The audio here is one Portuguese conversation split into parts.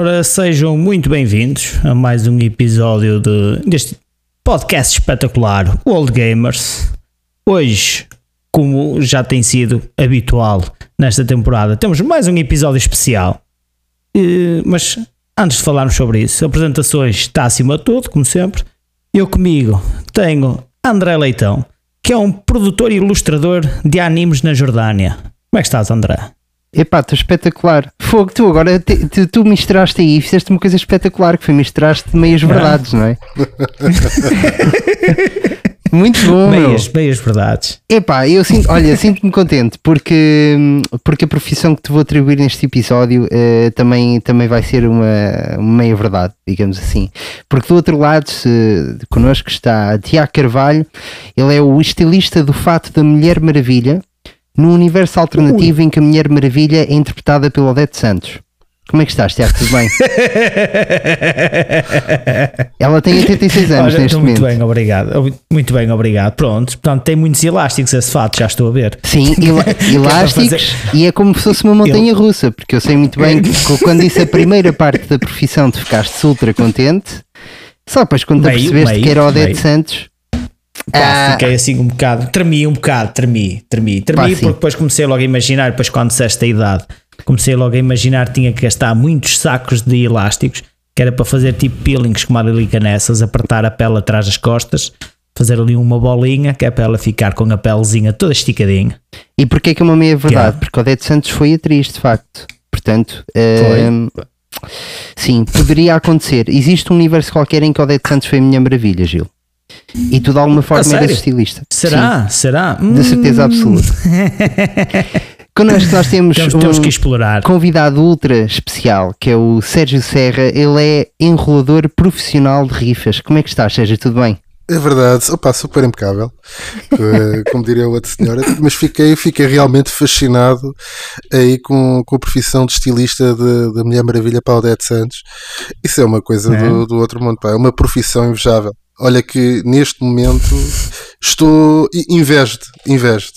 Ora, sejam muito bem-vindos a mais um episódio de, deste podcast espetacular, Old Gamers. Hoje, como já tem sido habitual nesta temporada, temos mais um episódio especial. Eh, mas antes de falarmos sobre isso, apresentações está acima de tudo, como sempre. Eu comigo tenho André Leitão, que é um produtor e ilustrador de animes na Jordânia. Como é que estás, André? Epá, estou espetacular. Fogo, tu agora te, tu, tu misturaste aí, fizeste uma coisa espetacular que foi misturaste meias verdades, não é? Muito bom. Meias, meu. meias verdades. Epá, eu sinto, olha, sinto-me contente porque, porque a profissão que te vou atribuir neste episódio eh, também, também vai ser uma, uma meia verdade, digamos assim. Porque do outro lado, se, connosco está Tiago Carvalho, ele é o estilista do fato da Mulher Maravilha, num universo alternativo em que a Mulher Maravilha é interpretada pelo Odete Santos. Como é que estás, Tiago? Tudo bem? Ela tem 86 anos Olha, neste estou momento. muito bem, obrigado. Muito bem, obrigado. Pronto, portanto, tem muitos elásticos esse fato, já estou a ver. Sim, ela- elásticos e é como se fosse uma montanha russa, porque eu sei muito bem que quando disse a primeira parte da profissão tu ficaste ultra contente, só depois quando Meio, percebeste meio, que era Odete meio. Santos, Pá, Ah. fiquei assim um bocado, tremi um bocado, tremi, tremi, tremi, Pá, sim. porque depois comecei logo a imaginar, depois quando disseste a idade, comecei logo a imaginar que tinha que gastar muitos sacos de elásticos, que era para fazer tipo peelings com uma lilica nessas, apertar a pele atrás das costas, fazer ali uma bolinha, que é para ela ficar com a pelezinha toda esticadinha. e porquê que é uma meia verdade? Yeah. Porque Odete Santos foi atriz, de facto. Portanto, hum, sim, poderia acontecer. Existe um universo qualquer em que Odete Santos foi a Minha Maravilha, Gil. E tu de alguma forma eras sério? estilista. Sim. Será? Será? De certeza Hum, absoluta. Connosco nós temos, Temos, temos um que explorar. convidado ultra especial, que é o Sérgio Serra. Ele é enrolador profissional de rifas. Como é que estás, Sérgio? Tudo bem? É verdade, opa, super impecável, eh, como diria o outro senhora, mas fiquei, fiquei realmente fascinado aí com, com a profissão de estilista da Mulher Maravilha para o Odete Santos. Isso é uma coisa É. do, do outro mundo, pá, é uma profissão invejável. Olha que neste momento estou i- invejo, invejo.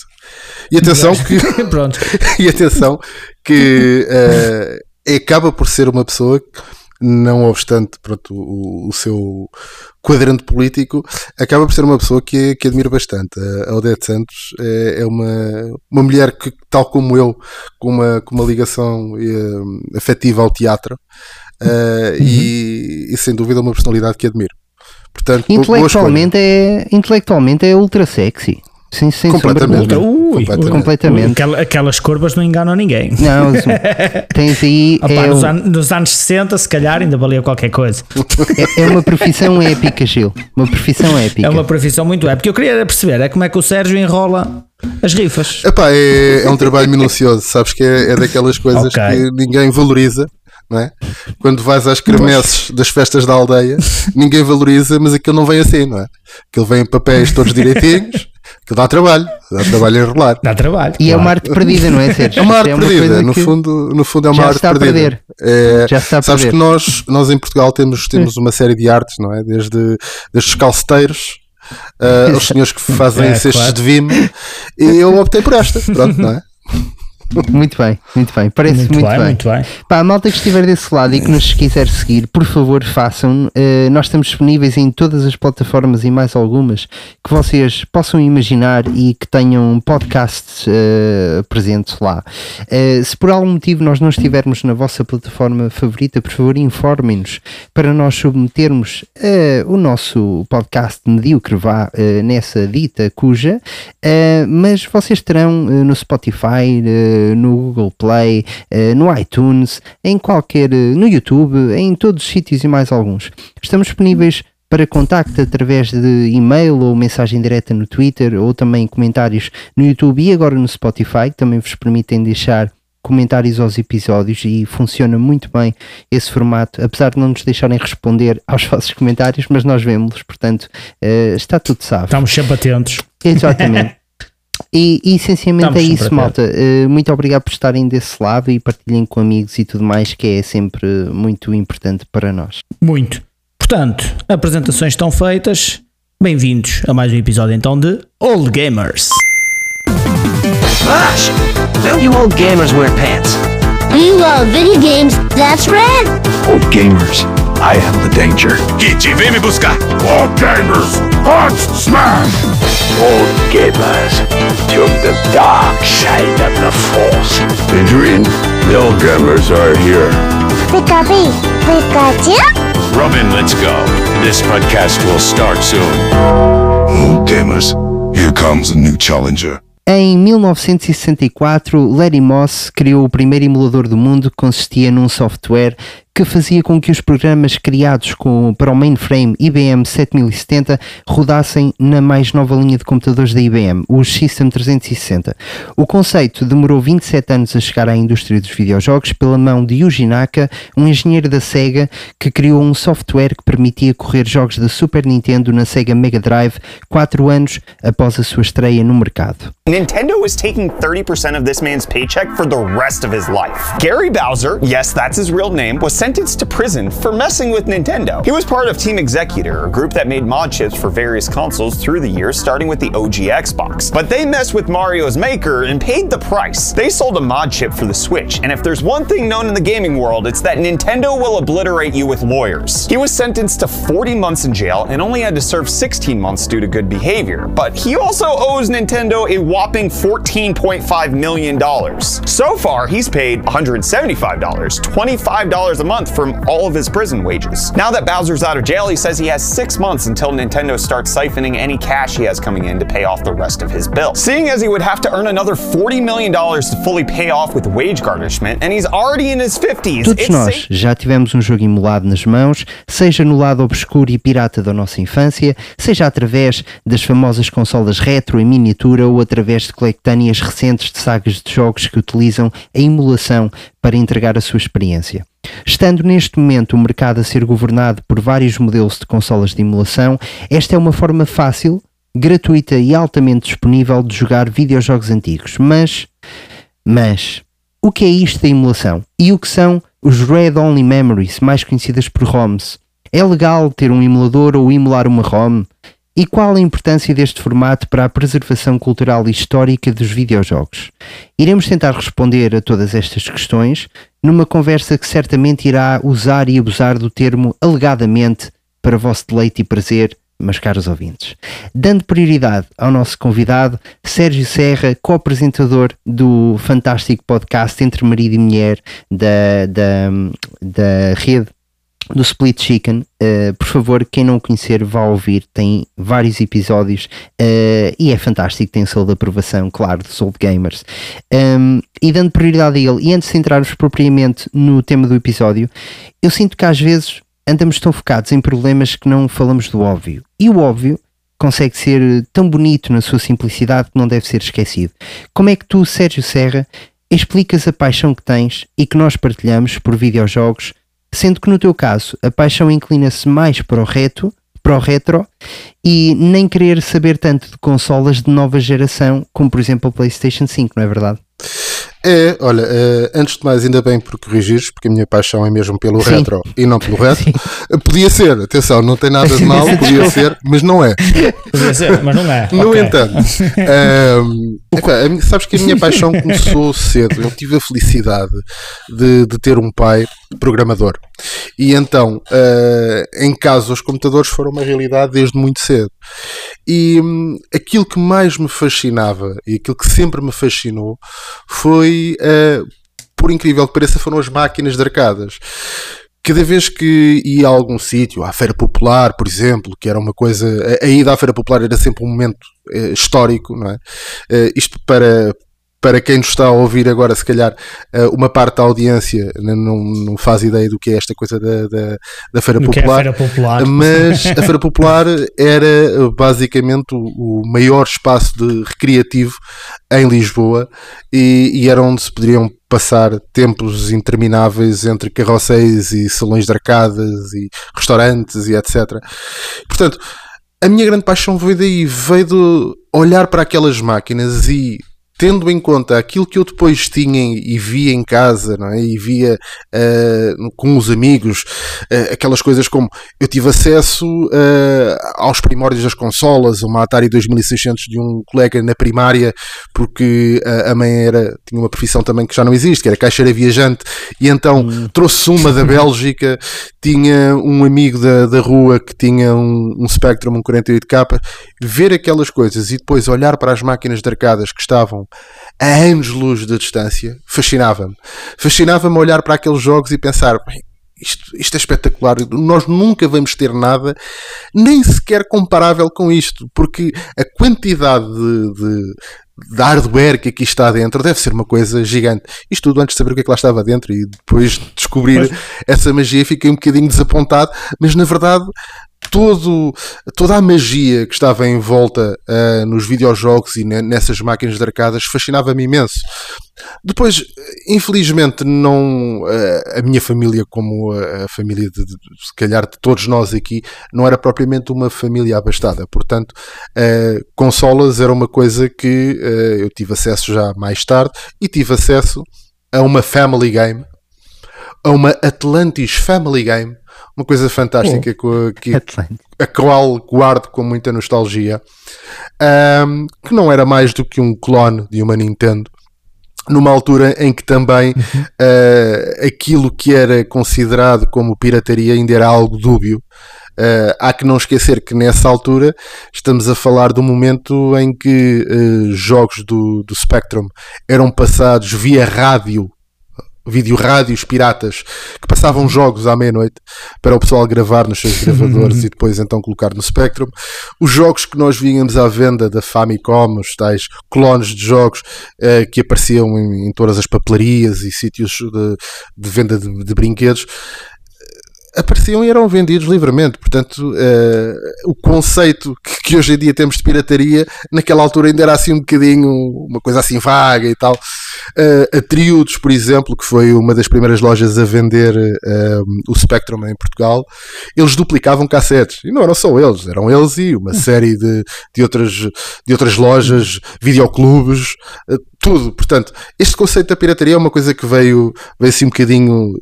E atenção que Pronto. e atenção que eh, acaba por ser uma pessoa que, não obstante pronto, o, o seu quadrante político, acaba por ser uma pessoa que, que admiro bastante. A Odete Santos é, é uma, uma mulher que, tal como eu, com uma, com uma ligação eh, afetiva ao teatro eh, e, e sem dúvida uma personalidade que admiro. Portanto. Intelectualmente é, intelectualmente é ultra sexy. Sim, de Completamente. Ui, Completamente. Completamente. Aquela- aquelas curvas não enganam ninguém. Não, tens aí. Opa, é, nos, um- an- nos anos 60, se calhar, ainda valia qualquer coisa. é- é uma profissão épica, Gil. Uma profissão épica. É uma profissão muito épica. Eu queria perceber é como é que o Sérgio enrola as rifas. Epá, é, é um trabalho minucioso, sabes que é, é daquelas coisas Ok. que ninguém valoriza, é? Quando vais às cremeces das festas da aldeia, ninguém valoriza, mas aquilo não vem assim, não é? Aquilo vem em papéis todos direitinhos, aquilo dá trabalho, dá trabalho a enrolar. Dá trabalho. E é claro. uma arte perdida, não é, Sérgio? É uma arte perdida, coisa no, que fundo, no fundo é uma já arte está a perdida. perder. É, Já está a sabes perder. que nós, nós em Portugal temos, temos uma série de artes, não é? Desde, desde os calceteiros uh, aos senhores que fazem É, cestos claro. de vime, e eu optei por esta, pronto, não é? Muito bem, muito bem. Parece Muito, muito, bem, bem. muito bem. Pá, a malta que estiver desse lado e que nos quiser seguir, por favor, façam. Uh, nós estamos disponíveis em todas as plataformas e mais algumas que vocês possam imaginar e que tenham podcasts uh, presentes lá. Uh, se por algum motivo nós não estivermos na vossa plataforma favorita, por favor, informem-nos para nós submetermos o nosso podcast medíocre vá nessa dita cuja, mas vocês terão no Spotify, no Google Play, uh, no iTunes, em qualquer, uh, no YouTube, em todos os sítios e mais alguns. Estamos disponíveis para contacto através de e-mail ou mensagem direta no Twitter ou também comentários no YouTube e agora no Spotify, que também vos permitem deixar comentários aos episódios e funciona muito bem esse formato, apesar de não nos deixarem responder aos vossos comentários, mas nós vemos-los, portanto uh, está tudo sábio. Estamos sempre atentos. Exatamente. E, e essencialmente Estamos é isso, malta. Uh, muito obrigado por estarem desse lado e partilhem com amigos e tudo mais, que é sempre muito importante para nós. Muito. Portanto, apresentações estão feitas. Bem-vindos a mais um episódio então de Old Gamers. Gosh, don't you old gamers wear pants? You love video games, that's right. Old gamers, I am the danger. Vem me buscar! Old gamers, punch, smash! Old gamers, to the dark side of the force. Adrian, the old gamers are here. Pikachu, Pikachu? Robin, let's go. This podcast will start soon. Old gamers, here comes a new challenger. Em 1964, Larry Moss criou o primeiro emulador do mundo que consistia num software que fazia com que os programas criados com, para o mainframe IBM 7070 rodassem na mais nova linha de computadores da IBM, os System 360. O conceito demorou 27 anos a chegar à indústria dos videojogos pela mão de Yuji Naka, um engenheiro da Sega que criou um software que permitia correr jogos da Super Nintendo na Sega Mega Drive 4 anos após a sua estreia no mercado. Nintendo is taking 30% of this man's paycheck for the rest of his life. Gary Bowser, yes, that's his real name, was sentenced to prison for messing with Nintendo. He was part of Team Executor, a group that made mod chips for various consoles through the years, starting with the OG Xbox. But they messed with Mario's maker and paid the price. They sold a mod chip for the Switch, and if there's one thing known in the gaming world, it's that Nintendo will obliterate you with lawyers. He was sentenced to 40 months in jail and only had to serve 16 months due to good behavior. But he also owes Nintendo a whopping $14.5 million. So far, he's paid $175, $25 a month from all of his prison wages. Now that Bowser's out of jail, he says he has six months until Nintendo starts siphoning any cash he has coming in to pay off the rest of his bill. Seeing as he would have to earn another $40 million to fully pay off with wage garnishment, and he's already in his 50s, Todos nós já tivemos um jogo emulado nas mãos, seja no lado obscuro e pirata da nossa infância, seja através das famosas consolas retro em miniatura ou através de coletâneas recentes de sagas de jogos que utilizam a emulação para entregar a sua experiência. Estando neste momento o mercado a ser governado por vários modelos de consolas de emulação, esta é uma forma fácil, gratuita e altamente disponível de jogar videojogos antigos. Mas, mas, o que é isto da emulação? E o que são os Read Only Memories, mais conhecidas por ROMs? É legal ter um emulador ou emular uma ROM? E qual a importância deste formato para a preservação cultural e histórica dos videojogos? Iremos tentar responder a todas estas questões numa conversa que certamente irá usar e abusar do termo alegadamente para vosso deleite e prazer, meus caros ouvintes. Dando prioridade ao nosso convidado, Sérgio Serra, co-apresentador do fantástico podcast Entre Marido e Mulher da, da, da rede do Split Chicken. Uh, por favor, quem não o conhecer, vá ouvir. Tem vários episódios uh, e é fantástico. Tem selo de aprovação, claro, dos Old Gamers. Um, e dando prioridade a ele, e antes de entrarmos propriamente no tema do episódio, eu sinto que às vezes andamos tão focados em problemas que não falamos do óbvio. E o óbvio consegue ser tão bonito na sua simplicidade que não deve ser esquecido. Como é que tu, Sérgio Serra, explicas a paixão que tens e que nós partilhamos por videojogos? Sendo que no teu caso a paixão inclina-se mais para o reto, para o retro e nem querer saber tanto de consolas de nova geração, como por exemplo a PlayStation 5, não é verdade? É, olha, uh, antes de mais, ainda bem por corrigires, porque a minha paixão é mesmo pelo Sim. retro e não pelo retro. Uh, Podia ser, atenção, não tem nada de mal, podia ser, mas não é. Podia ser, mas não é. No Ok. entanto, ehm, epá, a minha- sabes que a minha paixão começou cedo. Eu tive a felicidade de, de ter um pai programador. E então, eh, em casa, os computadores foram uma realidade desde muito cedo. E hum, aquilo que mais me fascinava e aquilo que sempre me fascinou foi, eh, por incrível que pareça, foram as máquinas de arcadas cada vez que ia a algum sítio, à Feira Popular, por exemplo, que era uma coisa. A, ida à Feira Popular era sempre um momento eh, histórico, não é? Isto para. Para quem nos está a ouvir agora, se calhar eh, uma parte da audiência não, não faz ideia do que é esta coisa da, da, da Feira Do que é a Popular. Feira Popular. Mas a Feira Popular era eh, basicamente o, o maior espaço de recreativo em Lisboa e, e era onde se poderiam passar tempos intermináveis entre carroceiros e salões de arcadas e restaurantes e etc. Portanto, a minha grande paixão veio daí, veio de olhar para aquelas máquinas e tendo em conta aquilo que eu depois tinha e via em casa, não é? E via uh, com os amigos, uh, aquelas coisas como eu tive acesso uh, aos primórdios das consolas, uma Atari 2600 de um colega na primária, porque a mãe era, tinha uma profissão também que já não existe, que era caixeira viajante, e então hum. trouxe uma da Bélgica, tinha um amigo da, da rua que tinha um, um Spectrum, um 48K, ver aquelas coisas e depois olhar para as máquinas de arcadas que estavam a anos-luz de distância, fascinava-me. Fascinava-me olhar para aqueles jogos e pensar, isto, isto, é espetacular. Nós nunca vamos ter nada, nem sequer comparável com isto, porque a quantidade de, de, de, hardware que aqui está dentro deve ser uma coisa gigante. Isto tudo antes de saber o que é que lá estava dentro e depois de descobrir mas... essa magia, fiquei um bocadinho desapontado, mas na verdade todo, toda a magia que estava em volta uh, nos videojogos e nessas máquinas de arcadas fascinava-me imenso. Depois, infelizmente, não uh, a minha família, como a, a família de, de, se calhar de todos nós aqui, não era propriamente uma família abastada. Portanto, uh, consolas era uma coisa que eu tive acesso já mais tarde e tive acesso a uma family game, a uma Atlantis Family Game uma coisa fantástica oh, que, a qual guardo com muita nostalgia, um, que não era mais do que um clone de uma Nintendo. Numa altura em que também uhum. uh, aquilo que era considerado como pirataria ainda era algo dúbio. Uh, há que não esquecer que nessa altura estamos a falar do momento em que uh, jogos do, do Spectrum eram passados via rádio vídeo rádios piratas que passavam jogos à meia-noite para o pessoal gravar nos seus gravadores e depois então colocar no Spectrum. Os jogos que nós vínhamos à venda da Famicom, os tais clones de jogos eh, que apareciam em, em, todas as papelarias e sítios de, de venda de, de brinquedos, apareciam e eram vendidos livremente. Portanto, uh, o conceito que, que, hoje em dia temos de pirataria, naquela altura ainda era assim um bocadinho uma coisa assim vaga e tal. Uh, a Triudos, por exemplo, que foi uma das primeiras lojas a vender uh, o Spectrum em Portugal, eles duplicavam cassetes. E não eram só eles, eram eles e uma série de, de, outras, de outras lojas, videoclubes, tudo. Portanto, este conceito da pirataria é uma coisa que veio, veio assim um bocadinho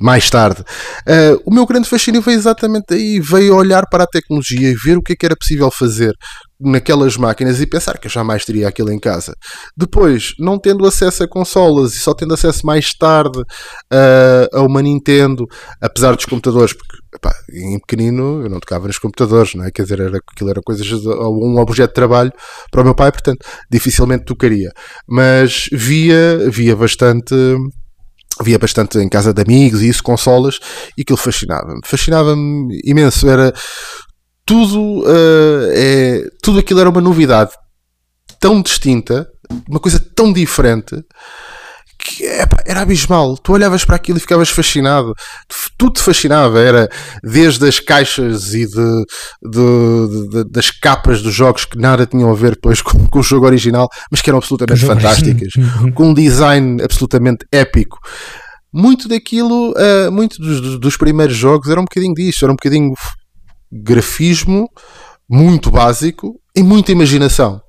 mais tarde. Uh, o meu grande fascínio veio exatamente aí, veio olhar para a tecnologia e ver o que é que era possível fazer naquelas máquinas e pensar que eu jamais teria aquilo em casa. Depois, não tendo acesso a consolas e só tendo acesso mais tarde uh, a uma Nintendo, apesar dos computadores, porque epá, em pequenino eu não tocava nos computadores, não é? Quer dizer, era, aquilo era coisas, um objeto de trabalho para o meu pai, portanto, dificilmente tocaria. Mas via, via bastante via bastante em casa de amigos e isso, consolas, e aquilo fascinava-me. Fascinava-me imenso. Era tudo, uh, é, tudo aquilo era uma novidade tão distinta, uma coisa tão diferente que epa, era abismal. Tu olhavas para aquilo e ficavas fascinado. Tudo te fascinava. Era desde as caixas e de, de, de, das capas dos jogos que nada tinham a ver depois com, com o jogo original, mas que eram absolutamente fantásticas. com um design absolutamente épico. Muito daquilo, uh, muito dos, dos primeiros jogos era um bocadinho disto, era um bocadinho grafismo muito básico e muita imaginação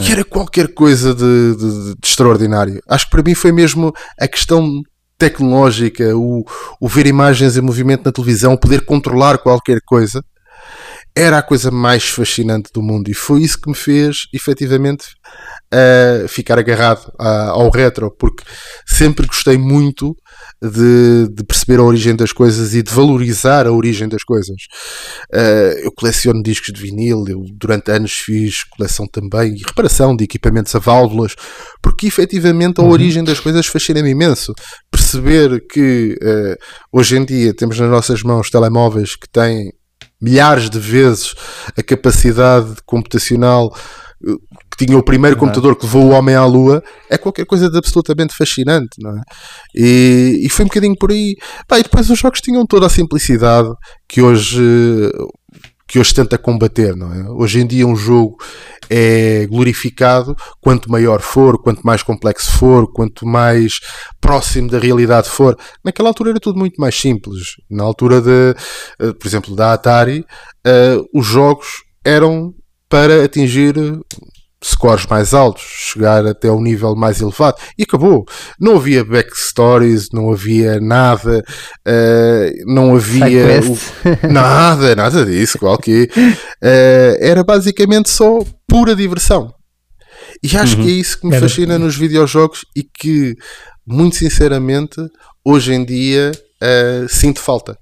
que era qualquer coisa de, de, de, extraordinário. Acho que para mim foi mesmo a questão tecnológica, o, o ver imagens em movimento na televisão, poder controlar qualquer coisa, era a coisa mais fascinante do mundo e foi isso que me fez efetivamente uh, ficar agarrado uh, ao retro, porque sempre gostei muito de, de, perceber a origem das coisas e de valorizar a origem das coisas. Uh, eu coleciono discos de vinil, eu durante anos fiz coleção também e reparação de equipamentos a válvulas, porque efetivamente a uhum. origem das coisas fascina-me imenso. Perceber que uh, hoje em dia temos nas nossas mãos telemóveis que têm milhares de vezes a capacidade computacional que tinha o primeiro computador que levou o homem à lua, é qualquer coisa de absolutamente fascinante, não é? E, e foi um bocadinho por aí. Pá, e depois os jogos tinham toda a simplicidade que hoje que hoje tenta combater, não é? Hoje em dia um jogo é glorificado quanto maior for, quanto mais complexo for, quanto mais próximo da realidade for. Naquela altura era tudo muito mais simples. Na altura de, eh, por exemplo, da Atari, uh, os jogos eram para atingir scores mais altos, chegar até ao nível mais elevado e acabou. Não havia backstories, não havia nada, eh, não havia o- nada, nada disso, qual que eh, era basicamente só pura diversão. E acho que é isso que me Era- fascina nos videojogos e que, muito sinceramente, hoje em dia eh, sinto falta.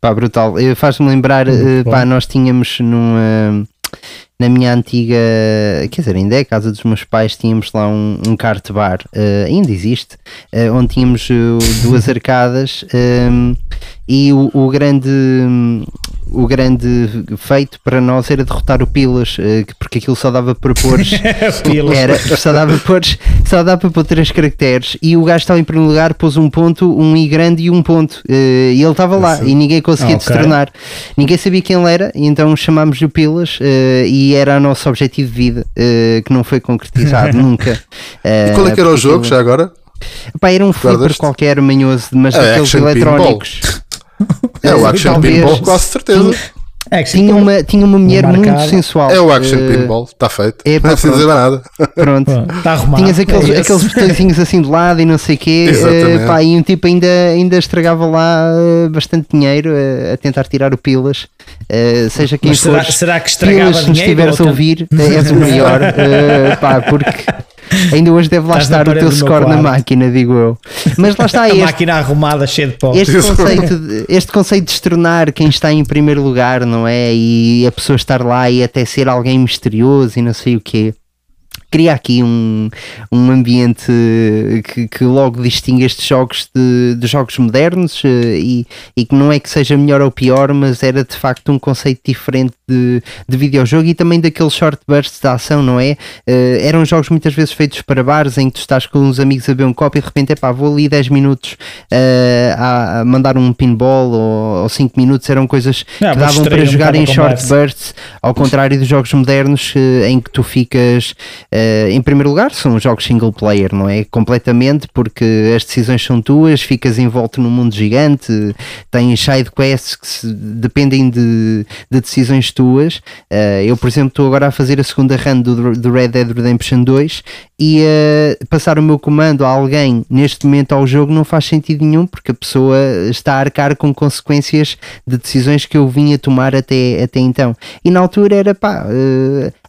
Pá, brutal. Faz-me lembrar, bom. pá, nós tínhamos numa, na minha antiga, quer dizer, ainda é a casa dos meus pais, tínhamos lá um, um kart bar, eh, ainda existe, eh, onde tínhamos eh, duas arcadas ehm, e o, o grande. O grande feito para nós era derrotar o Pilas, eh, que- porque aquilo só dava para pôr era, só dava para pôr, só dava para três caracteres e o gajo estava em primeiro lugar, pôs um ponto, um I grande e um ponto. eh, e ele estava lá e ninguém conseguia Ok. destronar. Ninguém sabia quem ele era, e então chamámos-lhe o Pilas eh, e era o nosso objetivo de vida, que não foi concretizado nunca. E qual é que era o jogo, já agora? Pá, era um flipper qualquer manhoso, mas É, daqueles eletrónicos. É o Eh, Action talvez- Pinball, quase certeza. É Tinha uma, tinha uma mulher muito marcada. sensual. É o Action Eh, Pinball, está feito. é, não pá, é preciso dizer nada. Pronto. Está arrumado. Tinhas aqueles, É aqueles botõezinhos assim de lado e não sei o quê, eh, pá, e um tipo ainda, ainda estragava lá eh, bastante dinheiro a tentar tirar o pilas. Seja quem Mas será, for, será que estragava pilas, se nos dinheiro? estiveres a ou ouvir, és o maior, pá, porque ainda hoje deve lá Estás estar o teu score na máquina, digo eu. Mas lá está A este, máquina arrumada cheia de pó. este conceito, de, este conceito de estornar quem está em primeiro lugar, não é? E a pessoa estar lá e até ser alguém misterioso e não sei o quê. Cria aqui um, um ambiente que, que logo distingue estes jogos de, de jogos modernos eh, e, e que não é que seja melhor ou pior, mas era de facto um conceito diferente de, de videojogo e também daqueles short bursts de ação, não é? Eh, eram jogos muitas vezes feitos para bares em que tu estás com uns amigos a ver um copo e de repente, epá, vou ali 10 minutos eh, a, a mandar um pinball ou, ou 5 minutos, eram coisas Ah, que davam para jogar em short bursts, ao contrário dos jogos modernos eh, em que tu ficas em primeiro lugar, são jogos single player, não é? Completamente, porque as decisões são tuas, ficas envolto num mundo gigante, tens side quests que se- dependem de, de decisões tuas. Eh, eu, por exemplo, estou agora a fazer a segunda run do, do Red Dead Redemption 2 e eh, passar o meu comando a alguém neste momento ao jogo não faz sentido nenhum porque a pessoa está a arcar com consequências de decisões que eu vinha tomar até, até então. E na altura era pá,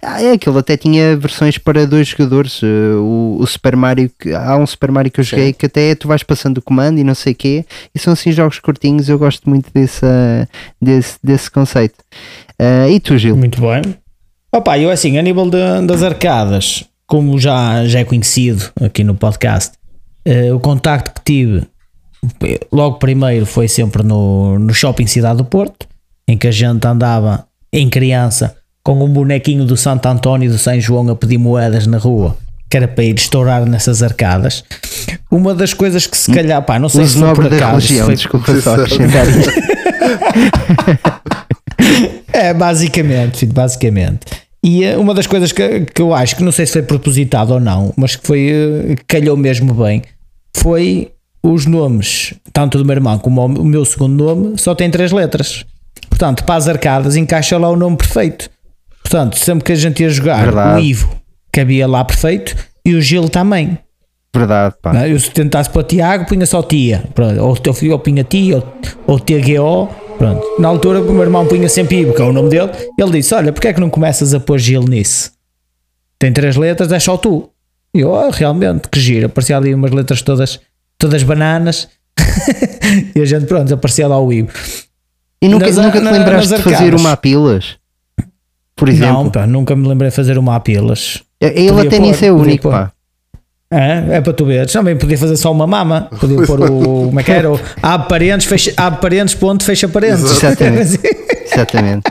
ah, é aquilo até tinha versões para dois jogadores. eh, o, o Super Mario, que- há um Super Mario que eu joguei que até tu vais passando o comando e não sei o quê, e são assim jogos curtinhos. Eu gosto muito desse, desse conceito. Eh, e tu, Gil? Muito bem. Opa, eu assim, a nível de- das arcadas, como já, já é conhecido aqui no podcast, eh, o contacto que tive logo primeiro foi sempre no, no Shopping Cidade do Porto, em que a gente andava em criança com um bonequinho do Santo António e do São João a pedir moedas na rua, que era para ir estourar nessas arcadas. Uma das coisas que se calhar, pá, não sei Uso se foi por da acaso, se religião, foi- desculpa só. É, basicamente, filho, basicamente. E eh, uma das coisas que, que eu acho que não sei se foi propositado ou não, mas que foi eh, calhou mesmo bem, foi os nomes, tanto do meu irmão como o meu segundo nome, só tem três letras. Portanto, para as arcadas encaixa lá o nome perfeito. Portanto, sempre que a gente ia jogar Verdade. o Ivo cabia lá perfeito e o Gil também. Verdade, pá. Não é? Eu se tentasse para o Tiago, punha só tia. Pronto. Ou o teu filho ou punha tia, ou, ou TGO. Pronto. Na altura, o meu irmão punha sempre Ivo, que é o nome dele. Ele disse: Olha, porque é que não começas a pôr Gil nisso? Tem três letras, é só tu. E eu, "Ah, realmente, que giro. Aparecia ali umas letras todas, todas bananas. e a gente, pronto, aparecia lá o Ivo. E nunca, Nas- nunca te na- lembraste de fazer uma a pilas? Por exemplo, Não, pá, nunca me lembrei de fazer uma a pilas. ele podia até pôr, nisso é único, pôr. pá. É, é para tu veres. Também podia fazer só uma mama. Podia pôr o. Como é que era? O abre parentes, fecha, abre parentes, ponto, fecha parentes. Exatamente. Exatamente.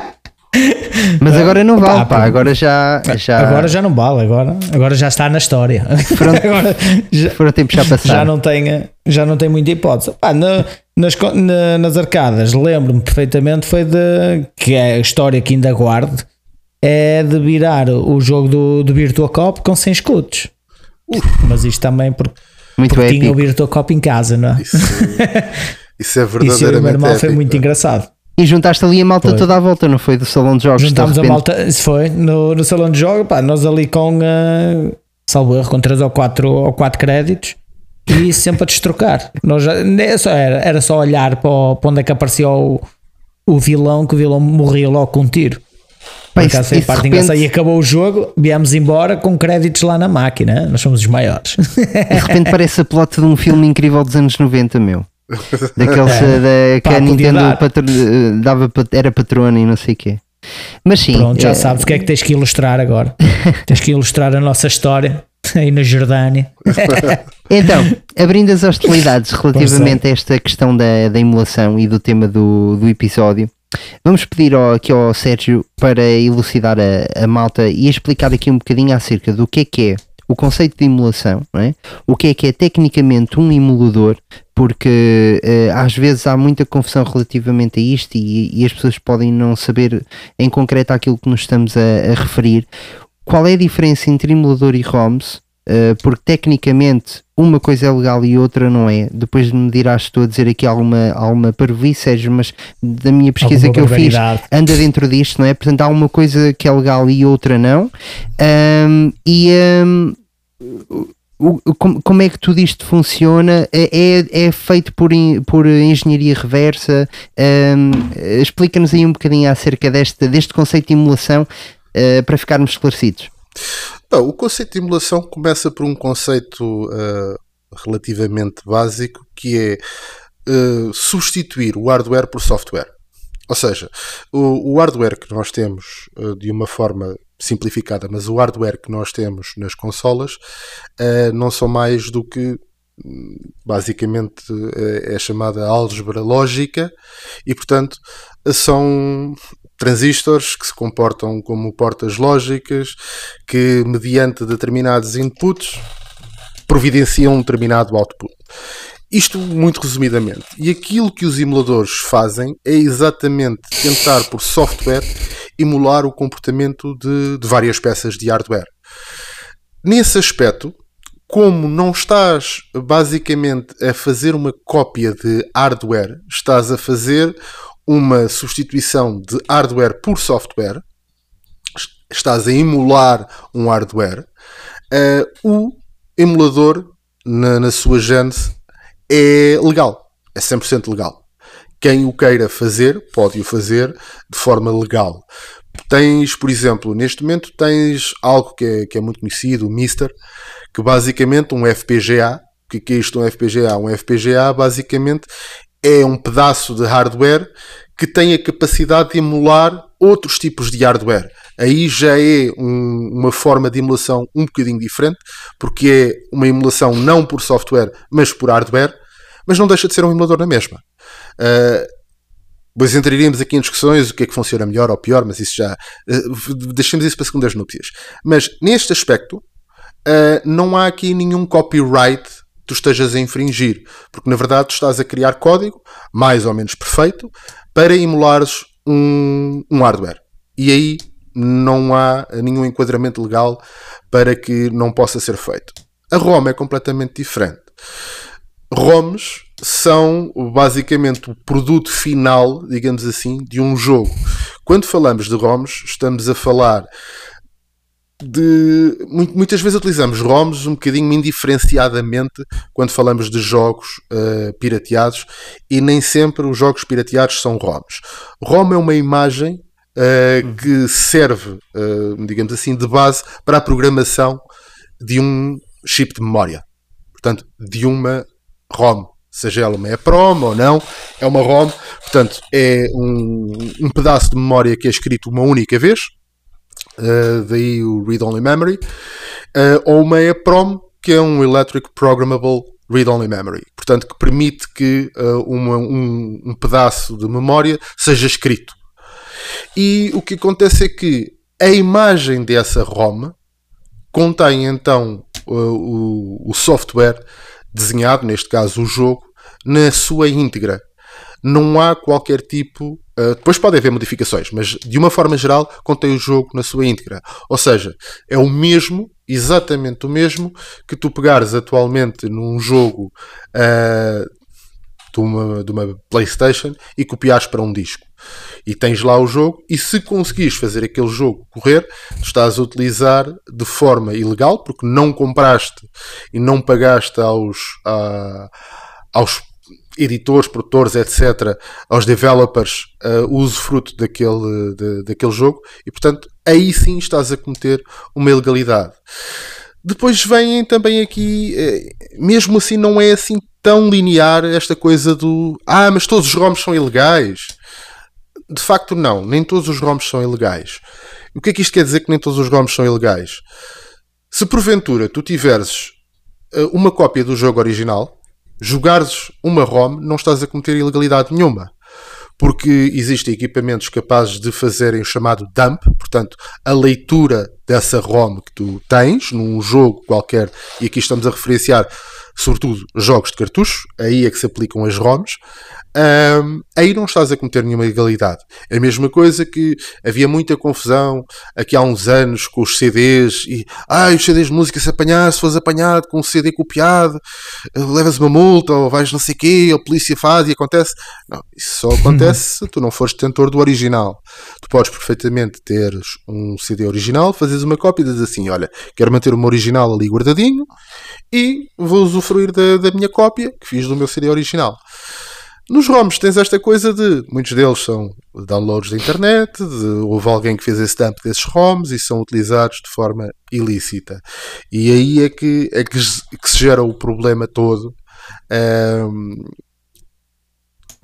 Mas agora não vale, Pá. Agora já, já Agora já não vale, agora, agora já está na história. agora já, foram tempos já já passaram. não tem, já não tem muita hipótese. Pá, na- nas, na- nas arcadas, lembro-me perfeitamente, foi de que é a história que ainda guardo, é de virar o jogo do, do Virtua Cop com 100 escudos. Mas isto também porque, Muito porque tinha o épico. Virtua Cop em casa, não é? Isso, isso é Isso e o meu verdadeiramente foi muito engraçado. E juntaste ali a malta Foi. toda à volta, não foi? Do salão de jogos. de Juntámos a malta, isso foi, no, no salão de jogo, pá, nós ali com, uh, salvo erro, com 3 ou 4 ou quatro créditos e sempre a destrocar. Nós já, só era, era só olhar para, o- para onde é que aparecia o, o vilão, que o vilão morria logo com um tiro. Pá, isso- isso parte repente- engraçada. E acabou o jogo, viemos embora com créditos lá na máquina. Nós somos os maiores. De repente parece a plot de um filme incrível dos anos 90, meu. Daqueles eh, da, que Pá, a Nintendo patro- eh, dava, era patrona e não sei o quê. Mas sim, Pronto, já eh, sabes o que é que tens que ilustrar agora. tens que ilustrar a nossa história aí na Jordânia. Então, abrindo as é. hostilidades relativamente a esta questão da, da emulação e do tema do, do episódio, vamos pedir ao, aqui ao Sérgio para elucidar a, a malta e explicar aqui um bocadinho acerca do que é que é o conceito de emulação, é? o que é que é tecnicamente um emulador, porque eh, às vezes há muita confusão relativamente a isto e, e as pessoas podem não saber em concreto aquilo que nos estamos a, a referir. Qual é a diferença entre emulador e ROMs? Uh, porque tecnicamente uma coisa é legal e outra não é. Depois me dirás estou a dizer aqui alguma, alguma parvoíce, Sérgio, mas da minha pesquisa Alguma que eu fiz anda dentro disto, não é? Portanto, há uma coisa que é legal e outra não. Um, e um, como, é que tudo isto funciona? É, é, é feito por, por engenharia reversa? Um, Explica-nos aí um bocadinho acerca deste, deste conceito de emulação uh, para ficarmos esclarecidos. Bom, o conceito de emulação começa por um conceito ah, relativamente básico que é ah, substituir o hardware por software. Ou seja, o, o hardware que nós temos ah, de uma forma simplificada, mas o hardware que nós temos nas consolas não são mais do que hum, basicamente é chamada álgebra lógica e portanto são transistores que se comportam como portas lógicas que, mediante determinados inputs, providenciam um determinado output. Isto muito resumidamente. E aquilo que os emuladores fazem é exatamente tentar, por software, emular o comportamento de, de várias peças de hardware. Nesse aspecto, como não estás basicamente a fazer uma cópia de hardware, estás a fazer uma substituição de hardware por software, estás a emular um hardware, eh, o emulador, na, na sua gênese, é legal, é 100% legal. Quem o queira fazer, pode o fazer de forma legal. Tens, por exemplo, neste momento tens algo que é, que é muito conhecido, o Mister, que basicamente um FPGA, o é que é isto um FPGA? Um FPGA basicamente é um pedaço de hardware que tem a capacidade de emular outros tipos de hardware. Aí já é um- uma forma de emulação um bocadinho diferente, porque é uma emulação não por software, mas por hardware, mas não deixa de ser um emulador na mesma. Uh, Depois entraríamos aqui em discussões o que é que funciona melhor ou pior, mas isso já. Uh, deixemos isso para segundas núpcias. Mas neste aspecto, uh, não há aqui nenhum copyright tu estejas a infringir, porque na verdade tu estás a criar código mais ou menos perfeito para emulares um, um hardware. E aí não há nenhum enquadramento legal para que não possa ser feito. A ROM é completamente diferente. ROMs são basicamente o produto final, digamos assim, de um jogo. Quando falamos de ROMs, estamos a falar de. mu- Muitas vezes utilizamos ROMs um bocadinho indiferenciadamente quando falamos de jogos eh, pirateados e nem sempre os jogos pirateados são ROMs. ROM é uma imagem eh, que serve, eh, digamos assim, de base para a programação de um chip de memória. Portanto, de uma ROM. Seja ela uma EPROM ou não, é uma ROM. Portanto, é um, um pedaço de memória que é escrito uma única vez. Uh, daí o Read Only Memory. Uh, ou uma EPROM, que é um Electric Programmable Read Only Memory. Portanto, que permite que uh, uma- um, um pedaço de memória seja escrito. E o que acontece é que a imagem dessa ROM contém então o, o software desenhado, neste caso o jogo, na sua íntegra. Não há qualquer tipo. Uh, depois pode haver modificações, mas de uma forma geral contém o jogo na sua íntegra. Ou seja, é o mesmo, exatamente o mesmo, que tu pegares atualmente num jogo uh, de uma, de uma PlayStation e copiares para um disco. E tens lá o jogo, e se conseguires fazer aquele jogo correr, estás a utilizar de forma ilegal, porque não compraste e não pagaste aos, a- aos editores, produtores, etc., aos developers, uh, o usufruto daquele, de- daquele jogo, e portanto aí sim estás a cometer uma ilegalidade. Depois vêm também aqui, eh, mesmo assim não é assim tão linear esta coisa do ah, mas todos os ROMs são ilegais. De facto não, nem todos os ROMs são ilegais. O que é que isto quer dizer que nem todos os ROMs são ilegais? Se porventura tu tiveres eh, uma cópia do jogo original, jogares uma ROM, não estás a cometer ilegalidade nenhuma. Porque existem equipamentos capazes de fazerem o chamado dump, portanto, a leitura dessa ROM que tu tens num jogo qualquer, e aqui estamos a referenciar sobretudo jogos de cartucho, aí é que se aplicam as ROMs, Ahm, aí não estás a cometer nenhuma ilegalidade. É a mesma coisa que havia muita confusão aqui há uns anos com os CDs e ah, os CDs de música se apanhar, se fores apanhado com um CD copiado, eh, levas uma multa ou vais não sei o quê, a polícia faz e acontece. Não, isso só acontece se tu não fores detentor do original. Tu podes perfeitamente ter um CD original, fazes uma cópia e dizes assim: olha, quero manter o meu original ali guardadinho e vou usufruir da, da minha cópia que fiz do meu CD original. Nos ROMs tens esta coisa de muitos deles são downloads da internet, de, houve alguém que fez esse dump desses ROMs e são utilizados de forma ilícita. E aí é que, é que, que se gera o problema todo, ehm,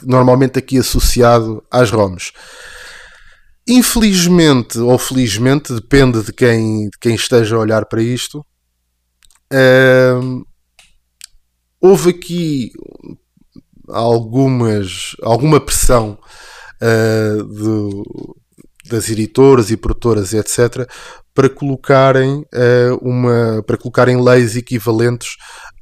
normalmente aqui associado às ROMs. Infelizmente ou felizmente, depende de quem, de quem esteja a olhar para isto, ehm, houve aqui algumas, alguma pressão uh, do- das editoras e produtoras, etc., para colocarem, uh, uma, para colocarem leis equivalentes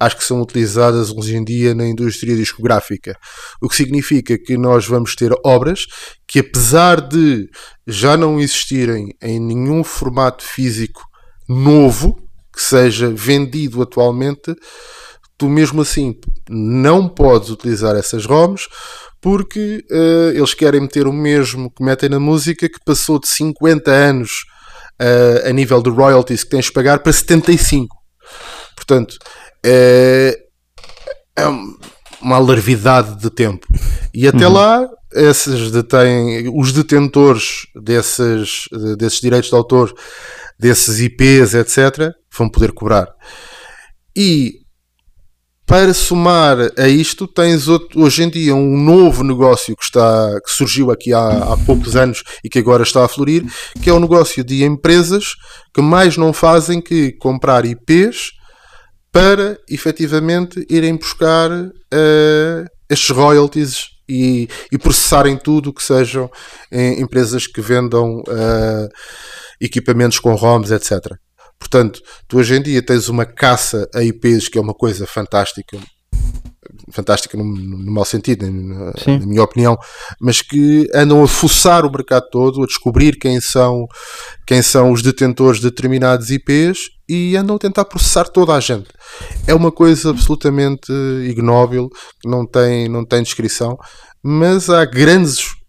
às que são utilizadas hoje em dia na indústria discográfica. O que significa que nós vamos ter obras que, apesar de já não existirem em nenhum formato físico novo que seja vendido atualmente, tu mesmo assim não podes utilizar essas ROMs porque eh, eles querem meter o mesmo que metem na música que passou de 50 anos eh, a nível de royalties que tens de pagar para 75. Portanto, é, é um- uma alarvidade de tempo. E até lá, esses detêm, os detentores desses, desses direitos de autor, desses IPs, etc., vão poder cobrar. E para somar a isto, tens outro- hoje em dia um novo negócio que, está, que surgiu aqui há, há poucos anos e que agora está a florir, que é o negócio de empresas que mais não fazem que comprar IPs para efetivamente irem buscar eh, estes royalties e, e processarem tudo que sejam em empresas que vendam eh, equipamentos com ROMs, etc. Portanto, tu hoje em dia tens uma caça a IPs que é uma coisa fantástica, fantástica no, no mau sentido, na, na minha opinião, mas que andam a fuçar o mercado todo, a descobrir quem são, quem são os detentores de determinados IPs e andam a tentar processar toda a gente. É uma coisa absolutamente ignóbil, não tem, não tem descrição, mas há grandes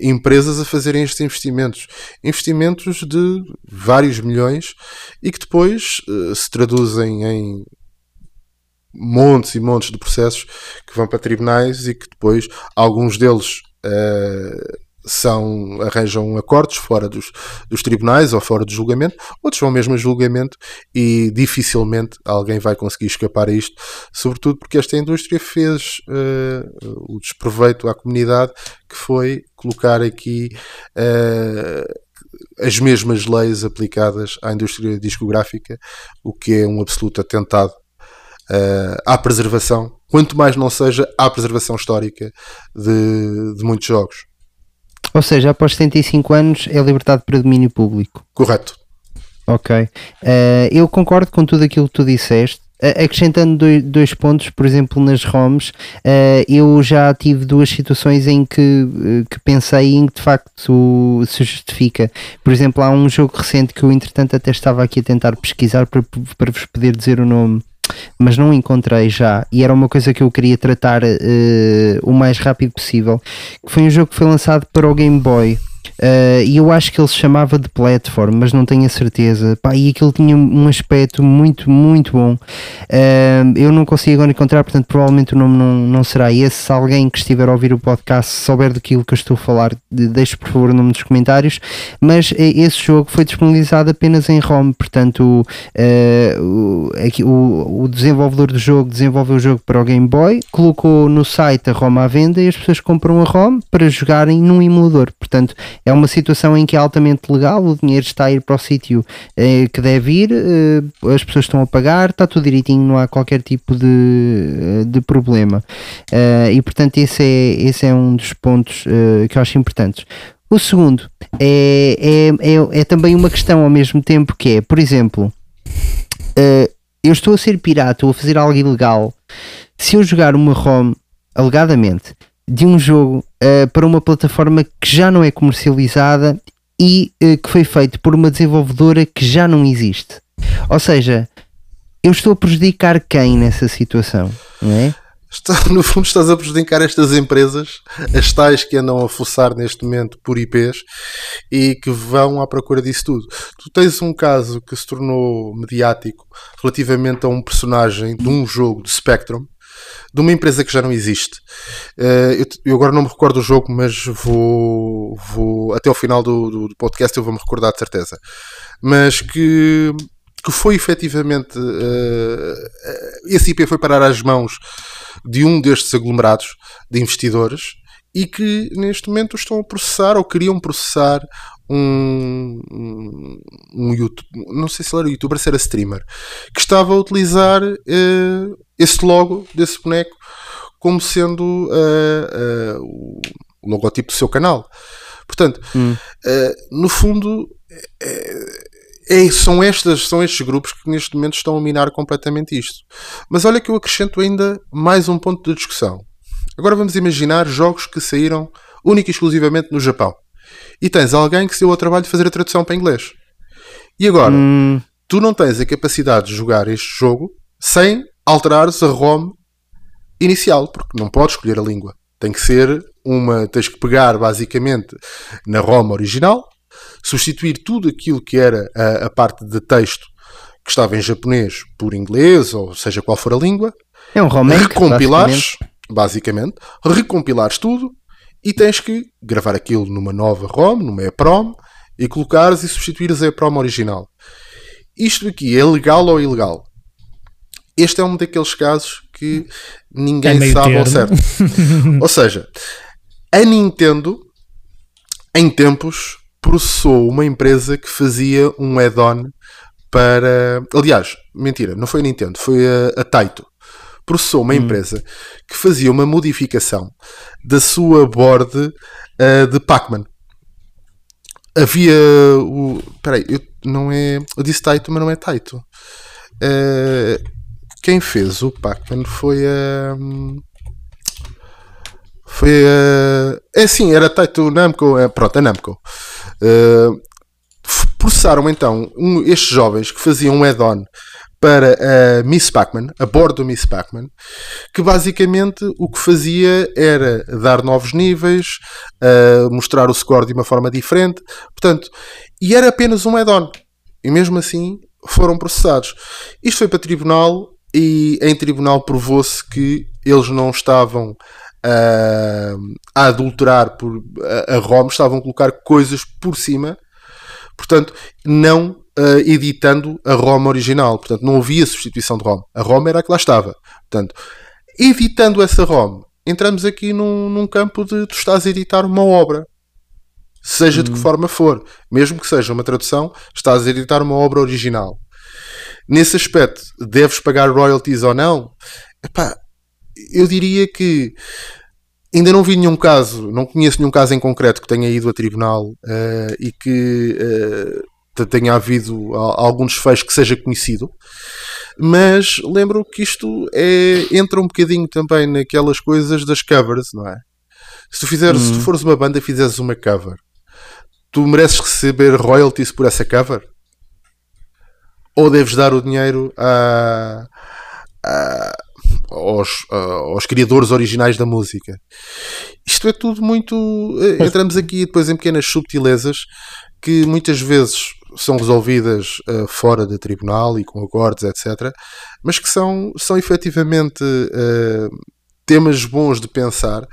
empresas a fazerem estes investimentos. Investimentos de vários milhões e que depois eh, se traduzem em montes e montes de processos que vão para tribunais e que depois alguns deles eh, são, arranjam acordos fora dos, dos tribunais ou fora do julgamento, outros vão mesmo a julgamento e dificilmente alguém vai conseguir escapar a isto, sobretudo porque esta indústria fez eh, o desproveito à comunidade que foi colocar aqui eh, as mesmas leis aplicadas à indústria discográfica, o que é um absoluto atentado eh, à preservação, quanto mais não seja à preservação histórica de, de muitos jogos. Ou seja, após 75 anos é libertado para domínio público. Correto. Ok. Eh, eu concordo com tudo aquilo que tu disseste. Acrescentando dois, dois pontos, por exemplo, nas ROMs, eh, eu já tive duas situações em que, eh, que pensei em que de facto se justifica. Por exemplo, há um jogo recente que eu, entretanto, até estava aqui a tentar pesquisar para, para vos poder dizer o nome mas não encontrei já e era uma coisa que eu queria tratar eh, o mais rápido possível. que Foi um jogo que foi lançado para o Game Boy. Eh, e eu acho que ele se chamava de Platform, mas não tenho a certeza. Pá, e aquilo tinha um aspecto muito, muito bom. Eh, eu não consigo agora encontrar, portanto, provavelmente o nome não, não será esse. Se alguém que estiver a ouvir o podcast souber daquilo que eu estou a falar, de- deixe por favor o nome nos comentários. Mas eh, esse jogo foi disponibilizado apenas em ROM, portanto, o, aqui, o, o desenvolvedor do jogo desenvolveu o jogo para o Game Boy, colocou no site a ROM à venda e as pessoas compram a ROM para jogarem num emulador. Portanto, é uma situação em que é altamente legal, o dinheiro está a ir para o sítio eh, que deve ir, eh, as pessoas estão a pagar, está tudo direitinho, não há qualquer tipo de, de problema. Eh, e portanto, esse é, esse é um dos pontos eh, que eu acho importantes. O segundo é, é, é, é também uma questão ao mesmo tempo que é, por exemplo, eh, eu estou a ser pirata ou a fazer algo ilegal se eu jogar uma ROM, alegadamente, de um jogo eh, para uma plataforma que já não é comercializada e eh, que foi feito por uma desenvolvedora que já não existe. Ou seja, eu estou a prejudicar quem nessa situação, não é? No fundo, estás a prejudicar estas empresas, as tais que andam a fuçar neste momento por IPs e que vão à procura disso tudo. Tu tens um caso que se tornou mediático relativamente a um personagem de um jogo de Spectrum, de uma empresa que já não existe. Eh, eu, eu agora não me recordo do jogo, mas vou, vou até ao final do, do- do podcast eu vou me recordar de certeza. Mas que, que foi efetivamente eh, esse IP foi parar às mãos de um destes aglomerados de investidores e que neste momento estão a processar ou queriam processar um, um, um YouTube, não sei se ele era youtuber, se era streamer, que estava a utilizar eh, esse logo desse boneco como sendo eh, eh, o logotipo do seu canal. Portanto, eh, no fundo, é, são, estas, são estes grupos que neste momento estão a minar completamente isto. Mas olha que eu acrescento ainda mais um ponto de discussão. Agora vamos imaginar jogos que saíram única e exclusivamente no Japão. E tens alguém que se deu ao trabalho de fazer a tradução para inglês. E agora, Hum, tu não tens a capacidade de jogar este jogo sem alterares a ROM inicial, porque não podes escolher a língua. Tem que ser uma. Tens que pegar basicamente na ROM original, substituir tudo aquilo que era a, a parte de texto que estava em japonês por inglês, ou seja qual for a língua, é um remake, recompilares, basicamente, recompilares tudo e tens que gravar aquilo numa nova ROM, numa EPROM, e colocares e substituires a EPROM original. Isto aqui é legal ou ilegal? Este é um daqueles casos que ninguém É sabe ao termo. certo. ou seja, a Nintendo, em tempos, processou uma empresa que fazia um add-on para. Aliás, mentira, não foi a Nintendo, foi a, a Taito. Processou uma empresa que fazia uma modificação da sua board eh, de Pac-Man. Havia o. Peraí, eu, não é. Eu disse Taito, mas não é Taito. Eh, quem fez o Pac-Man foi a. Foi a. É sim, era Taito Namco. é, pronto, a Namco. Processaram então um- estes jovens que faziam um add-on para a Miss Pac-Man, a bordo do Miss Pac-Man, que basicamente o que fazia era dar novos níveis, eh, mostrar o score de uma forma diferente, portanto, e era apenas um add-on. E mesmo assim foram processados. Isto foi para tribunal e em tribunal provou-se que eles não estavam ah, a adulterar por a, a ROM, estavam a colocar coisas por cima portanto, não ah, editando a ROM original. Portanto, não havia substituição de ROM. A ROM era a que lá estava. Portanto, editando essa ROM, entramos aqui num, num campo de tu estás a editar uma obra. Seja de que forma for. Mesmo que seja uma tradução, estás a editar uma obra original. Nesse aspecto, deves pagar royalties ou não? Epá, eu diria que ainda não vi nenhum caso, não conheço nenhum caso em concreto que tenha ido a tribunal eh, e que eh, tenha havido a- algum desfecho que seja conhecido. Mas lembro que isto é, entra um bocadinho também naquelas coisas das covers, não é? Se tu, fizeres, se tu fores uma banda e fizeres uma cover, tu mereces receber royalties por essa cover? Ou deves dar o dinheiro à, ah, aos, ah, aos criadores originais da música. Isto é tudo muito. eh, Entramos aqui depois em pequenas subtilezas que muitas vezes são resolvidas ah, fora de tribunal e com acordos, etc. Mas que são, são efetivamente ah, temas bons de pensar,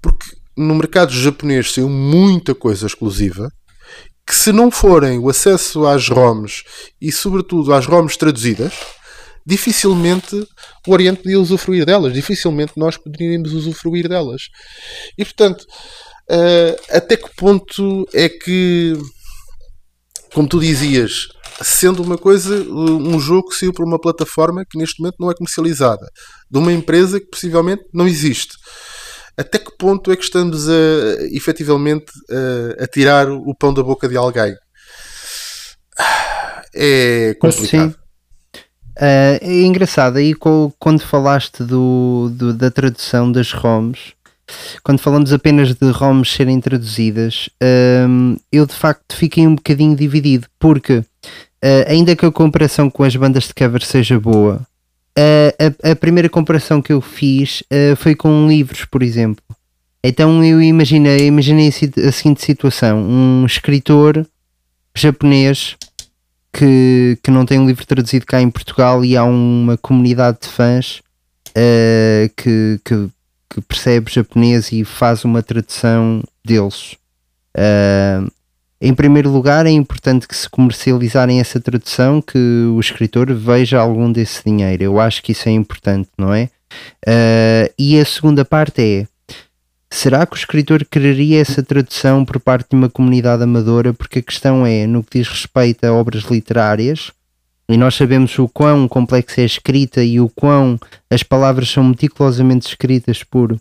porque no mercado japonês saiu muita coisa exclusiva que se não forem o acesso às ROMs e sobretudo às ROMs traduzidas, dificilmente o Oriente podia usufruir delas, dificilmente nós poderíamos usufruir delas. E portanto, eh, até que ponto é que, como tu dizias, sendo uma coisa, um jogo que saiu para uma plataforma que neste momento não é comercializada, de uma empresa que possivelmente não existe. Até que ponto é que estamos a, efetivamente a, a tirar o pão da boca de alguém? É complicado. Sim. Ah, é engraçado, aí quando falaste do, do- da tradução das ROMs, quando falamos apenas de ROMs serem traduzidas, ahm, eu de facto fiquei um bocadinho dividido, porque ah, ainda que a comparação com as bandas de cover seja boa, a, a- a primeira comparação que eu fiz ah, foi com livros, por exemplo. Então eu imaginei, imaginei a, seguinte situação: um escritor japonês que, que não tem um livro traduzido cá em Portugal e há uma comunidade de fãs eh, que, que, que percebe japonês e faz uma tradução deles. Eh, em primeiro lugar, é importante que se comercializarem essa tradução, que o escritor veja algum desse dinheiro. Eu acho que isso é importante, não é? Eh, e a segunda parte é: será que o escritor quereria essa tradução por parte de uma comunidade amadora? Porque a questão é, no que diz respeito a obras literárias, e nós sabemos o quão complexa é a escrita e o quão as palavras são meticulosamente escritas por,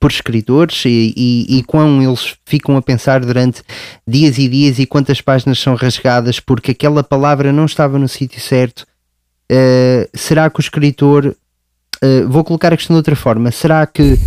por escritores e, e, e quão eles ficam a pensar durante dias e dias e quantas páginas são rasgadas porque aquela palavra não estava no sítio certo. Eh, será que o escritor. eh, vou colocar a questão de outra forma. Será que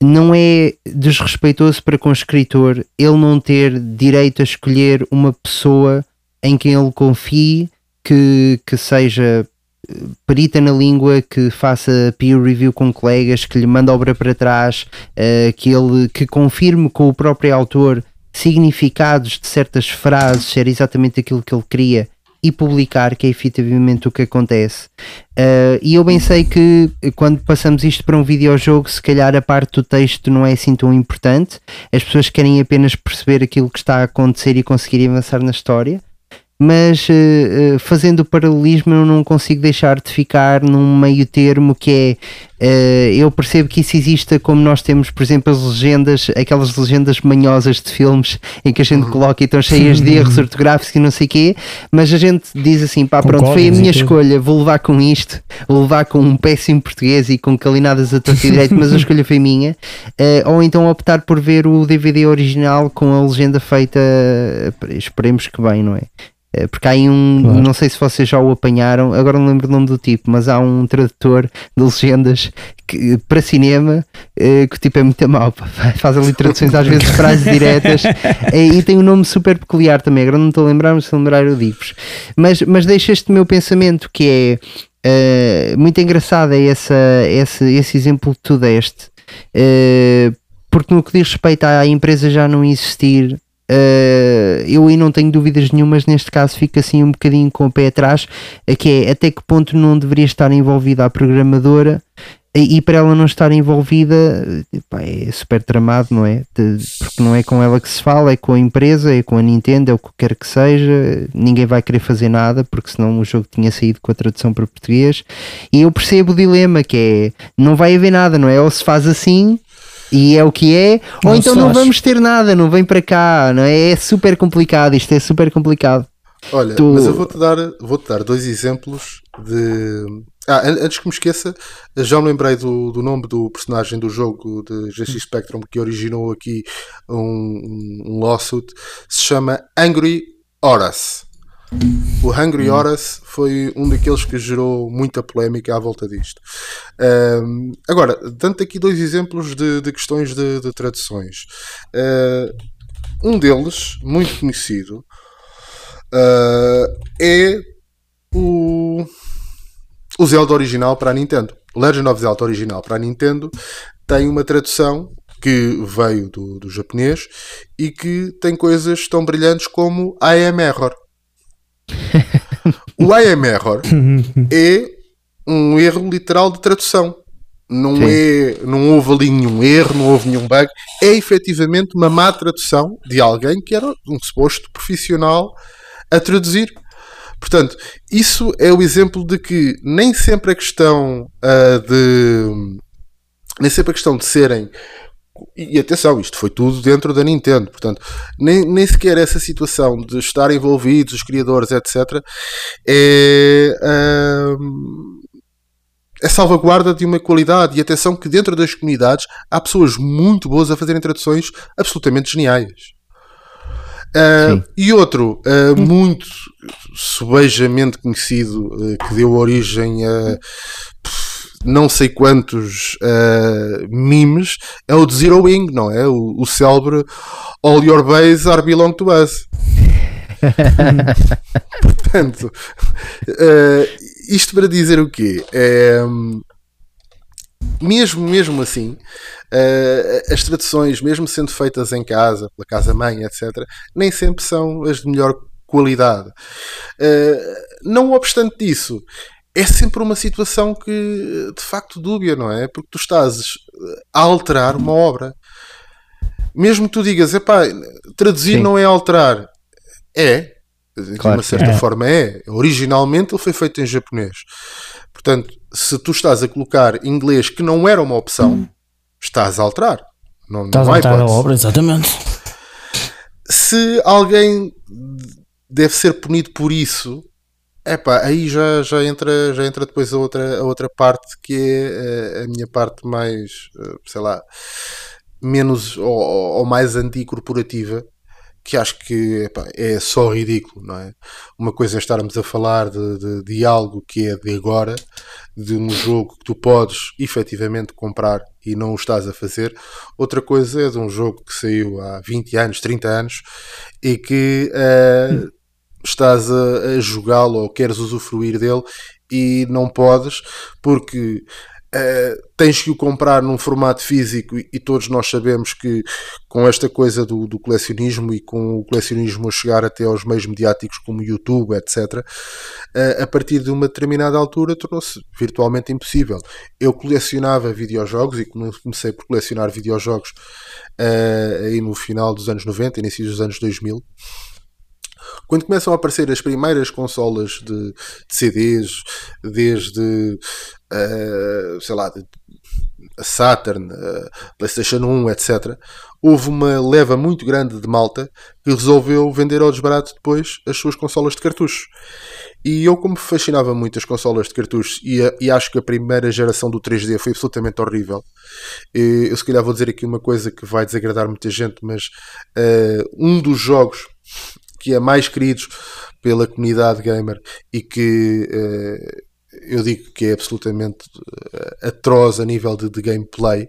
não é desrespeitoso para com o escritor ele não ter direito a escolher uma pessoa em quem ele confie que, que seja eh, perita na língua, que faça peer review com colegas, que lhe manda obra para trás, eh, que ele que confirme com o próprio autor significados de certas frases, ser exatamente aquilo que ele queria e publicar, que é efetivamente o que acontece. Uh, e eu bem sei que quando passamos isto para um videojogo, se calhar a parte do texto não é assim tão importante. As pessoas querem apenas perceber aquilo que está a acontecer e conseguir avançar na história. Mas uh, fazendo o paralelismo, eu não consigo deixar de ficar num meio termo que é. Eu percebo que isso exista como nós temos, por exemplo, as legendas, aquelas legendas manhosas de filmes em que a gente coloca e estão cheias de erros ortográficos e não sei o quê, mas a gente diz assim: pá, Com pronto, foi a minha escolha, vou levar com isto, vou levar com um péssimo português e com calinadas a torto e direito, mas a escolha foi minha. Eh, ou então optar por ver o DVD original com a legenda feita, eh, esperemos que bem, não é? Eh, Porque há aí um, Claro. não sei se vocês já o apanharam, agora não lembro o nome do tipo, mas há um tradutor de legendas que, para cinema eh, que tipo é muito mau, faz ali traduções às vezes frases diretas eh, e tem um nome super peculiar também. Agora não estou a lembrar, mas se lembrar eu digo-vos. Mas, mas deixa este meu pensamento que é eh, muito engraçado é essa, esse, esse exemplo que tu deste, eh, porque no que diz respeito à empresa já não existir, eh, eu aí não tenho dúvidas nenhumas, neste caso fico assim um bocadinho com o pé atrás, que é até que ponto não deveria estar envolvida a programadora e, e para ela não estar envolvida pá, é super tramado, não é? De- porque não é com ela que se fala, é com a empresa, é com a Nintendo, é o que quer que seja, ninguém vai querer fazer nada porque senão o jogo tinha saído com a tradução para português e eu percebo o dilema que é não vai haver nada, não é? Ou se faz assim e é o que é, ou Não então não faz. vamos ter nada, não vem para cá, não é? É super complicado, isto é super complicado. Olha, Tu- mas eu vou-te dar, vou-te dar dois exemplos de. Ah, an- antes que me esqueça, já me lembrei do, do nome do personagem do jogo de GX Spectrum que originou aqui um, um, um lawsuit. Se chama Angry Horace. O Hungry Horace foi um daqueles que gerou muita polémica à volta disto. Ahm, agora, dando aqui dois exemplos de, de questões de, de traduções. Ah, um deles, muito conhecido, ah, é o. o Zelda original para a Nintendo. Legend of Zelda original para a Nintendo tem uma tradução que veio do, do japonês e que tem coisas tão brilhantes como I am error. o I am error é um erro literal de tradução. Não, é, não houve ali nenhum erro, não houve nenhum bug. É efetivamente uma má tradução de alguém que era um suposto profissional a traduzir. Portanto, isso é o exemplo de que nem sempre a questão ah, de. Nem sempre a questão de serem. E atenção, isto foi tudo dentro da Nintendo, portanto, nem, nem sequer essa situação de estar envolvidos, os criadores, etc., é. ah, é salvaguarda de uma qualidade e atenção que dentro das comunidades há pessoas muito boas a fazerem traduções absolutamente geniais. Uh, e outro, uh, muito subejamente conhecido, uh, que deu origem a não sei quantos memes, é o de Zero Wing, não é? O, o célebre All Your Base Are Belong to Us. Portanto, isto para dizer o quê? É, mesmo, mesmo assim, uh, as traduções, mesmo sendo feitas em casa, pela casa-mãe, etc., nem sempre são as de melhor qualidade. Uh, não obstante disso, é sempre uma situação que de facto dúbia, não é? Porque tu estás a alterar uma obra. Mesmo que tu digas, epá, traduzir Sim. não é alterar. É, de Claro uma certa é. forma é. Originalmente ele foi feito em japonês. Portanto, se tu estás a colocar inglês que não era uma opção, estás a alterar. Não, Estás não a matar a obra, exatamente. Se alguém deve ser punido por isso, epá, aí já, já, entra, já entra depois a outra, a outra parte que é eh, a minha parte mais, eh, sei lá, menos ou, ou mais anticorporativa, que acho que epá, é só ridículo, não é? Uma coisa é estarmos a falar de, de, de algo que é de agora, de um jogo que tu podes efetivamente comprar e não o estás a fazer. Outra coisa é de um jogo que saiu há 20 anos, 30 anos e que eh, estás a, a jogá-lo ou queres usufruir dele e não podes porque eh, tens que o comprar num formato físico e, e todos nós sabemos que com esta coisa do, do colecionismo e com o colecionismo a chegar até aos meios mediáticos como YouTube, etc., eh, a partir de uma determinada altura tornou-se virtualmente impossível. Eu colecionava videojogos e come- comecei por colecionar videojogos eh, aí no final dos anos 90, início dos anos 2000 quando começam a aparecer as primeiras consolas de, de CDs, desde eh, sei lá, de- a Saturn, a PlayStation 1, etc., houve uma leva muito grande de malta que resolveu vender ao desbarato depois as suas consolas de cartucho. E eu, como fascinava muito as consolas de cartuchos e, a- e acho que a primeira geração do 3D foi absolutamente horrível, eh, eu se calhar vou dizer aqui uma coisa que vai desagradar muita gente, mas eh, um dos jogos que é mais queridos pela comunidade gamer e que eh, eu digo que é absolutamente eh, atroz a nível de, de gameplay,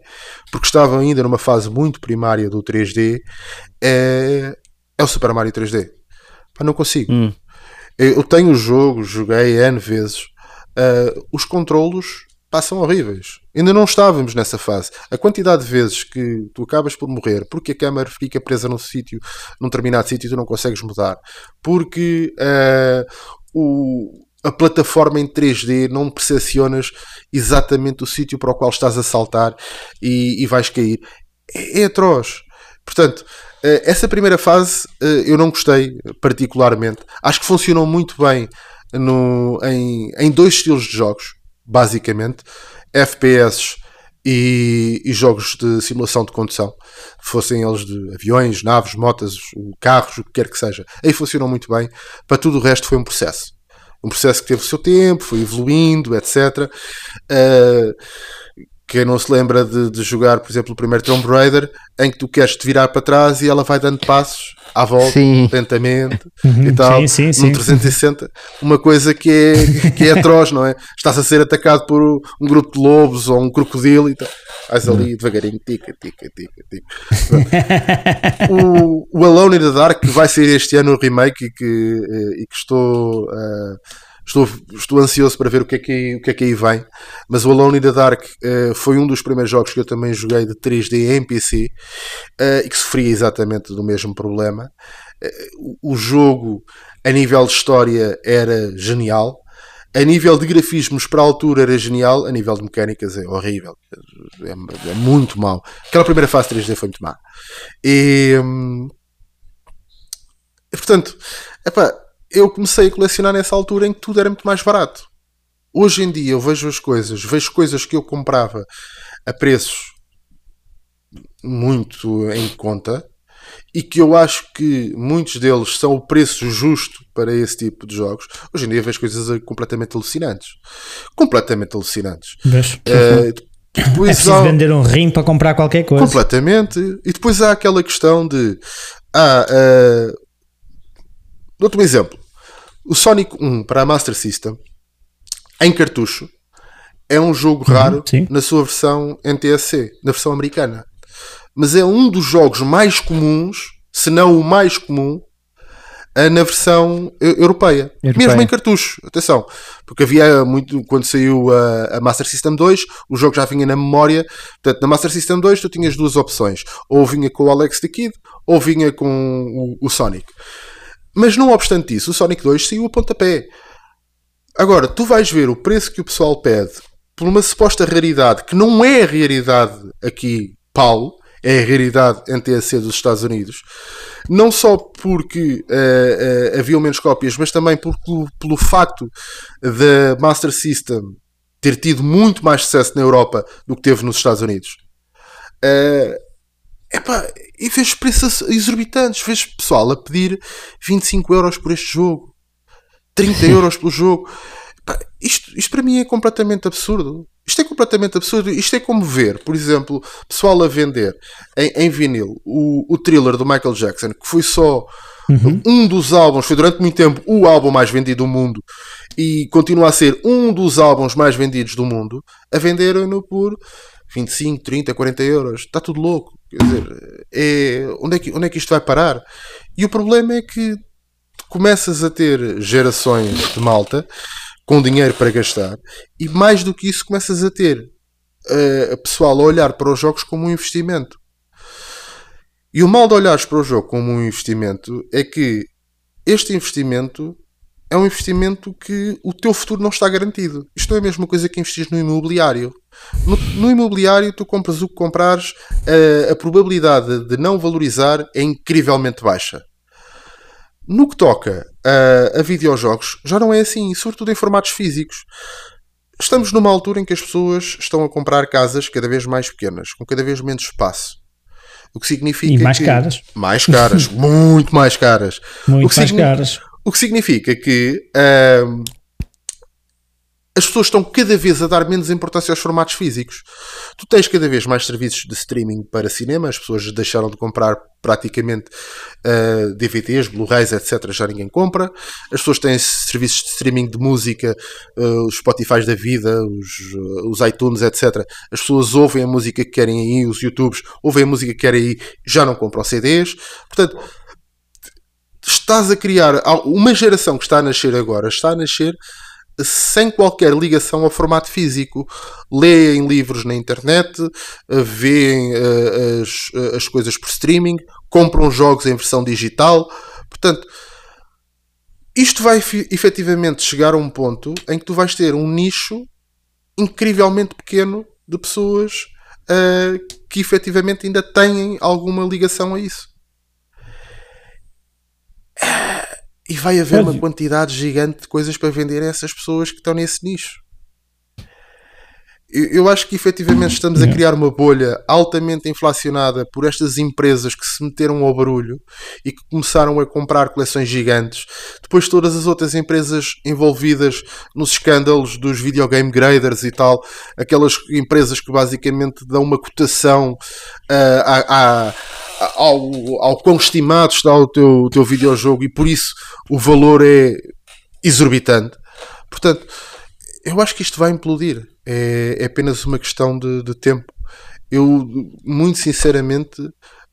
porque estavam ainda numa fase muito primária do 3D, é, é o Super Mario 3D. Pá, não consigo. Hum. Eu tenho o jogo, joguei N vezes. ah, os controlos passam horríveis. Ainda não estávamos nessa fase. A quantidade de vezes que tu acabas por morrer porque a câmera fica presa num sítio, num determinado sítio e tu não consegues mudar, porque ah, o- a plataforma em 3D não percepcionas exatamente o sítio para o qual estás a saltar e, e vais cair. É, é atroz. Portanto, eh, essa primeira fase eh, eu não gostei particularmente. Acho que funcionou muito bem no, em, em dois estilos de jogos, basicamente: FPS e, e jogos de simulação de condução, fossem eles de aviões, naves, motas, carros, o que quer que seja. Aí funcionou muito bem. Para tudo o resto foi um processo. Um processo que teve o seu tempo, foi evoluindo, etc. Eh, quem não se lembra de, de jogar, por exemplo, o primeiro Tomb Raider, em que tu queres te virar para trás e ela vai dando passos à volta, Sim. lentamente Uhum, e tal, sim, sim, sim. 360, uma coisa que é, que é atroz, não é? Estás a ser atacado por um grupo de lobos ou um crocodilo e tal. Vais ali Uhum. devagarinho, tica, tica, tica, tica. o, o Alone in the Dark que vai sair este ano o remake e que, eh, e que estou, eh, Estou, estou ansioso para ver o que, é que, aí- o que é que aí vem. Mas o Alone in the Dark eh, foi um dos primeiros jogos que eu também joguei de 3D em PC eh, e que sofria exatamente do mesmo problema. Eh, o, jogo, a nível de história, era genial. A nível de grafismos para a altura era genial, a nível de mecânicas é horrível. É, é muito mau. Aquela primeira fase 3D foi muito má. E, hum, portanto, epá, eu comecei a colecionar nessa altura em que tudo era muito mais barato. Hoje em dia eu vejo as coisas, vejo coisas que eu comprava a preços muito em conta e que eu acho que muitos deles são o preço justo para esse tipo de jogos. Hoje em dia vejo coisas eh, completamente alucinantes. Completamente alucinantes. Eh, é depois preciso há- vender um rim para comprar qualquer coisa. Completamente. E depois há aquela questão de. Ah, uh, dou-te um exemplo. O Sonic 1 para a Master System, em cartucho, é um jogo raro sim. na sua versão NTSC, na versão americana. Mas é um dos jogos mais comuns, se não o mais comum, ah, na versão eu- europeia. Europeia. Mesmo em cartucho, atenção. Porque havia muito, quando saiu a, a Master System 2, o jogo já vinha na memória. Portanto, na Master System 2 tu tinhas duas opções. Ou vinha com o Alex the Kid, ou vinha com o, o Sonic. Mas não obstante isso, o Sonic 2 saiu a pontapé. Agora, tu vais ver o preço que o pessoal pede por uma suposta raridade que não é a raridade aqui, Paulo, é a raridade NTSC dos Estados Unidos. Não só porque eh, eh, havia menos cópias, mas também por, pelo, pelo facto da Master System ter tido muito mais sucesso na Europa do que teve nos Estados Unidos. Eh, epá, e fez preços exorbitantes. Fez pessoal a pedir 25 euros por este jogo, 30 euros pelo jogo. Epá, isto, isto para mim é completamente absurdo. Isto é completamente absurdo. Isto é como ver, por exemplo, pessoal a vender em, em vinil o, o thriller do Michael Jackson, que foi só um dos álbuns, foi durante muito tempo o álbum mais vendido do mundo e continua a ser um dos álbuns mais vendidos do mundo, a venderem-no por 25, 30, 40 euros. Está tudo louco. Quer dizer, é, onde, é que, onde é que isto vai parar? E o problema é que começas a ter gerações de malta com dinheiro para gastar e mais do que isso começas a ter eh, a pessoal a olhar para os jogos como um investimento. E o mal de olhares para o jogo como um investimento é que este investimento é um investimento que o teu futuro não está garantido. Isto não é a mesma coisa que investir no imobiliário. No, no imobiliário, tu compras o que comprares, a, a probabilidade de não valorizar é incrivelmente baixa. No que toca a, a videojogos, já não é assim, sobretudo em formatos físicos. Estamos numa altura em que as pessoas estão a comprar casas cada vez mais pequenas, com cada vez menos espaço. O que significa E mais que- caras. Mais caras, muito mais caras. Muito mais caras. O que significa que ahm, as pessoas estão cada vez a dar menos importância aos formatos físicos. Tu tens cada vez mais serviços de streaming para cinema, as pessoas deixaram de comprar praticamente ah, DVDs, Blu-rays, etc. Já ninguém compra. As pessoas têm serviços de streaming de música, ah, os Spotify da vida, os, ah, os iTunes, etc. As pessoas ouvem a música que querem aí, os YouTubes ouvem a música que querem aí, já não compram CDs. Portanto, estás a criar uma geração que está a nascer agora, está a nascer sem qualquer ligação ao formato físico. Leem livros na internet, eh, veem eh, as, eh, as coisas por streaming, compram jogos em versão digital. Portanto, isto vai efe- efetivamente chegar a um ponto em que tu vais ter um nicho incrivelmente pequeno de pessoas eh, que efetivamente ainda têm alguma ligação a isso. E vai haver uma quantidade gigante de coisas para vender a essas pessoas que estão nesse nicho. Eu, acho que efetivamente estamos a criar uma bolha altamente inflacionada por estas empresas que se meteram ao barulho e que começaram a comprar coleções gigantes. Depois todas as outras empresas envolvidas nos escândalos dos videogame graders e tal, aquelas empresas que basicamente dão uma cotação ah, à- à- ao, ao quão estimado está o teu, o teu videojogo e por isso o valor é exorbitante. Portanto, eu acho que isto vai implodir. É, é apenas uma questão de, de tempo. Eu, muito sinceramente,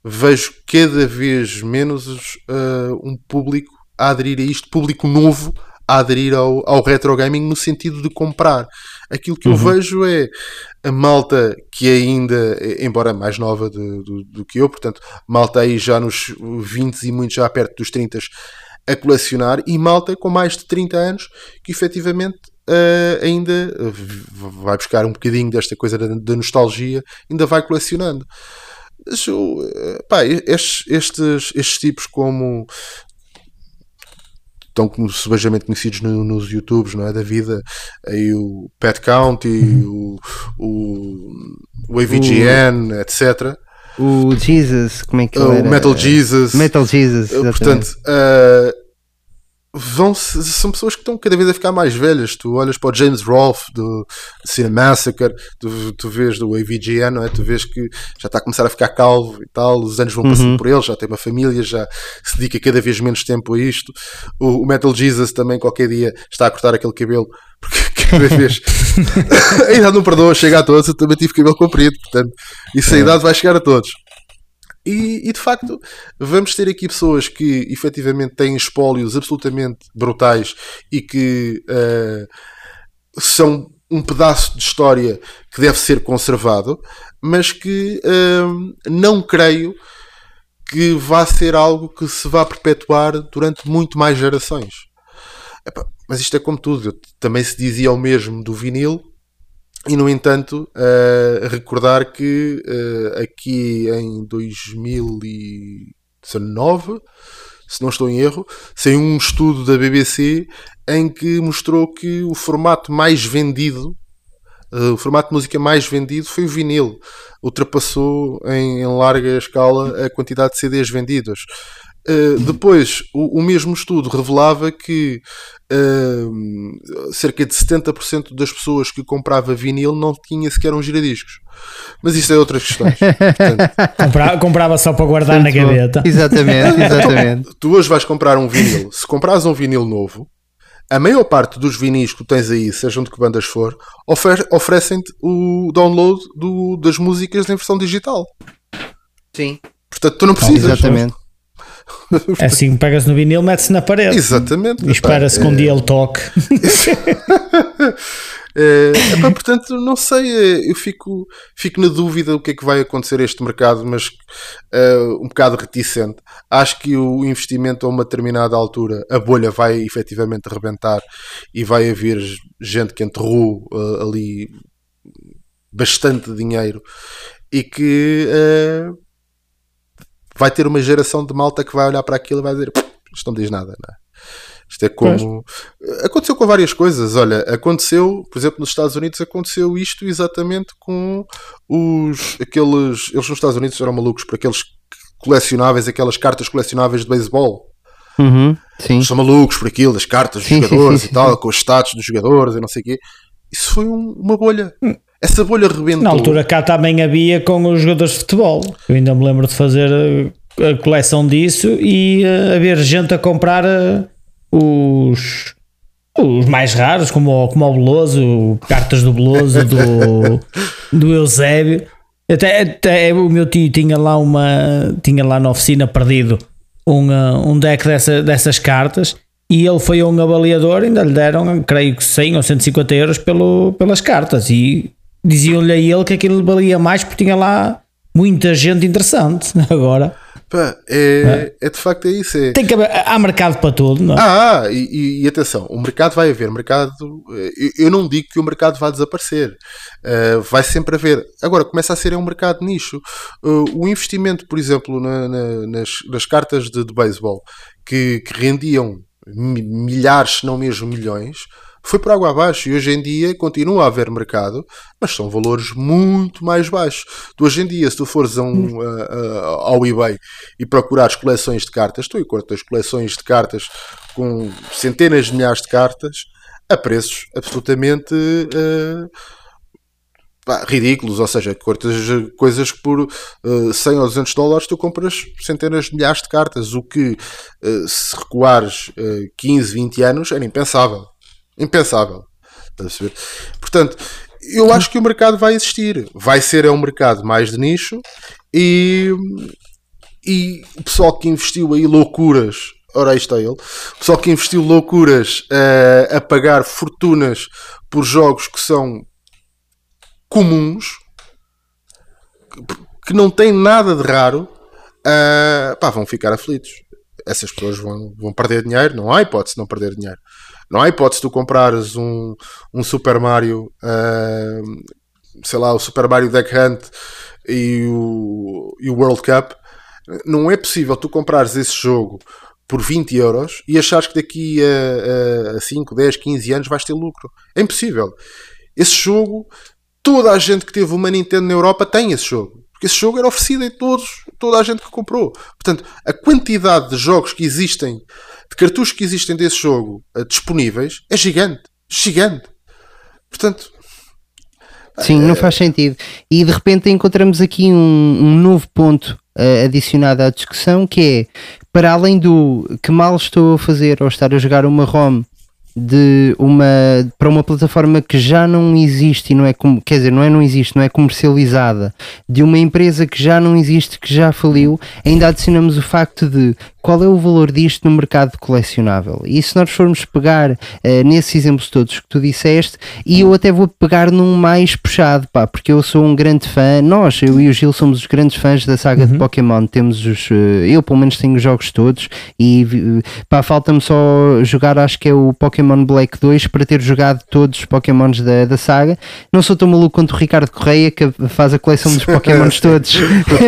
vejo cada vez menos ah, um público a aderir a isto, público novo a aderir ao, ao retro gaming no sentido de comprar. Aquilo que eu vejo é a malta que ainda, embora mais nova do, do, do que eu, portanto, malta aí já nos 20 e muito já perto dos 30 a colecionar, e malta com mais de 30 anos que efetivamente eh, ainda vai buscar um bocadinho desta coisa da, da nostalgia, ainda vai colecionando. Mas, eu, eh, pá, estes, estes, estes tipos como estão como subejamente conhecidos no- nos YouTubes, não é? Da vida, aí o Pet County, o, o, o AVGN, etc. O Jesus, como é que ele O era? Metal Jesus. Metal Jesus, Uh, exatamente. Portanto, uh, vão são pessoas que estão cada vez a ficar mais velhas. Tu olhas para o James Rolfe do Cinema Massacre, tu, tu vês do AVGN, não é? Tu vês que já está a começar a ficar calvo e tal, os anos vão passando por ele, já tem uma família, já se dedica cada vez menos tempo a isto. O, o Metal Jesus também, qualquer dia, está a cortar aquele cabelo, porque cada vez a idade não perdoa, chega a todos. Eu também tive cabelo comprido, portanto, isso a idade vai chegar a todos. E, e, de facto, vamos ter aqui pessoas que efetivamente têm espólios absolutamente brutais e que eh, são um pedaço de história que deve ser conservado, mas que eh, não creio que vá ser algo que se vá perpetuar durante muito mais gerações. Epá, mas isto é como tudo, também se dizia o mesmo do vinil, e no entanto, eh, recordar que eh, aqui em 2019, se não estou em erro, saiu um estudo da BBC em que mostrou que o formato mais vendido, eh, o formato de música mais vendido foi o vinil. Ultrapassou em, em larga escala a quantidade de CDs vendidos. Uh, depois, o, o mesmo estudo revelava que uh, cerca de 70% das pessoas que comprava vinil não tinha sequer um giradiscos. Mas isso é outras questões. Portanto, Compra- comprava só para guardar na gaveta. Exatamente, exatamente. tu hoje vais comprar um vinil. Se comprares um vinil novo, a maior parte dos vinis que tu tens aí, sejam de que bandas for, ofer- oferecem-te o download do- das músicas em versão digital. Sim. Portanto, tu não precisas. Exatamente. É assim, pega-se no vinil, mete-se na parede. Exatamente. E espera-se que um dia ele toque. É, epá, portanto, não sei, é, eu fico, fico na dúvida o que é que vai acontecer a este mercado, mas é, um bocado reticente. Acho que o investimento a uma determinada altura, a bolha vai efetivamente rebentar e vai haver gente que enterrou eh, ali bastante dinheiro e que eh, vai ter uma geração de malta que vai olhar para aquilo e vai dizer isto não diz nada, não é? Isto é como. Aconteceu com várias coisas. Olha, aconteceu, por exemplo, nos Estados Unidos, aconteceu isto exatamente com os. aqueles. Eles nos Estados Unidos eram malucos por aqueles colecionáveis, aquelas cartas colecionáveis de beisebol. Uhum, são malucos por aquilo, das cartas dos Sim, jogadores sim, e sim, tal, sim. com os status dos jogadores e não sei o quê. Isso foi um- uma bolha. Essa bolha rebentou. Na altura cá também havia com os jogadores de futebol. Eu ainda me lembro de fazer eh, a coleção disso e eh, haver gente a comprar eh, os, os mais raros, como, o- como o Beloso, cartas do Beloso, do, do Eusébio. Até, até o meu tio tinha lá uma tinha lá na oficina perdido um, um deck dessa, dessas cartas e ele foi a um avaliador ainda lhe deram creio que 100 ou 150 euros pelo, pelas cartas e diziam-lhe a ele que aquilo valia mais porque tinha lá muita gente interessante agora Pá, é, é de facto é isso. É, tem que haver, há mercado para tudo não? é? Ah, ah, e, e- atenção, o mercado vai haver, mercado, eh, eu, eu não digo que o mercado vai desaparecer, eh, vai sempre haver. Agora, começa a ser um mercado nicho. Uh, o investimento, por exemplo, na- na- nas, nas cartas de, de beisebol, que, que rendiam mi- milhares, se não mesmo milhões, foi por água abaixo e hoje em dia continua a haver mercado, mas são valores muito mais baixos. Tu hoje em dia, se tu fores a um, a- a- ao eBay e procurares coleções de cartas, tu encontras coleções de cartas com centenas de milhares de cartas a preços absolutamente eh, pá, ridículos, ou seja, cortas coisas que por eh, 100 ou 200 dólares tu compras centenas de milhares de cartas, o que eh, se recuares eh, 15, 20 anos era impensável. Impensável. A? Portanto, eu acho que o mercado vai existir. Vai ser é um mercado mais de nicho e, e o pessoal que investiu aí loucuras ora aí está ele. O pessoal que investiu loucuras eh, a pagar fortunas por jogos que são comuns, que não têm nada de raro, eh, pá, vão ficar aflitos. Essas pessoas vão, vão perder dinheiro, não há hipótese de não perder dinheiro. Não há hipótese de tu comprares um, um Super Mario, eh, sei lá, o Super Mario Duck Hunt e o, e o World Cup. Não é possível tu comprares esse jogo por 20 euros e achares que daqui a, a 5, 10, 15 anos vais ter lucro. É impossível. Esse jogo, toda a gente que teve uma Nintendo na Europa tem esse jogo. Porque esse jogo era oferecido a todos, toda a gente que comprou. Portanto, a quantidade de jogos que existem, de cartuchos que existem desse jogo eh, disponíveis, é gigante. Gigante. Portanto, Sim, não faz sentido. E de repente encontramos aqui um, um novo ponto uh, adicionado à discussão que é para além do que mal estou a fazer ou estar a jogar uma ROM de uma para uma plataforma que já não existe e não é como quer dizer não é não existe não é comercializada de uma empresa que já não existe que já faliu ainda adicionamos o facto de qual é o valor disto no mercado colecionável e se nós formos pegar uh, nesses exemplos todos que tu disseste e eu até vou pegar num mais puxado pá porque eu sou um grande fã nós eu e o Gil somos os grandes fãs da saga de Pokémon temos os uh, eu pelo menos tenho os jogos todos e uh, pá falta-me só jogar acho que é o Pokémon Black 2 para ter jogado todos os Pokémons da, da saga. Não sou tão maluco quanto o Ricardo Correia que faz a coleção dos Pokémons todos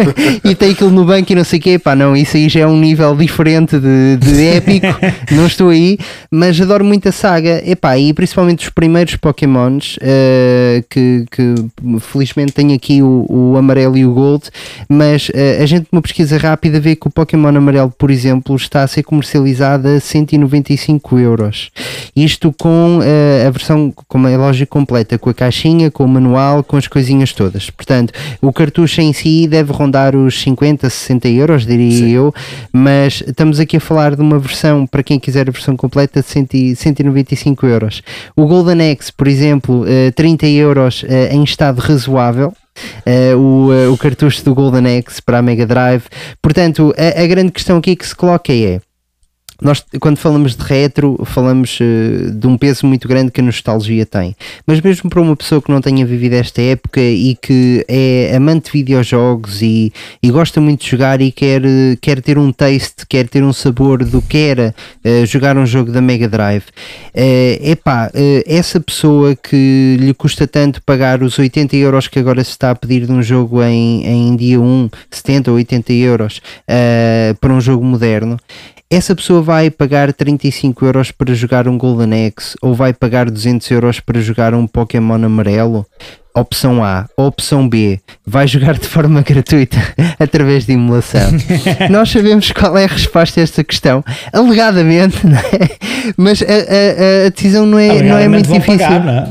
e tem aquilo no banco e não sei o quê. Pá, não, isso aí já é um nível diferente de, de épico. não estou aí, mas adoro muito a saga. Epá, e principalmente os primeiros Pokémons uh, que, que felizmente tenho aqui o, o amarelo e o gold, mas uh, a gente numa pesquisa rápida vê que o Pokémon amarelo, por exemplo, está a ser comercializado a 195 euros. Isto com uh, a versão, como é lógico, completa, com a caixinha, com o manual, com as coisinhas todas. Portanto, o cartucho em si deve rondar os 50, 60 euros, diria Sim. eu, mas estamos aqui a falar de uma versão, para quem quiser a versão completa, de 100, 195 euros. O Golden X, por exemplo, uh, 30 euros uh, em estado razoável. Uh, o, o cartucho do Golden X para a Mega Drive. Portanto, a, a grande questão aqui que se coloca é nós, quando falamos de retro, falamos uh, de um peso muito grande que a nostalgia tem. Mas mesmo para uma pessoa que não tenha vivido esta época e que é amante de videojogos e, e gosta muito de jogar e quer, quer ter um taste, quer ter um sabor do que era uh, jogar um jogo da Mega Drive, epá, uh, essa pessoa que lhe custa tanto pagar os 80 euros que agora se está a pedir de um jogo em, em dia 1, 70 ou 80 euros para um jogo moderno essa pessoa vai pagar 35 euros para jogar um Golden X ou vai pagar 200 euros para jogar um Pokémon amarelo? Opção A. Opção B. Vai jogar de forma gratuita através de emulação. Nós sabemos qual é a resposta a esta questão, alegadamente, é? mas a, a, a, decisão não é, não é muito difícil. Pagar, não é?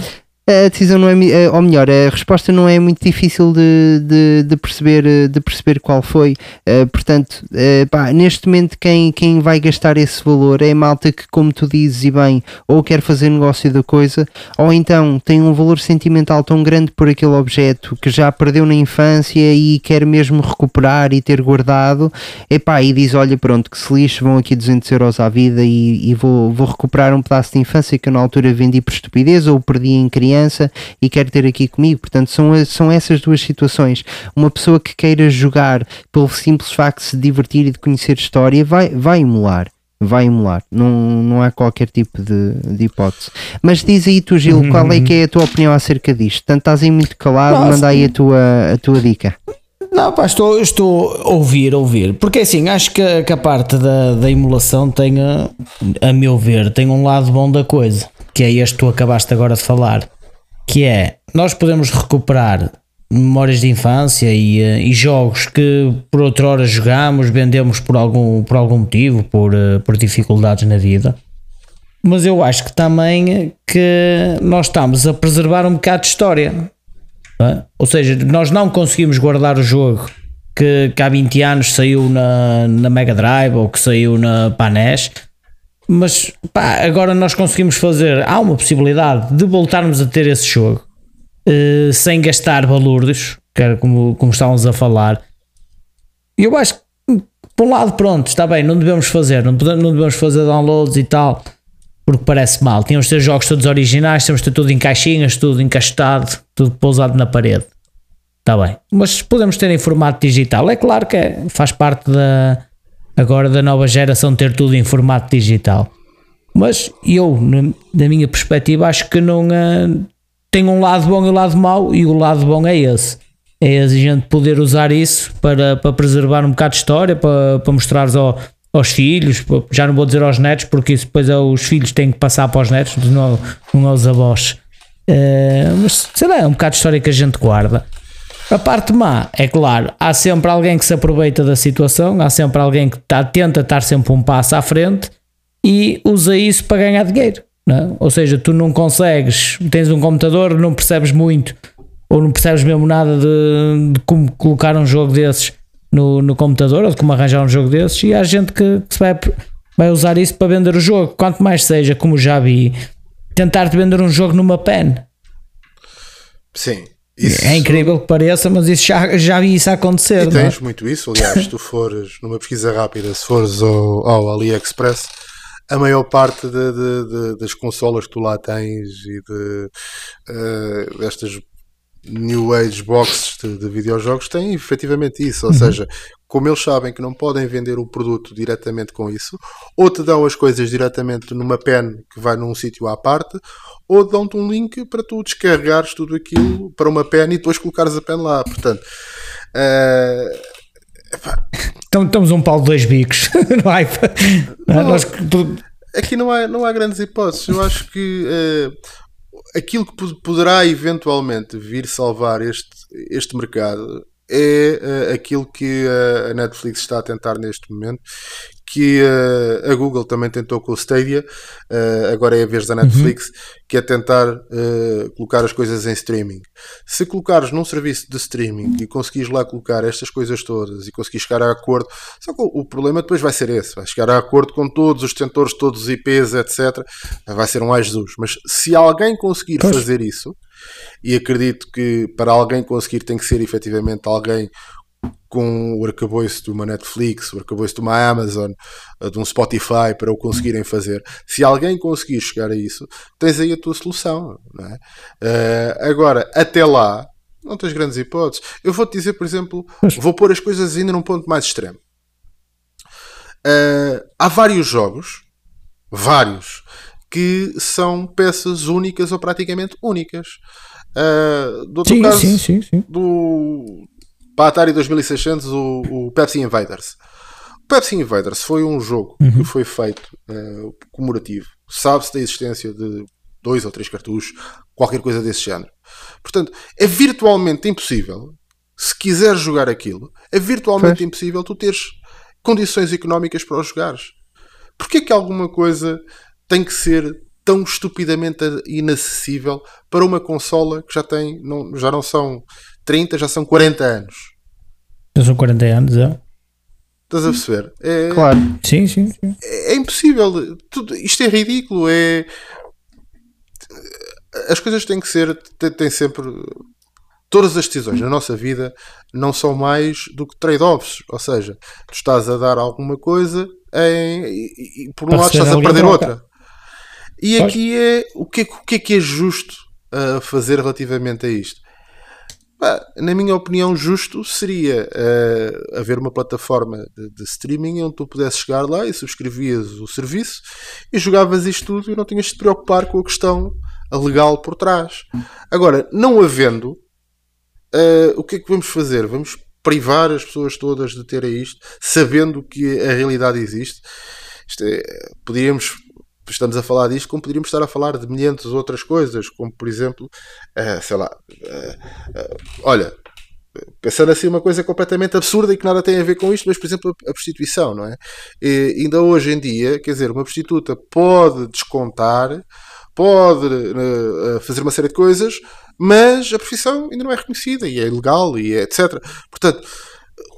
A decisão não é, eh, ou melhor, a resposta não é muito difícil de, de, de perceber, eh, de perceber qual foi. Uh, portanto, uh, pá, neste momento, quem, quem vai gastar esse valor é a malta que, como tu dizes, e bem, ou quer fazer negócio da coisa, ou então tem um valor sentimental tão grande por aquele objeto que já perdeu na infância e quer mesmo recuperar e ter guardado, epá, e diz: Olha, pronto, que se lixe, vão aqui 200 euros à vida e, e vou, vou recuperar um pedaço de infância que eu na altura vendi por estupidez ou perdi em criança criança e quer ter aqui comigo. Portanto, são, são essas duas situações. Uma pessoa que queira jogar pelo simples facto de se divertir e de conhecer história vai, vai emular vai emular, não, não há qualquer tipo de, de hipótese. Mas diz aí tu, Gil, qual é que é a tua opinião acerca disto? Tanto estás aí muito calado, Nossa. manda aí a tua, a tua dica. Não, pá, estou, estou a ouvir, a ouvir, porque assim, acho que, que a parte da, da emulação tem, a, a meu ver, tem um lado bom da coisa, que é este que tu acabaste agora de falar que é nós podemos recuperar memórias de infância e, eh, e, jogos que por outra hora vendemos por algum, por algum motivo, por, eh, por dificuldades na vida. Mas eu acho que também que nós estamos a preservar um bocado de história. É? Ou seja, nós não conseguimos guardar o jogo que, que há 20 anos saiu na, na Mega Drive ou que saiu na Panes mas pá, agora nós conseguimos fazer. Há uma possibilidade de voltarmos a ter esse jogo uh, sem gastar balúrdios, que como, como estávamos a falar. E eu acho que por um lado, pronto, está bem, não devemos fazer, não, pode- não devemos fazer downloads e tal, porque parece mal. Tínhamos de ter jogos todos originais, temos de ter tudo em caixinhas, tudo encaixotado, tudo pousado na parede. Está bem. Mas podemos ter em formato digital. É claro que é- faz parte da agora da nova geração ter tudo em formato digital. Mas eu, da minha perspectiva, acho que não eh, tem um lado bom e um lado mau, e o lado bom é esse. É a gente poder usar isso para, para preservar um bocado de história, para, para mostrar ao, aos filhos, já não vou dizer aos netos, porque isso depois é os filhos têm que passar para os netos, não, não aos avós. Eh, mas sei lá, é um bocado de história que a gente guarda. A parte má, é claro, há sempre alguém que se aproveita da situação, há sempre alguém que tá, tenta estar sempre um passo à frente e usa isso para ganhar dinheiro. é? Ou seja, tu não consegues, tens um computador, não percebes muito, ou não percebes mesmo nada de, de como colocar um jogo desses no, no computador, ou de como arranjar um jogo desses, e há gente que, que vai, vai usar isso para vender o jogo. Quanto mais seja, como já vi, tentar-te vender um jogo numa pen. Sim. Isso, É incrível que pareça, mas isso já, já vi isso acontecer. E é? tens muito isso, aliás, se tu fores numa pesquisa rápida, se fores ao, ao AliExpress, a maior parte de- de- de- das consolas que tu lá tens e de eh, destas New Age boxes de, de videojogos têm efetivamente isso, ou seja, como eles sabem que não podem vender o produto diretamente com isso, ou te dão as coisas diretamente numa pen que vai num sítio à parte, ou dão-te um link para tu descarregares tudo aquilo para uma pen e depois colocares a pen lá. Portanto, eh, Então estamos um pau de dois bicos. Nós- tu- aqui não há, não há grandes hipóteses. Eu acho que eh, aquilo que po- poderá eventualmente vir salvar este, este mercado é eh, aquilo que a Netflix está a tentar neste momento, que eh, a Google também tentou com o Stadia, eh, agora é a vez da Netflix, que é tentar eh, colocar as coisas em streaming. Se colocares num serviço de streaming e conseguires lá colocar estas coisas todas e conseguires chegar a acordo, só que o o problema depois vai ser esse, vai chegar a acordo com todos os detentores, todos os IPs, etc. Vai ser um ai Jesus. Mas se alguém conseguir Pois. fazer isso, e acredito que para alguém conseguir tem que ser efetivamente alguém com o arcabouço de uma Netflix, o arcabouço de uma Amazon, de um Spotify para o conseguirem fazer. Se alguém conseguir chegar a isso, tens aí a tua solução. Não é? Eh, agora, até lá, não tens grandes hipóteses. Eu vou-te dizer, por exemplo, vou pôr as coisas ainda num ponto mais extremo. Eh, há vários jogos, vários, que são peças únicas ou praticamente únicas. Eh, do outro Sim, caso, sim, sim, sim. do para a Atari 2600 o, o Pepsi Invaders. O Pepsi Invaders foi um jogo que foi feito eh, comemorativo. Sabe-se da existência de dois ou três cartuchos, qualquer coisa desse género. Portanto, é virtualmente impossível, se quiseres jogar aquilo, é virtualmente impossível tu teres condições económicas para o jogares. Porquê que alguma coisa tem que ser tão estupidamente inacessível para uma consola que já tem, não, já não são 30, já são 40 anos? Já são 40 anos, é? Estás a perceber? É, Claro. Sim, sim, sim. é é impossível. Tudo, isto é ridículo. É... As coisas têm que ser, têm, têm sempre. Todas as decisões na nossa vida não são mais do que trade-offs. Ou seja, tu estás a dar alguma coisa em- e, e por um Para lado estás a perder troca. outra. E Pois. aqui é o que, é que- o que é que é justo a fazer relativamente a isto? Na minha opinião, justo seria eh, haver uma plataforma de, de streaming onde tu pudesses chegar lá e subscrevias o serviço e jogavas isto tudo e não tinhas de te preocupar com a questão legal por trás. Agora, não havendo, eh, o que é que vamos fazer? Vamos privar as pessoas todas de terem isto, sabendo que a realidade existe. É, poderíamos, estamos a falar disto, como poderíamos estar a falar de milhares de outras coisas, como por exemplo, eh, sei lá, eh, olha, pensando assim uma coisa completamente absurda e que nada tem a ver com isto, mas por exemplo a prostituição, não é? E ainda hoje em dia, quer dizer, uma prostituta pode descontar, pode eh, fazer uma série de coisas, mas a profissão ainda não é reconhecida e é ilegal e é etc. Portanto,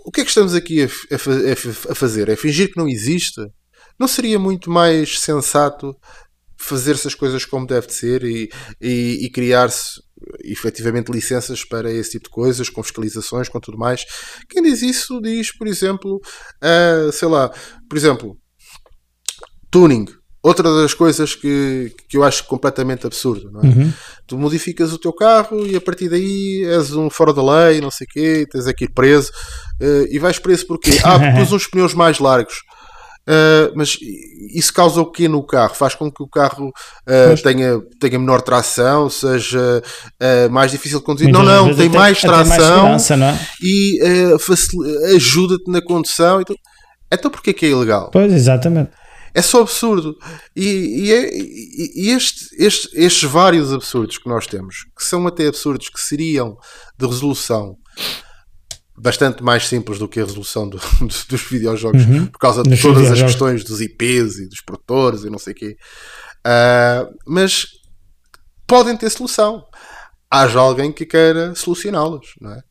o que é que estamos aqui a, a a fazer? É fingir que não existe? Não seria muito mais sensato fazer-se as coisas como deve de ser e, e- e criar-se efetivamente licenças para esse tipo de coisas, com fiscalizações, com tudo mais. Quem diz isso diz, por exemplo, uh, sei lá, por exemplo, tuning. Outra das coisas que, que eu acho completamente absurdo, não é? Uhum. Tu modificas o teu carro e a partir daí és um fora da lei, não sei o quê, tens aqui preso. Uh, e vais preso? Ah, porque pus uns pneus mais largos. Uh, mas isso causa o quê no carro? Faz com que o carro uh, tenha, tenha menor tração, seja uh, mais difícil de conduzir? Muitas não, não, tem até- mais mais tração segurança, não é? e ajuda-te na condução. Então, então porquê que é ilegal? Pois, exatamente. É só absurdo. E, e, é- e este, este- estes vários absurdos que nós temos, que são até absurdos que seriam de resolução bastante mais simples do que a resolução do- dos, dos videojogos, por causa de Dos todas as questões dos IPs e dos produtores e não sei o quê. Ah, mas podem ter solução. Haja alguém que queira solucioná-los, não é?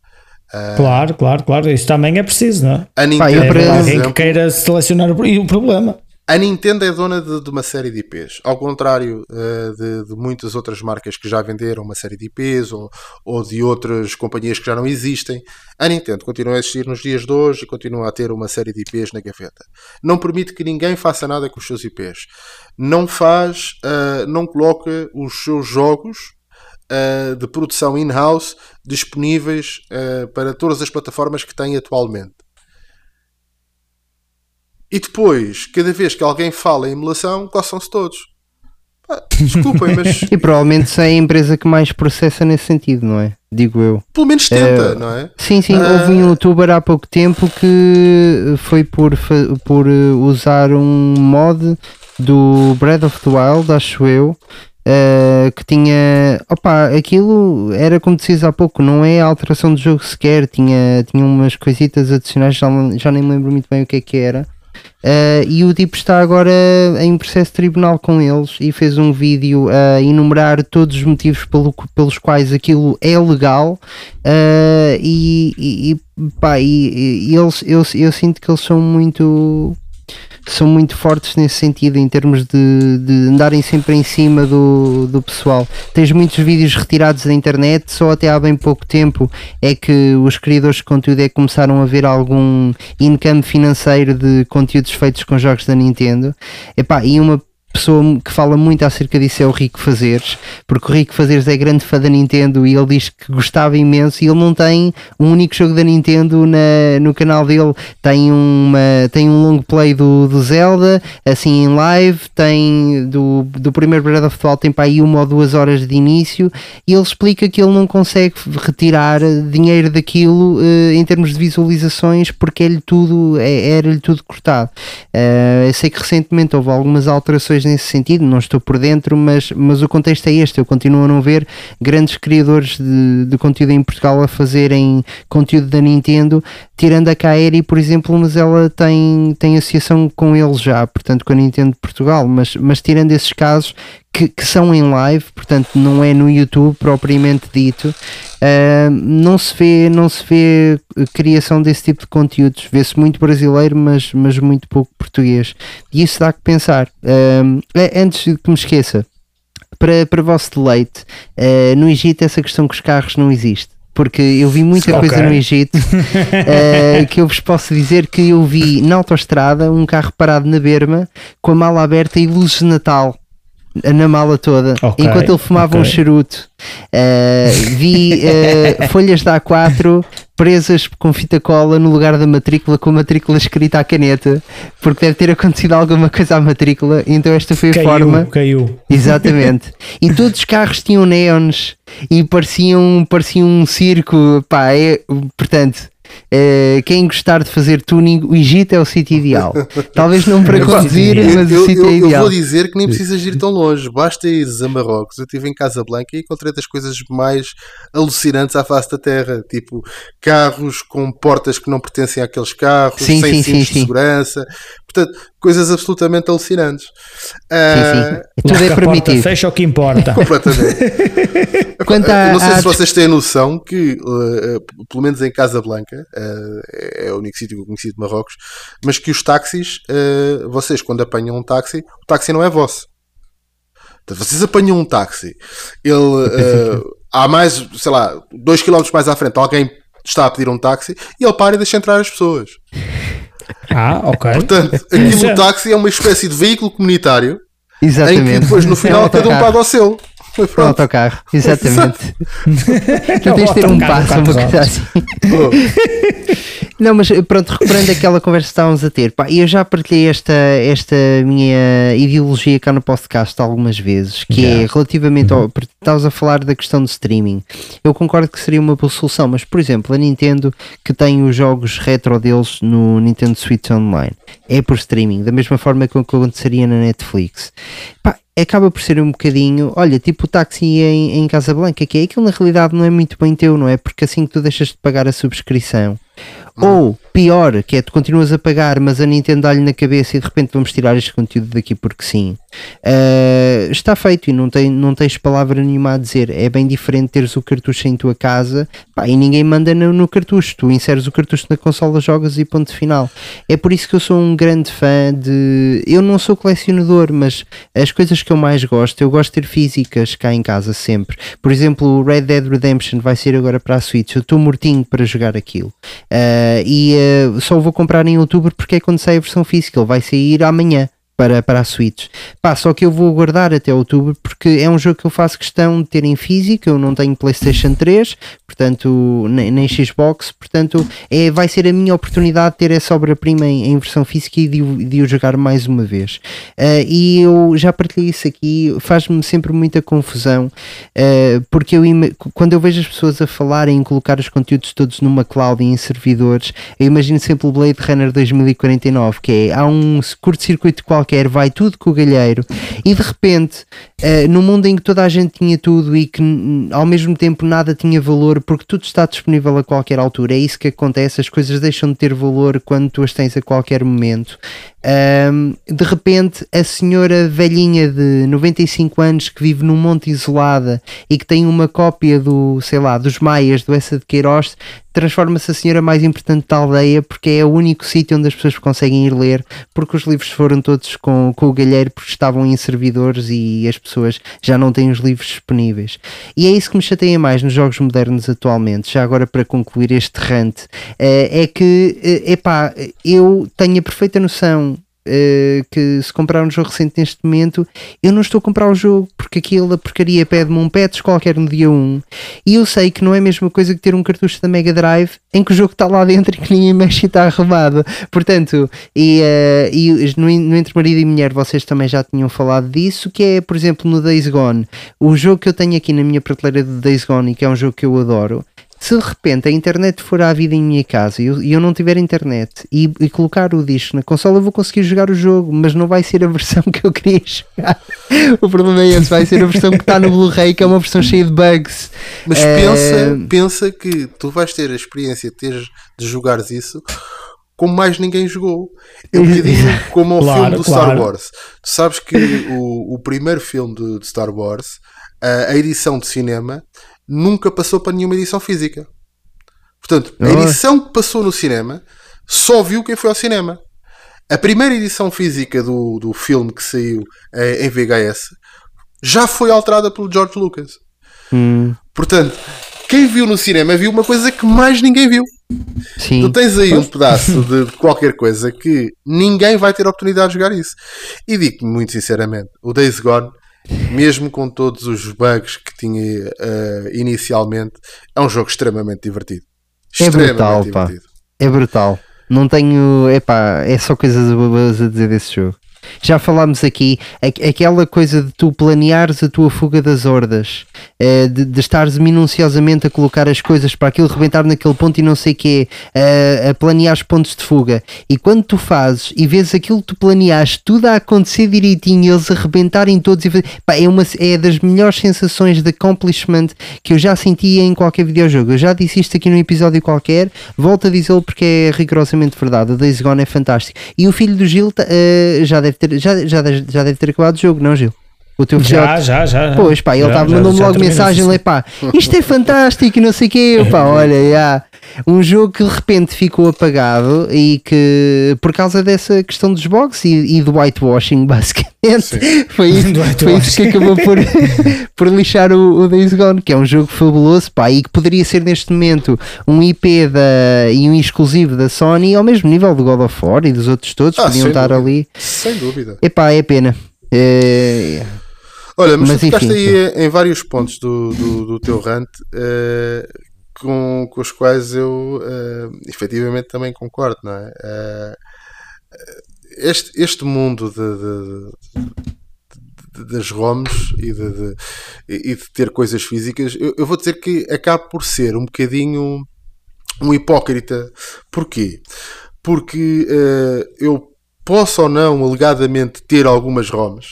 Claro, claro, claro. Isso também é preciso, não é? A Nintendo, para- por Alguém que exemplo, queira selecionar o, e o problema. A Nintendo é dona de, de uma série de IPs, ao contrário eh, de, de muitas outras marcas que já venderam uma série de IPs ou, ou de outras companhias que já não existem. A Nintendo continua a existir nos dias de hoje e continua a ter uma série de IPs na gaveta. Não permite que ninguém faça nada com os seus IPs. Não faz, eh, não coloca os seus jogos eh, de produção in-house disponíveis para todas as plataformas que tem atualmente. E depois, cada vez que alguém fala em emulação, coçam-se todos. Desculpem, mas E provavelmente é a empresa que mais processa nesse sentido, não é? Digo eu. pelo menos tenta, É, não é? Sim, sim, Ah. houve um youtuber há pouco tempo que foi por, por eh, usar um mod do Breath of the Wild, acho eu, eh, que tinha. Opa, aquilo era como dizias há pouco, não é alteração do jogo sequer, tinha, tinha umas coisitas adicionais, já, já nem me lembro muito bem o que é que era. Uh, e o tipo está agora em processo tribunal com eles e fez um vídeo a enumerar todos os motivos pelo- pelos quais aquilo é legal. Uh, e, e, e, pá, e- e eles, eu, eu sinto que eles são muito são muito fortes nesse sentido em termos de, de andarem sempre em cima do, do pessoal. Tens muitos vídeos retirados da internet, só até há bem pouco tempo é que os criadores de conteúdo é que começaram a ver algum income financeiro de conteúdos feitos com jogos da Nintendo. Epá, e uma pessoa que fala muito acerca disso é o Rico Fazeres, porque o Rico Fazeres é grande fã da Nintendo e ele diz que gostava imenso e ele não tem um único jogo da Nintendo na, no canal dele, tem, uma, tem um long play do, do Zelda, assim em live, tem do, do primeiro Breath of the Wild tem para aí uma ou duas horas de início e ele explica que ele não consegue retirar dinheiro daquilo eh, em termos de visualizações porque é-lhe tudo, é, era-lhe tudo cortado. Eh, eu sei que recentemente houve algumas alterações nesse sentido, não estou por dentro, mas, mas o contexto é este. Eu continuo a não ver grandes criadores de, de conteúdo em Portugal a fazerem conteúdo da Nintendo, tirando a Kaeri, por exemplo, mas ela tem, tem associação com eles já, portanto, com a Nintendo de Portugal, mas, mas tirando esses casos. Que, que são em live, portanto não é no YouTube propriamente dito, Uh, não se vê não se vê criação desse tipo de conteúdos. Vê-se muito brasileiro mas, mas muito pouco português. E isso dá que pensar. Uh, antes de que me esqueça para, para vosso deleite uh, no Egito essa questão com os carros não existe. Porque eu vi muita Ok. coisa no Egito uh, que eu vos posso dizer que eu vi na autoestrada um carro parado na berma com a mala aberta e luzes de Natal na mala toda, Ok, enquanto ele fumava um ok. charuto. Uh, vi uh, folhas de A4 presas com fita cola no lugar da matrícula, com a matrícula escrita à caneta, porque deve ter acontecido alguma coisa à matrícula, então esta foi a Caiu, forma. caiu. Exatamente. E todos os carros tinham neons e pareciam, pareciam um circo. Pá, é, portanto, eh, quem gostar de fazer tuning, o Egito é o sítio ideal. Talvez não para É conduzir, mas eu, o sítio eu- é eu ideal. vou dizer que nem precisas ir tão longe, basta ires a Marrocos. Eu estive em Casablanca e encontrei das coisas mais alucinantes à face da terra, tipo carros com portas que não pertencem àqueles carros, Sim, sem sim, cintos sim, de segurança, portanto, coisas absolutamente alucinantes. Sim, Ah, sim. Tudo Logo é a porta permitido. fecha o que importa. Completamente. Quanto Eu não sei à se vocês têm noção que, uh, uh, pelo menos em Casablanca, uh, é o único sítio que eu conheci de Marrocos, mas que os táxis, uh, vocês quando apanham um táxi, o táxi não é vosso. Portanto, vocês apanham um táxi, ele uh, há mais, sei lá, 2 km mais à frente, alguém está a pedir um táxi e ele para e deixa entrar as pessoas. Ah, ok. Portanto, aquilo o táxi é uma espécie de veículo comunitário em que Exatamente. depois no É um final cada um paga o seu. Foi Um pronto. autocarro, exatamente. tu tens de ter um passo, uma coisa assim. Não, mas pronto, recuperando aquela conversa que estávamos a ter, pá, eu já partilhei esta, esta minha ideologia cá no podcast algumas vezes, que é relativamente ao. porque Estavas a falar da questão de streaming. Eu concordo que seria uma boa solução, mas por exemplo, a Nintendo que tem os jogos retro deles no Nintendo Switch Online é por streaming, da mesma forma que o que aconteceria na Netflix. Pá, acaba por ser um bocadinho, olha, tipo o táxi em, em Casablanca, que é aquilo na realidade não é muito bem teu, não é? Porque assim que tu deixas de pagar a subscrição, ou pior, que é tu continuas a pagar, mas a Nintendo dá-lhe na cabeça e de repente vamos tirar este conteúdo daqui porque sim. Uh, está feito e não, tem, não tens palavra nenhuma a dizer. É bem diferente teres o cartucho em tua casa pá, e ninguém manda no, no cartucho. Tu inseres o cartucho na consola, jogas e ponto final. É por isso que eu sou um grande fã de. Eu não sou colecionador, mas as coisas que eu mais gosto, eu gosto de ter físicas cá em casa sempre. Por exemplo, o Red Dead Redemption vai ser agora para a Switch. Eu estou mortinho para jogar aquilo. Uh, e uh, só vou comprar em outubro porque é quando sai a versão física. Ele vai sair amanhã para, para a Switch. Pá, só que eu vou aguardar até outubro porque é um jogo que eu faço questão de ter em físico. Eu não tenho PlayStation 3, portanto, nem, nem Xbox, portanto, é, vai ser a minha oportunidade de ter essa obra-prima em, em versão física e de, de o jogar mais uma vez. Ah, e eu já partilhei isso aqui, faz-me sempre muita confusão ah, porque eu, quando eu vejo as pessoas a falarem em colocar os conteúdos todos numa cloud e em servidores, eu imagino sempre o Blade Runner 2049, que é há um curto-circuito qualquer, vai tudo com o galheiro, e de repente, eh, no mundo em que toda a gente tinha tudo e que ao mesmo tempo nada tinha valor, porque tudo está disponível a qualquer altura, é isso que acontece, as coisas deixam de ter valor quando tu as tens a qualquer momento. Ahm, de repente, a senhora velhinha de 95 anos que vive num monte isolada e que tem uma cópia do, sei lá, dos Maias, do Essa de Queiroz, transforma-se a senhora mais importante da aldeia porque é o único sítio onde as pessoas conseguem ir ler, porque os livros foram todos com, com o galheiro porque estavam em servidores e as pessoas já não têm os livros disponíveis. E é isso que me chateia mais nos jogos modernos atualmente, já agora para concluir este rant, eh, é que, eh, epá, eu tenho a perfeita noção eh, que se comprar um jogo recente neste momento, eu não estou a comprar o jogo porque aquilo da porcaria pede-me um patch qualquer no dia 1 e eu sei que não é a mesma coisa que ter um cartucho da Mega Drive em que o jogo está lá dentro e que ninguém mexe e está arrumado. Portanto, e, eh, e no, no Entre Marido e Mulher vocês também já tinham falado disso, que é, por exemplo, no Days Gone, o jogo que eu tenho aqui na minha prateleira de Days Gone e que é um jogo que eu adoro. Se de repente a internet for à vida em minha casa e eu, e eu não tiver internet e, e colocar o disco na consola, eu vou conseguir jogar o jogo, mas não vai ser a versão que eu queria jogar. O problema é esse, vai ser a versão que está no Blu-ray, que é uma versão cheia de bugs. Mas Eh, pensa, pensa que tu vais ter a experiência de, teres, de jogares isso como mais ninguém jogou. É um bocadinho como ao Claro, filme do Star claro. Wars. Tu sabes que o, o primeiro filme de, de Star Wars, a, a edição de cinema, nunca passou para nenhuma edição física. Portanto, a edição que passou no cinema só viu quem foi ao cinema. A primeira edição física do, do filme que saiu eh, em VHS já foi alterada pelo George Lucas. hum, Portanto, quem viu no cinema viu uma coisa que mais ninguém viu. sim. Tu tens aí um pedaço de qualquer coisa que ninguém vai ter a oportunidade de jogar isso. E digo muito sinceramente, o Days Gone, mesmo com todos os bugs que tinha eh, inicialmente, é um jogo extremamente divertido. É Extremamente brutal, pá. divertido. É brutal. Não tenho. Epá, é só coisas boas a dizer desse jogo. Já falámos aqui, aqu- aquela coisa de tu planeares a tua fuga das hordas, eh, de, de estares minuciosamente a colocar as coisas para aquilo rebentar naquele ponto e não sei o quê, eh, a planear os pontos de fuga. E quando tu fazes e vês aquilo que tu planeaste, tudo a acontecer direitinho, eles arrebentarem todos, e, pá, é, uma, é das melhores sensações de accomplishment que eu já senti em qualquer videojogo. Eu já disse isto aqui num episódio qualquer, volto a dizê-lo porque é rigorosamente verdade. O Days Gone é fantástico. E o filho do Gil eh, já, deve ter, já, já, já deve ter acabado o jogo, não, Gil? O teu Já, filhote. já, já. Pois pá, ele Já, já- mandou-me já logo mensagem sim. lá, pá, isto é fantástico e não sei o quê, pá, olha, já. Um jogo que de repente ficou apagado e que por causa dessa questão dos bugs e, e do whitewashing, basicamente, foi isso, foi isso que acabou por, por lixar o, o Days Gone, que é um jogo fabuloso, pá, e que poderia ser neste momento um IP da, e um exclusivo da Sony ao mesmo nível do God of War e dos outros todos, Ah, podiam estar dúvida. ali. Sem dúvida. Epá, é pena. É, Olha, mas, Mas tu tocaste enfim, aí em vários pontos do, do, do teu rant eh, com, com os quais eu eh, efetivamente também concordo, não é? Eh, este, este mundo de, de- de- das ROMs e de, de- e de ter coisas físicas, eu, eu vou dizer que acaba por ser um bocadinho um hipócrita. Porquê? Porque eh, eu posso ou não alegadamente ter algumas ROMs,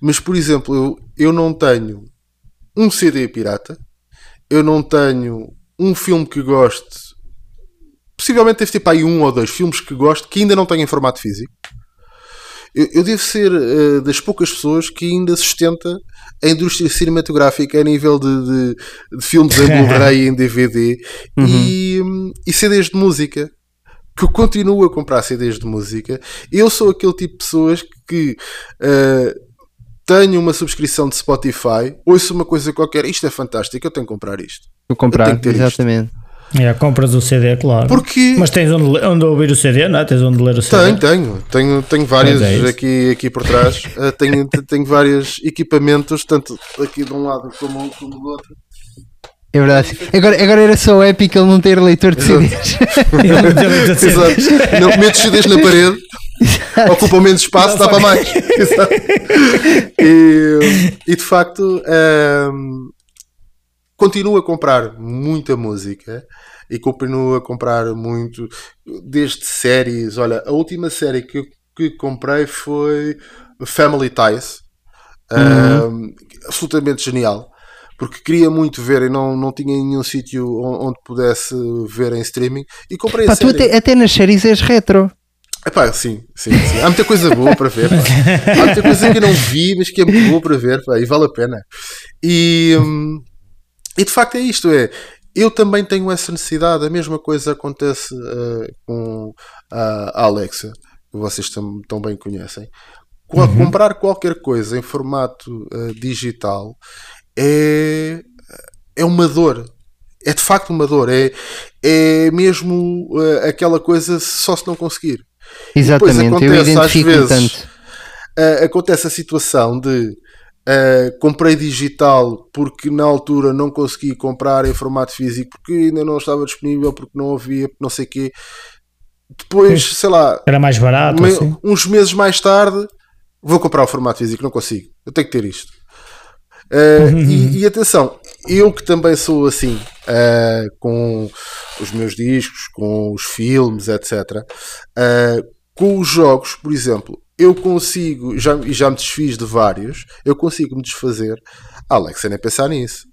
mas por exemplo, eu, eu não tenho um CD pirata, eu não tenho um filme que goste. Possivelmente deve ter para aí um ou dois filmes que gosto que ainda não tenho em formato físico. Eu, eu devo ser eh, das poucas pessoas que ainda sustenta a indústria cinematográfica a nível de, de- de filmes em Blu-ray e em DVD e, hum, e CDs de música. Que eu continuo a comprar CDs de música. Eu sou aquele tipo de pessoas que eh, tenho uma subscrição de Spotify, ouço uma coisa qualquer, isto é fantástico, eu tenho que comprar isto. vou comprar, ter isto. exatamente. É, compras o CD, claro. Porque Mas tens onde, onde ouvir o CD, não é? Tens onde ler o CD. tenho, tenho, tenho, tenho várias é aqui, aqui por trás, Eh, tenho, tenho vários equipamentos, tanto aqui de um lado como, como do outro. É verdade. Agora, agora era só épico ele não ter leitor de CDs. Eu não muito a dizer. Exato. Não metes CDs na parede, ocupam menos espaço, dá para mais. E, e de facto, ehm, continuo a comprar muita música e continuo a comprar muito, desde séries. Olha, a última série que, que comprei foi Family Ties. Ehm, absolutamente genial. Porque queria muito ver e não, não tinha nenhum sítio on- onde pudesse ver em streaming. E comprei a Pá, tu série. até, até nas séries és retro. Epá, sim, sim, sim. Há muita coisa boa para ver. pá. Há muita coisa que eu não vi, mas que é muito boa para ver pá, e vale a pena. E, hum, e de facto é isto: é. Eu também tenho essa necessidade. A mesma coisa acontece eh, com a Alexa, que vocês tam, tão bem conhecem. Qua- Comprar qualquer coisa em formato eh, digital é, é uma dor. É de facto uma dor. É, é mesmo eh, aquela coisa só se não conseguir. Exatamente, eu acontece, às identifico vezes, tanto. Ah, acontece a situação de ah, comprei digital porque na altura não consegui comprar em formato físico porque ainda não estava disponível, porque não havia, porque não sei o quê. Depois, sei lá, Era mais barato, me- assim. uns meses mais tarde, vou comprar o formato físico, não consigo. Eu tenho que ter isto. Uh, e, e atenção, eu que também sou assim, uh, com os meus discos, com os filmes, etc. uh, com os jogos, por exemplo, eu consigo, já, e já me desfiz de vários, eu consigo me desfazer. Ah, Alexa, nem pensar nisso.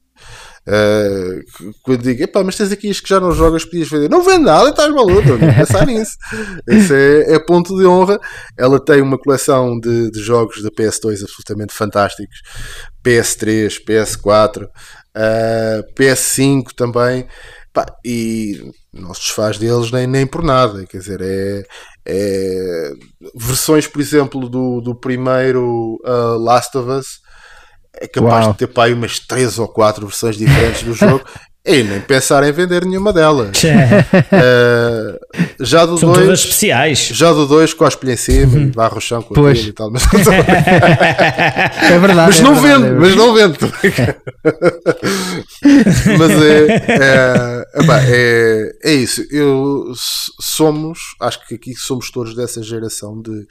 Uh, quando digo, epá, mas tens aqui isto que já não jogas, podias vender. Não vende nada, estás maluco, não pensar nisso. Esse é, é ponto de honra. Ela tem uma coleção de, de jogos da PS2 absolutamente fantásticos, PS3, PS4, uh, PS5 também. Pá, e não se desfaz deles nem, nem por nada. Quer dizer, é, é versões, por exemplo, do, do primeiro uh, Last of Us é capaz Uau. de ter para aí umas 3 ou 4 versões diferentes do jogo e nem pensar em vender nenhuma delas. Uh, já do São todas 2 especiais. já do 2 cospe-lhe em cima e barra o chão com Pois. e tal. Mas, É verdade. mas é não verdade, vende, é mas não vende. mas é, é, epá, é, é isso. Eu, somos, acho que aqui somos todos dessa geração de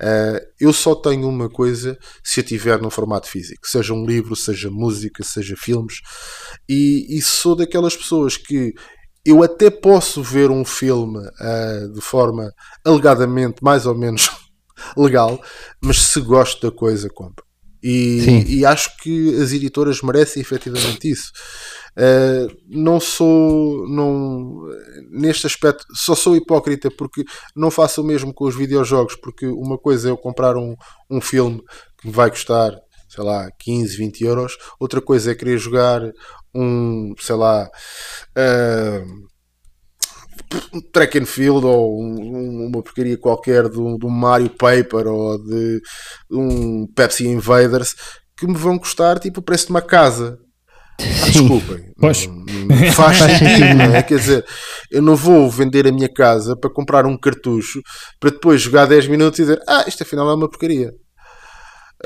eh, eu só tenho uma coisa se a tiver no formato físico, seja um livro, seja música, seja filmes, e, e sou daquelas pessoas que eu até posso ver um filme ah, de forma alegadamente mais ou menos legal, mas se gosto da coisa, compro. E, e acho que as editoras merecem efetivamente isso. Uh, não sou não, neste aspecto só sou hipócrita porque não faço o mesmo com os videojogos porque uma coisa é eu comprar um, um filme que me vai custar sei lá, 15, 20 euros. Outra coisa é querer jogar um, sei lá, ah, um track and field ou um- uma porcaria qualquer de um, de um Mario Paper ou de um Pepsi Invaders que me vão custar tipo o preço de uma casa. Ah, desculpem. Pois. Não, não faz sentido, não é? Quer dizer, eu não vou vender a minha casa para comprar um cartucho para depois jogar 10 minutos e dizer ah, isto afinal é uma porcaria.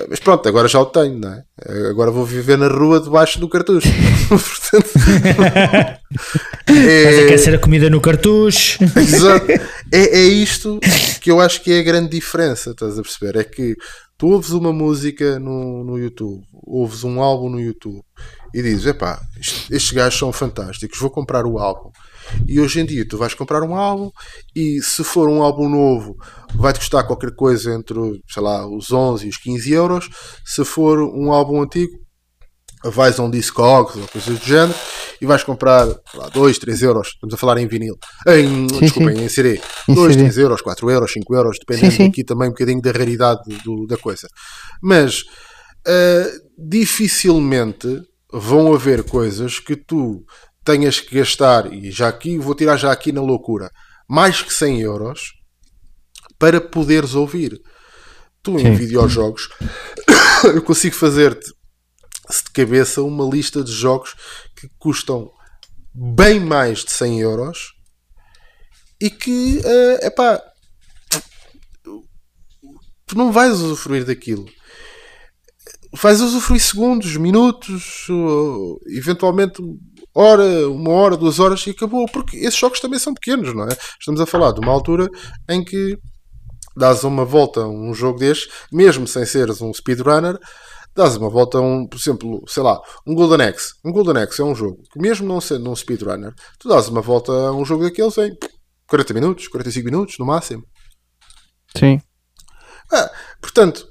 Mas pronto, agora já o tenho, não é? Agora vou viver na rua debaixo do cartucho. Portanto, Mas é, aquecer a comida no cartucho. Exato. É, é isto que eu acho que é a grande diferença, estás a perceber? É que tu ouves uma música no, no YouTube, ouves um álbum no YouTube e dizes: epá, isto- estes gajos são fantásticos, vou comprar o álbum. E hoje em dia tu vais comprar um álbum e se for um álbum novo vai-te custar qualquer coisa entre, sei lá, os 11 e os 15 euros. Se for um álbum antigo, vais a um Discogs ou coisas do género e vais comprar 2, 3 euros. Estamos a falar em vinil. Em, desculpem, em CD. Em 2, CD. 3 euros, 4 euros, 5 euros, dependendo Sim, sim. aqui também um bocadinho da raridade do- da coisa. Mas ah, dificilmente vão haver coisas que tu tenhas que gastar, e já aqui, vou tirar já aqui na loucura, mais que 100 euros para poderes ouvir. Tu em Sim. videojogos, eu consigo fazer-te de cabeça uma lista de jogos que custam bem mais de 100 euros e que, é epá, tu não vais usufruir daquilo. Vais usufruir segundos, minutos, eventualmente hora, uma hora, duas horas e acabou. Porque esses jogos também são pequenos, não é? Estamos a falar de uma altura em que dás uma volta a um jogo deste, mesmo sem seres um speedrunner, dás uma volta a um, por exemplo, sei lá, um Golden Axe. Um Golden Axe é um jogo que, mesmo não sendo um speedrunner, tu dás uma volta a um jogo daqueles em 40 minutos, 45 minutos no máximo. Sim. Ah, portanto,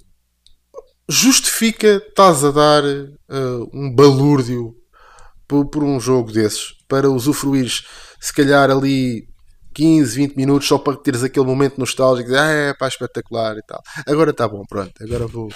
justifica estás a dar ah, um balúrdio por, por um jogo desses para usufruires, se calhar ali 15, 20 minutos só para teres aquele momento nostálgico de ah, é pá, espetacular e tal. Agora está bom, pronto, agora vou,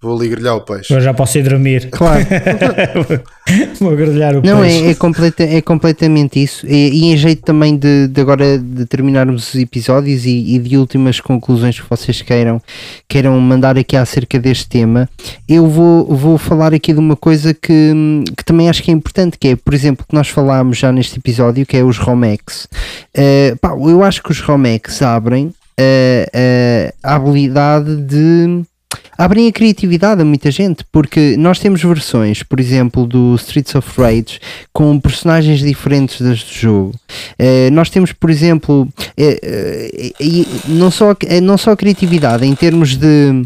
vou ali grelhar o peixe. Eu já posso ir dormir. Claro. Vou grelhar o Não, peixe. é, é, completa, é completamente isso. E, e em jeito também de, de agora de terminarmos os episódios e, e de últimas conclusões que vocês queiram, queiram mandar aqui acerca deste tema, eu vou, vou falar aqui de uma coisa que, que também acho que é importante, que é, por exemplo, que nós falámos já neste episódio, que é os Romex. Pá, eu acho que os Romex abrem eh, eh, a habilidade de abrem a criatividade a muita gente, porque nós temos versões, por exemplo, do Streets of Rage com personagens diferentes das do jogo. Eh, nós temos, por exemplo, eh, e não, só, não só a criatividade em termos de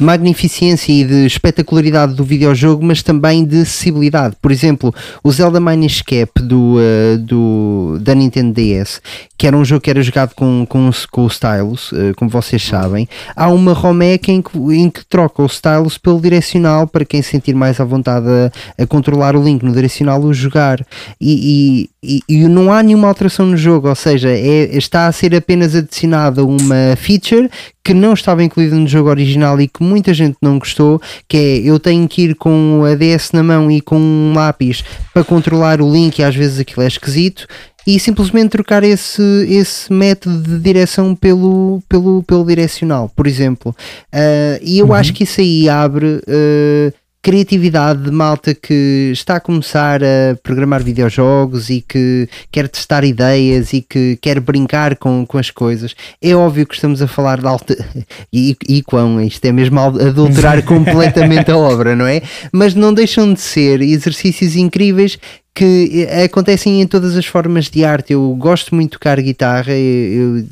magnificência e de espetacularidade do videojogo, mas também de acessibilidade. Por exemplo, o Zelda Minish Escape do, eh, do, da Nintendo DS, que era um jogo que era jogado com, com, com o stylus, eh, como vocês sabem, há uma ROMEC em que, em que troca o stylus pelo direcional para quem se sentir mais à vontade a, a controlar o link no direcional o jogar. E, e, e- e não há nenhuma alteração no jogo, ou seja, é- está a ser apenas adicionada uma feature que não estava incluída no jogo original e que muita gente não gostou, que é eu tenho que ir com a DS na mão e com um lápis para controlar o link e às vezes aquilo é esquisito e simplesmente trocar esse, esse método de direção pelo, pelo, pelo direcional, por exemplo. Ah, e eu acho que isso aí abre ah, criatividade de malta que está a começar a programar videojogos e que quer testar ideias e que quer brincar com, com as coisas. É óbvio que estamos a falar de alta e, e quão isto é mesmo adulterar completamente a obra, não é? Mas não deixam de ser exercícios incríveis que acontecem em todas as formas de arte. Eu gosto muito de tocar guitarra, eu, eu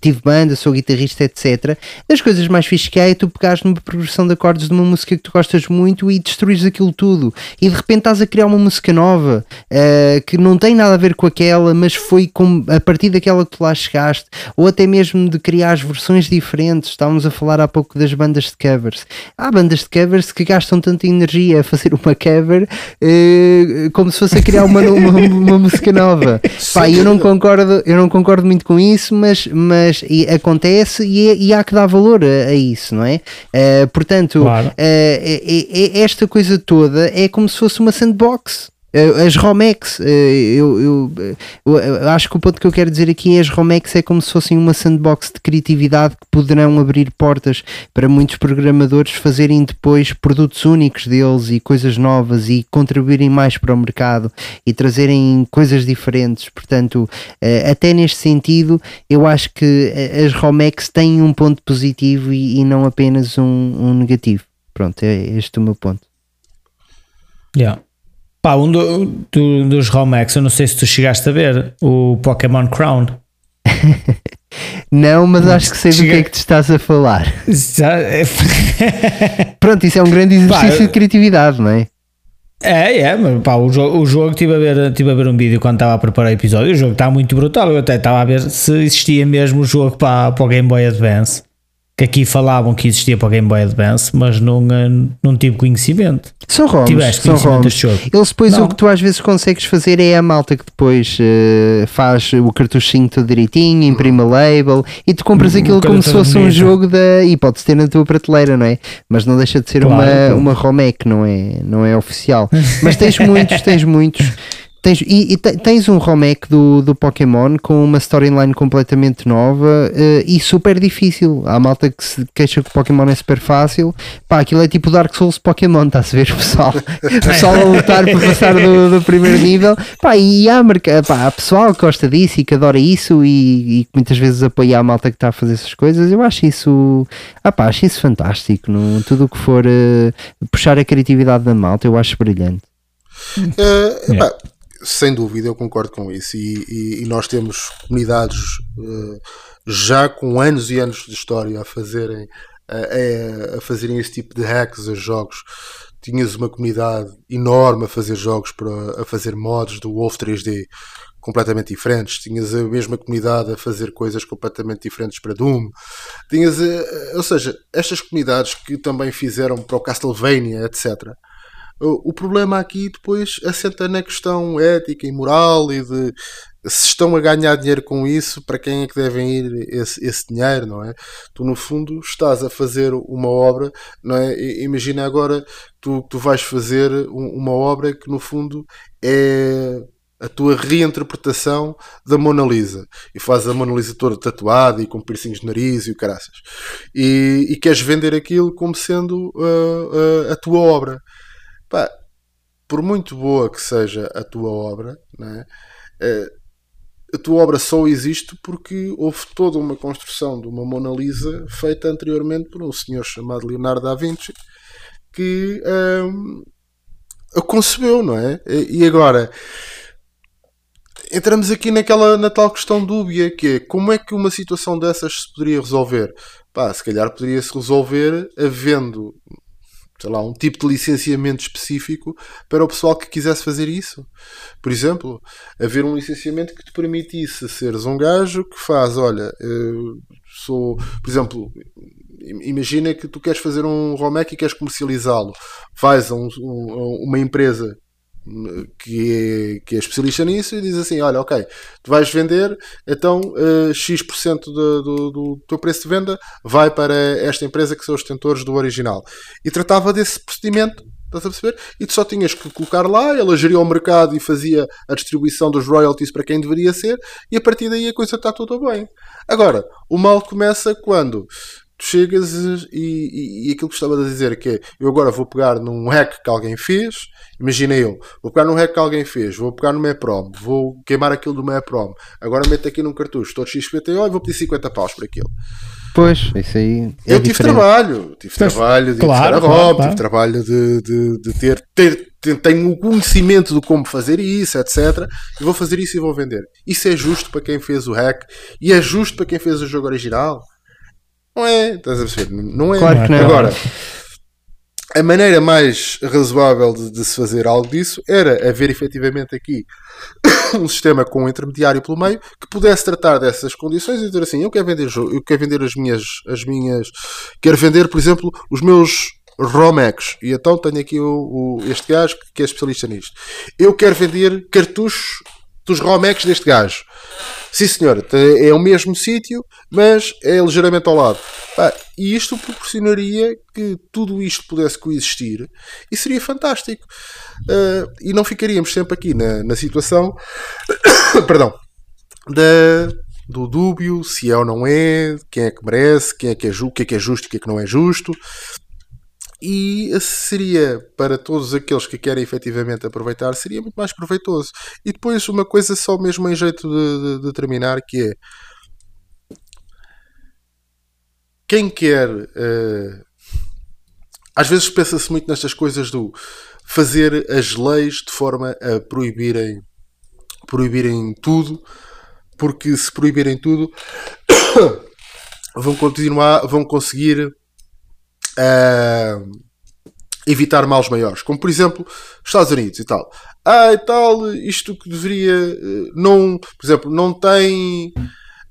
tive banda, sou guitarrista, etc. Das coisas mais fixes que há é tu pegares numa progressão de acordes de uma música que tu gostas muito e destruires aquilo tudo. E de repente estás a criar uma música nova eh, que não tem nada a ver com aquela, mas foi com, a partir daquela que tu lá chegaste, ou até mesmo de criar as versões diferentes. Estávamos a falar há pouco das bandas de covers. Há bandas de covers que gastam tanta energia a fazer uma cover eh, como se fosse a criar uma, uma, uma música nova. Pá, eu não concordo, eu não concordo muito com isso, mas, mas e acontece e, é- e há que dar valor a, a isso, não é? Eh, portanto, Claro. eh, esta coisa toda é como se fosse uma sandbox. Eh, As Romex, eh, eu, eu, eu- eu acho que o ponto que eu quero dizer aqui é as Romex é como se fossem uma sandbox de criatividade que poderão abrir portas para muitos programadores fazerem depois produtos únicos deles e coisas novas e contribuírem mais para o mercado e trazerem coisas diferentes. Portanto, eh, até neste sentido, eu acho que eh, as Romex têm um ponto positivo e, e não apenas um, um negativo. Pronto, é este o meu ponto. Yeah. Pá, um do- do- dos Romex, eu não sei se tu chegaste a ver o Pokémon Crown. Não, mas acho que sei do Chega- que é que te estás a falar. Já- Pronto, isso é um grande exercício Pá, de criatividade, não é? É, é, mas pá, o jogo, o jogo tive, a ver, tive a ver um vídeo quando estava a preparar o episódio. O jogo está muito brutal. Eu até estava a ver se existia mesmo o jogo para, para o Game Boy Advance. Que aqui falavam que existia para o Game Boy Advance, mas não, eh, não tive conhecimento. São ROMs, Tiveste são conhecimento ROMs. deste jogo? Eles depois Não. o que tu às vezes consegues fazer é a malta que depois eh, faz o cartuchinho tudo direitinho, imprime a label e tu compras Hum, aquilo coisa como se fosse um jogo da. e pode-se ter na tua prateleira, não é? Mas não deixa de ser Claro, uma, claro. uma ROMEC, não é, não é oficial. Mas tens muitos, tens muitos. Tens, e, e te- tens um ROMEC do, do Pokémon com uma storyline completamente nova eh, e super difícil. Há malta que se queixa que o Pokémon é super fácil. Pá, aquilo é tipo Dark Souls Pokémon, está-se a ver, pessoal? O pessoal a lutar para passar do, do primeiro nível. Pá, e há, merca- pá, há pessoal que gosta disso e que adora isso e, e que muitas vezes apoia a malta que está a fazer essas coisas. Eu acho isso, ah, pá, acho isso fantástico. No, tudo o que for eh, puxar a criatividade da malta, eu acho brilhante. Eh, epá, sem dúvida, eu concordo com isso. E, e- e nós temos comunidades eh, já com anos e anos de história a fazerem, a, fazerem esse tipo de hacks a jogos. Tinhas uma comunidade enorme a fazer jogos, para, a fazer mods do Wolf 3D completamente diferentes. Tinhas a mesma comunidade a fazer coisas completamente diferentes para Doom. Tinhas, eh, ou seja, estas comunidades que também fizeram para o Castlevania, etc. O, o problema aqui depois assenta na questão ética e moral e de se estão a ganhar dinheiro com isso, para quem é que devem ir esse, esse dinheiro, não é? Tu, no fundo, estás a fazer uma obra, não é? Imagina agora tu, tu vais fazer um- uma obra que, no fundo, é a tua reinterpretação da Mona Lisa e fazes a Mona Lisa toda tatuada e com piercings de nariz e o caraças e, e queres vender aquilo como sendo ah, ah, a tua obra Pá, por muito boa que seja a tua obra, é? Eh, a tua obra só existe porque houve toda uma construção de uma Mona Lisa feita anteriormente por um senhor chamado Leonardo da Vinci que ahm, a concebeu, não é? E agora entramos aqui naquela na tal questão dúbia que é como é que uma situação dessas se poderia resolver? Pá, se calhar poderia-se resolver havendo sei lá, um tipo de licenciamento específico para o pessoal que quisesse fazer isso. Por exemplo, haver um licenciamento que te permitisse seres um gajo que faz, olha, sou, por exemplo, im- imagina que tu queres fazer um ROMEC e queres comercializá-lo. Vais a um- a uma empresa que é, que é especialista nisso e diz assim: Olha, ok, tu vais vender, então eh, X% do, do, do teu preço de venda vai para esta empresa que são os detentores do original. E tratava desse procedimento. Estás a perceber? E tu só tinhas que colocar lá, ela geria o mercado e fazia a distribuição dos royalties para quem deveria ser, e a partir daí a coisa está tudo bem. Agora, o mal começa quando tu chegas e, e, e aquilo que estava a dizer que é eu agora vou pegar num hack que alguém fez, imagina eu, vou pegar num hack que alguém fez, vou pegar no MEPROM, vou queimar aquilo do MEPROM, agora meto aqui num cartucho, todo XPTO e vou pedir 50 paus por aquilo. Pois, isso aí. É eu tive diferente. trabalho, tive trabalho de Claro, a claro, ROM, claro. tive trabalho de, de, de ter, ter, ter- tenho o conhecimento de como fazer isso, etc. E vou fazer isso e vou vender. Isso é justo para quem fez o hack e é justo para quem fez o jogo original? Não é? Estás a perceber? Não é. Claro que não. Agora, a maneira mais razoável de, de se fazer algo disso era haver efetivamente aqui um sistema com um intermediário pelo meio que pudesse tratar dessas condições e dizer assim, eu quero vender eu quero vender as minhas, as minhas, quero vender, por exemplo, os meus Romex. E então tenho aqui o, o- este gajo que é especialista nisto. Eu quero vender cartuchos dos Romex deste gajo. Sim, senhora, te- é o mesmo sítio, mas é ligeiramente ao lado. Pá, e isto proporcionaria que tudo isto pudesse coexistir e seria fantástico. Ah, e não ficaríamos sempre aqui na, na situação perdão, da, do dúbio, se é ou não é, quem é que merece, quem é que é o que é que é justo e o que é que não é justo. E seria para todos aqueles que querem efetivamente aproveitar, seria muito mais proveitoso. E depois uma coisa só mesmo em jeito de, de- de terminar, que é quem quer eh, às vezes pensa-se muito nestas coisas do fazer as leis de forma a proibirem proibirem tudo, porque se proibirem tudo vão continuar, vão conseguir ah, evitar males maiores, como por exemplo Estados Unidos e tal. Ah, e tal, isto que deveria eh, não, por exemplo, não tem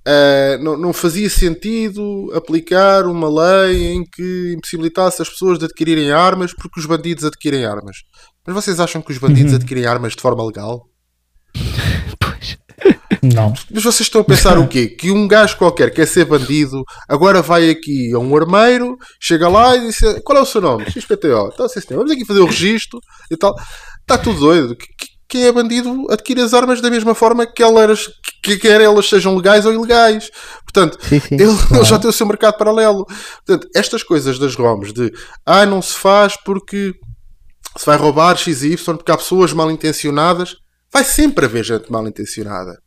ah, não, não fazia sentido aplicar uma lei em que impossibilitasse as pessoas de adquirirem armas porque os bandidos adquirem armas. Mas vocês acham que os bandidos adquirem armas de forma legal? Não. Mas vocês estão a pensar o quê? Que um gajo qualquer quer ser bandido, agora vai aqui a um armeiro, chega lá e diz: Qual é o seu nome? XPTO. Então, sim, senhor, vamos aqui fazer o registro e tal. Está tudo doido. Que- que- Quem é bandido adquire as armas da mesma forma que elas, que quer elas sejam legais ou ilegais. Portanto, Sim, sim. ele, ele já tem o seu mercado paralelo. Portanto, estas coisas das ROMs de ah, não se faz porque se vai roubar X e Y, porque há pessoas mal intencionadas, vai sempre haver gente mal intencionada.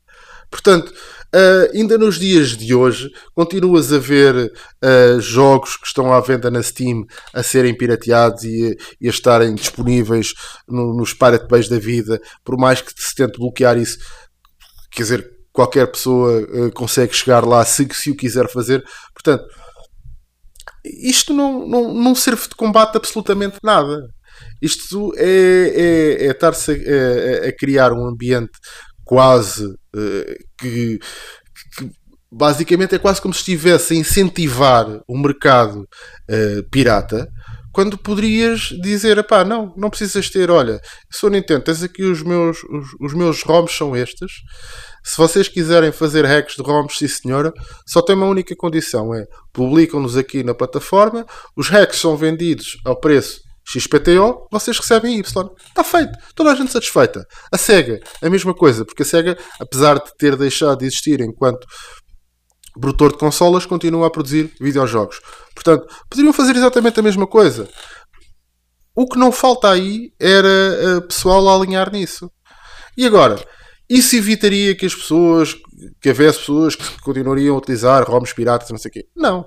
Portanto, ah, ainda nos dias de hoje, continuas a ver ah, jogos que estão à venda na Steam a serem pirateados e, e a estarem disponíveis no- nos Pirate Bays da vida, por mais que se tente bloquear isso, quer dizer, qualquer pessoa ah, consegue chegar lá se, se o quiser fazer. Portanto, isto não, não, não serve de combate absolutamente nada. Isto é, é, é estar-se a, a- a criar um ambiente quase que, que basicamente é quase como se estivesse a incentivar o mercado eh, pirata quando poderias dizer, pá, não, não precisas ter, olha, sou Nintendo, tens aqui os meus, os, os meus ROMs são estes. Se vocês quiserem fazer hacks de ROMs, sim senhora, só tem uma única condição, é publicam-nos aqui na plataforma, os hacks são vendidos ao preço XPTO, vocês recebem Y. Está feito. Toda a gente satisfeita. A SEGA, a mesma coisa, porque a SEGA, apesar de ter deixado de existir enquanto produtor de consolas, continua a produzir videojogos. Portanto, poderiam fazer exatamente a mesma coisa. O que não falta aí era eh, pessoal a alinhar nisso. E agora, isso evitaria que as pessoas, que houvesse pessoas que continuariam a utilizar ROMs piratas, não sei o quê? Não.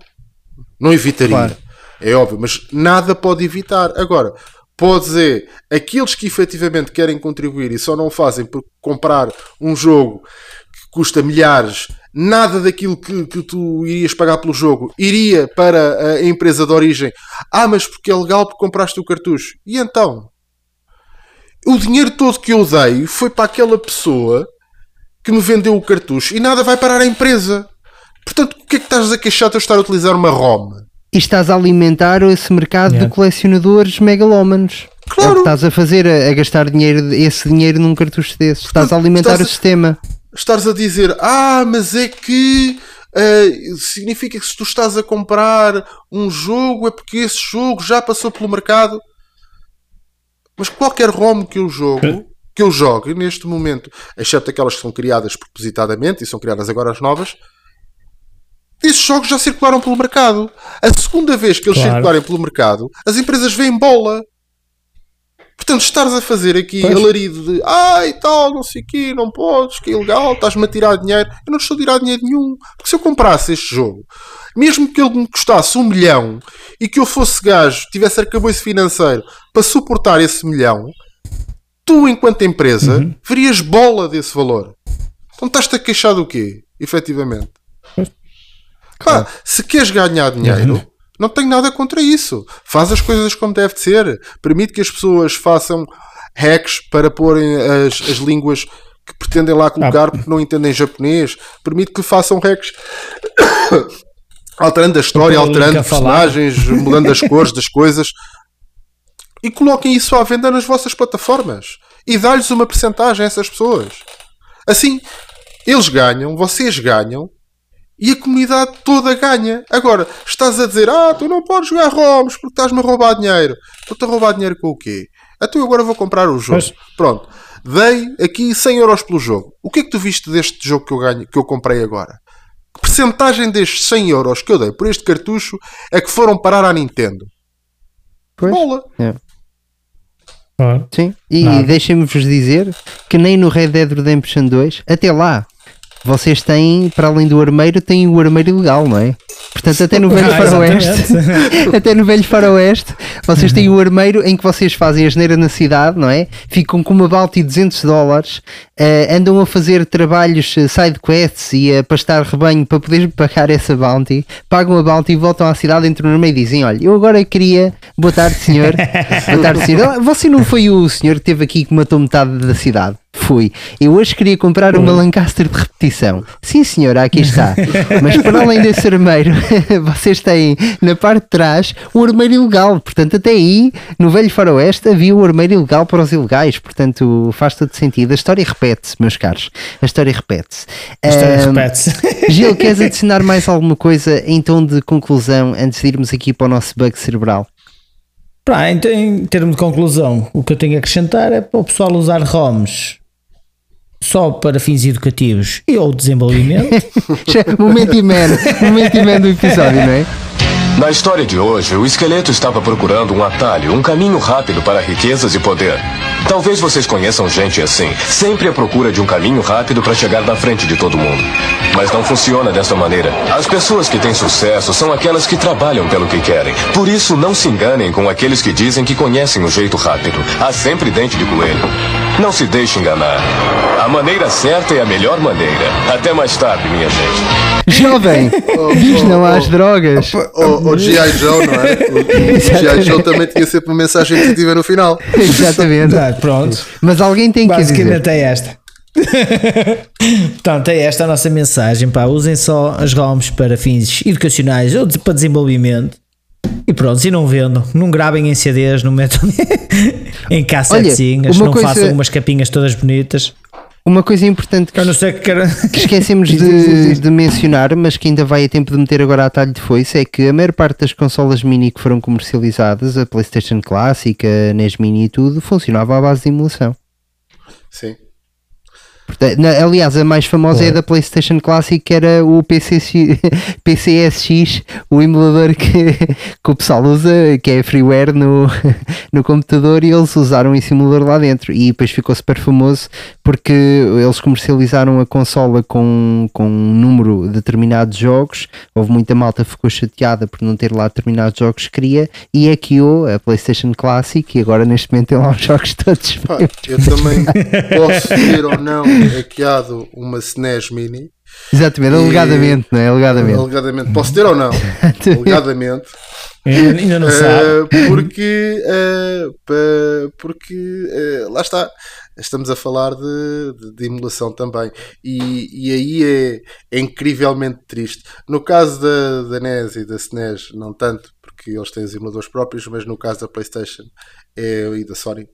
Não evitaria. Claro. É óbvio, mas nada pode evitar. Agora, pode dizer, aqueles que efetivamente querem contribuir e só não fazem por comprar um jogo que custa milhares, nada daquilo que, que tu irias pagar pelo jogo iria para a empresa de origem. Ah, mas porque é legal porque compraste o cartucho. E então? O dinheiro todo que eu dei foi para aquela pessoa que me vendeu o cartucho e nada vai parar a empresa. Portanto, o que é que estás a queixar de eu estar a utilizar uma ROM? E estás a alimentar esse mercado Yeah. de colecionadores megalómanos. É o Claro. que estás a fazer, a, a gastar dinheiro, esse dinheiro num cartucho desses. Estás a alimentar estás a- o sistema. estares a dizer, ah, mas é que ah, significa que se tu estás a comprar um jogo é porque esse jogo já passou pelo mercado. Mas qualquer ROM que eu jogo, que eu jogue neste momento, exceto aquelas que são criadas propositadamente e são criadas agora as novas, esses jogos já circularam pelo mercado. A segunda vez que eles Claro. circularem pelo mercado, as empresas veem bola. Portanto, estares a fazer aqui Pois. alarido de ai e tal, não sei o quê, não podes, que é ilegal, estás-me a tirar dinheiro. Eu não estou a tirar dinheiro nenhum. Porque se eu comprasse este jogo, mesmo que ele me custasse um milhão e que eu fosse gajo, tivesse arcabouço financeiro para suportar esse milhão, tu, enquanto empresa, Uhum. verias bola desse valor. Então estás-te a queixar do quê? Efetivamente. Pá, se queres ganhar dinheiro, Uhum. não tenho nada contra isso. Faz as coisas como deve de ser. Permite que as pessoas façam hacks para porem as, as línguas que pretendem lá colocar porque não entendem japonês. Permite que façam hacks alterando a história, alterando falar. personagens, mudando as cores das coisas. e coloquem isso à venda nas vossas plataformas e dá-lhes uma percentagem a essas pessoas. Assim, eles ganham, vocês ganham e a comunidade toda ganha. Agora, estás a dizer, ah, tu não podes jogar ROMs porque estás-me a roubar dinheiro. Estou-te a roubar dinheiro com o quê? Então eu agora vou comprar o jogo. Pois. Pronto. Dei aqui 100 euros pelo jogo. O que é que tu viste deste jogo que eu, ganho, que eu comprei agora? Que percentagem destes 100 euros que eu dei por este cartucho é que foram parar à Nintendo? Pois. Bola. Sim, e Nada. deixem-me-vos dizer que nem no Red Dead Redemption 2, até lá, vocês têm, para além do armeiro, têm o armeiro legal, não é? Portanto, até no Velho Ah, Faroeste, até no Velho Faroeste, vocês têm o armeiro em que vocês fazem a geneira na cidade, não é? Ficam com uma balti de 200 dólares, eh, andam a fazer trabalhos eh, side quests e a pastar rebanho para poder pagar essa bounty, pagam a bounty e voltam à cidade, entram no meio e dizem: Olha, eu agora queria, boa tarde, senhor, boa tarde, senhor. Você não foi o senhor que esteve aqui que matou metade da cidade? Fui. Eu hoje queria comprar uma Lancaster de repetição. Sim, senhora, aqui está. Mas para além desse armeiro, vocês têm na parte de trás o armeiro ilegal. Portanto, até aí, no Velho Faroeste, havia o armeiro ilegal para os ilegais. Portanto, faz todo sentido. A história repete-se, meus caros. A história repete-se. A história repete-se. Gil, queres adicionar mais alguma coisa em tom de conclusão antes de irmos aqui para o nosso bug cerebral? Pá, em, em termos de conclusão, o que eu tenho a acrescentar é para o pessoal usar ROMs só para fins educativos e ou desenvolvimento. momento e man, momento e man do episódio, não é? Na história de hoje, o esqueleto estava procurando um atalho, um caminho rápido para riquezas e poder. Talvez vocês conheçam gente assim, sempre à procura de um caminho rápido para chegar na frente de todo mundo. Mas não funciona dessa maneira. As pessoas que têm sucesso são aquelas que trabalham pelo que querem. Por isso, não se enganem com aqueles que dizem que conhecem o jeito rápido. Há sempre dente de coelho. Não se deixe enganar. A maneira certa é a melhor maneira. Até mais tarde, minha gente. Jovem, diz não às drogas. O, G.I. Joe, não é? O, o G.I. Joe também tinha sempre uma mensagem positiva no final. Exatamente. Pronto. Mas alguém tem que dizer. Basicamente é esta. Portanto, é esta a nossa mensagem. Pá, usem só as ROMs para fins educacionais ou de- para desenvolvimento. E pronto, e não vendam. Não gravem em CDs, não metam em cassetezinhas, não coisa- façam umas capinhas todas bonitas. Uma coisa importante que que que esquecemos de, de mencionar, mas que ainda vai a tempo de meter agora a talho de foice, é que a maior parte das consolas mini que foram comercializadas, a PlayStation Classic, a NES Mini e tudo, funcionava à base de emulação. Sim. Aliás, a mais famosa é a da PlayStation Classic, que era o PCX, PCSX, o emulador que, que o pessoal usa, que é freeware no, no computador, e eles usaram esse emulador lá dentro. E depois ficou super famoso porque eles comercializaram a consola com, com um número determinado de jogos. Houve muita malta que ficou chateada por não ter lá determinados jogos que queria, e hackeou a PlayStation Classic, e agora neste momento tem lá os jogos todos. Pá, eu também posso ter ou não hackeado uma SNES Mini. Exatamente, E- alegadamente, não é? Alegadamente. Alegadamente. Posso ter ou não? Alegadamente. Ainda não sabe. Eh, porque eh, pa- porque eh, lá está estamos a falar de, de- de emulação também e, e aí é, é incrivelmente triste no caso da, da NES e da SNES não tanto porque eles têm os emuladores próprios mas no caso da Playstation é, e da Sony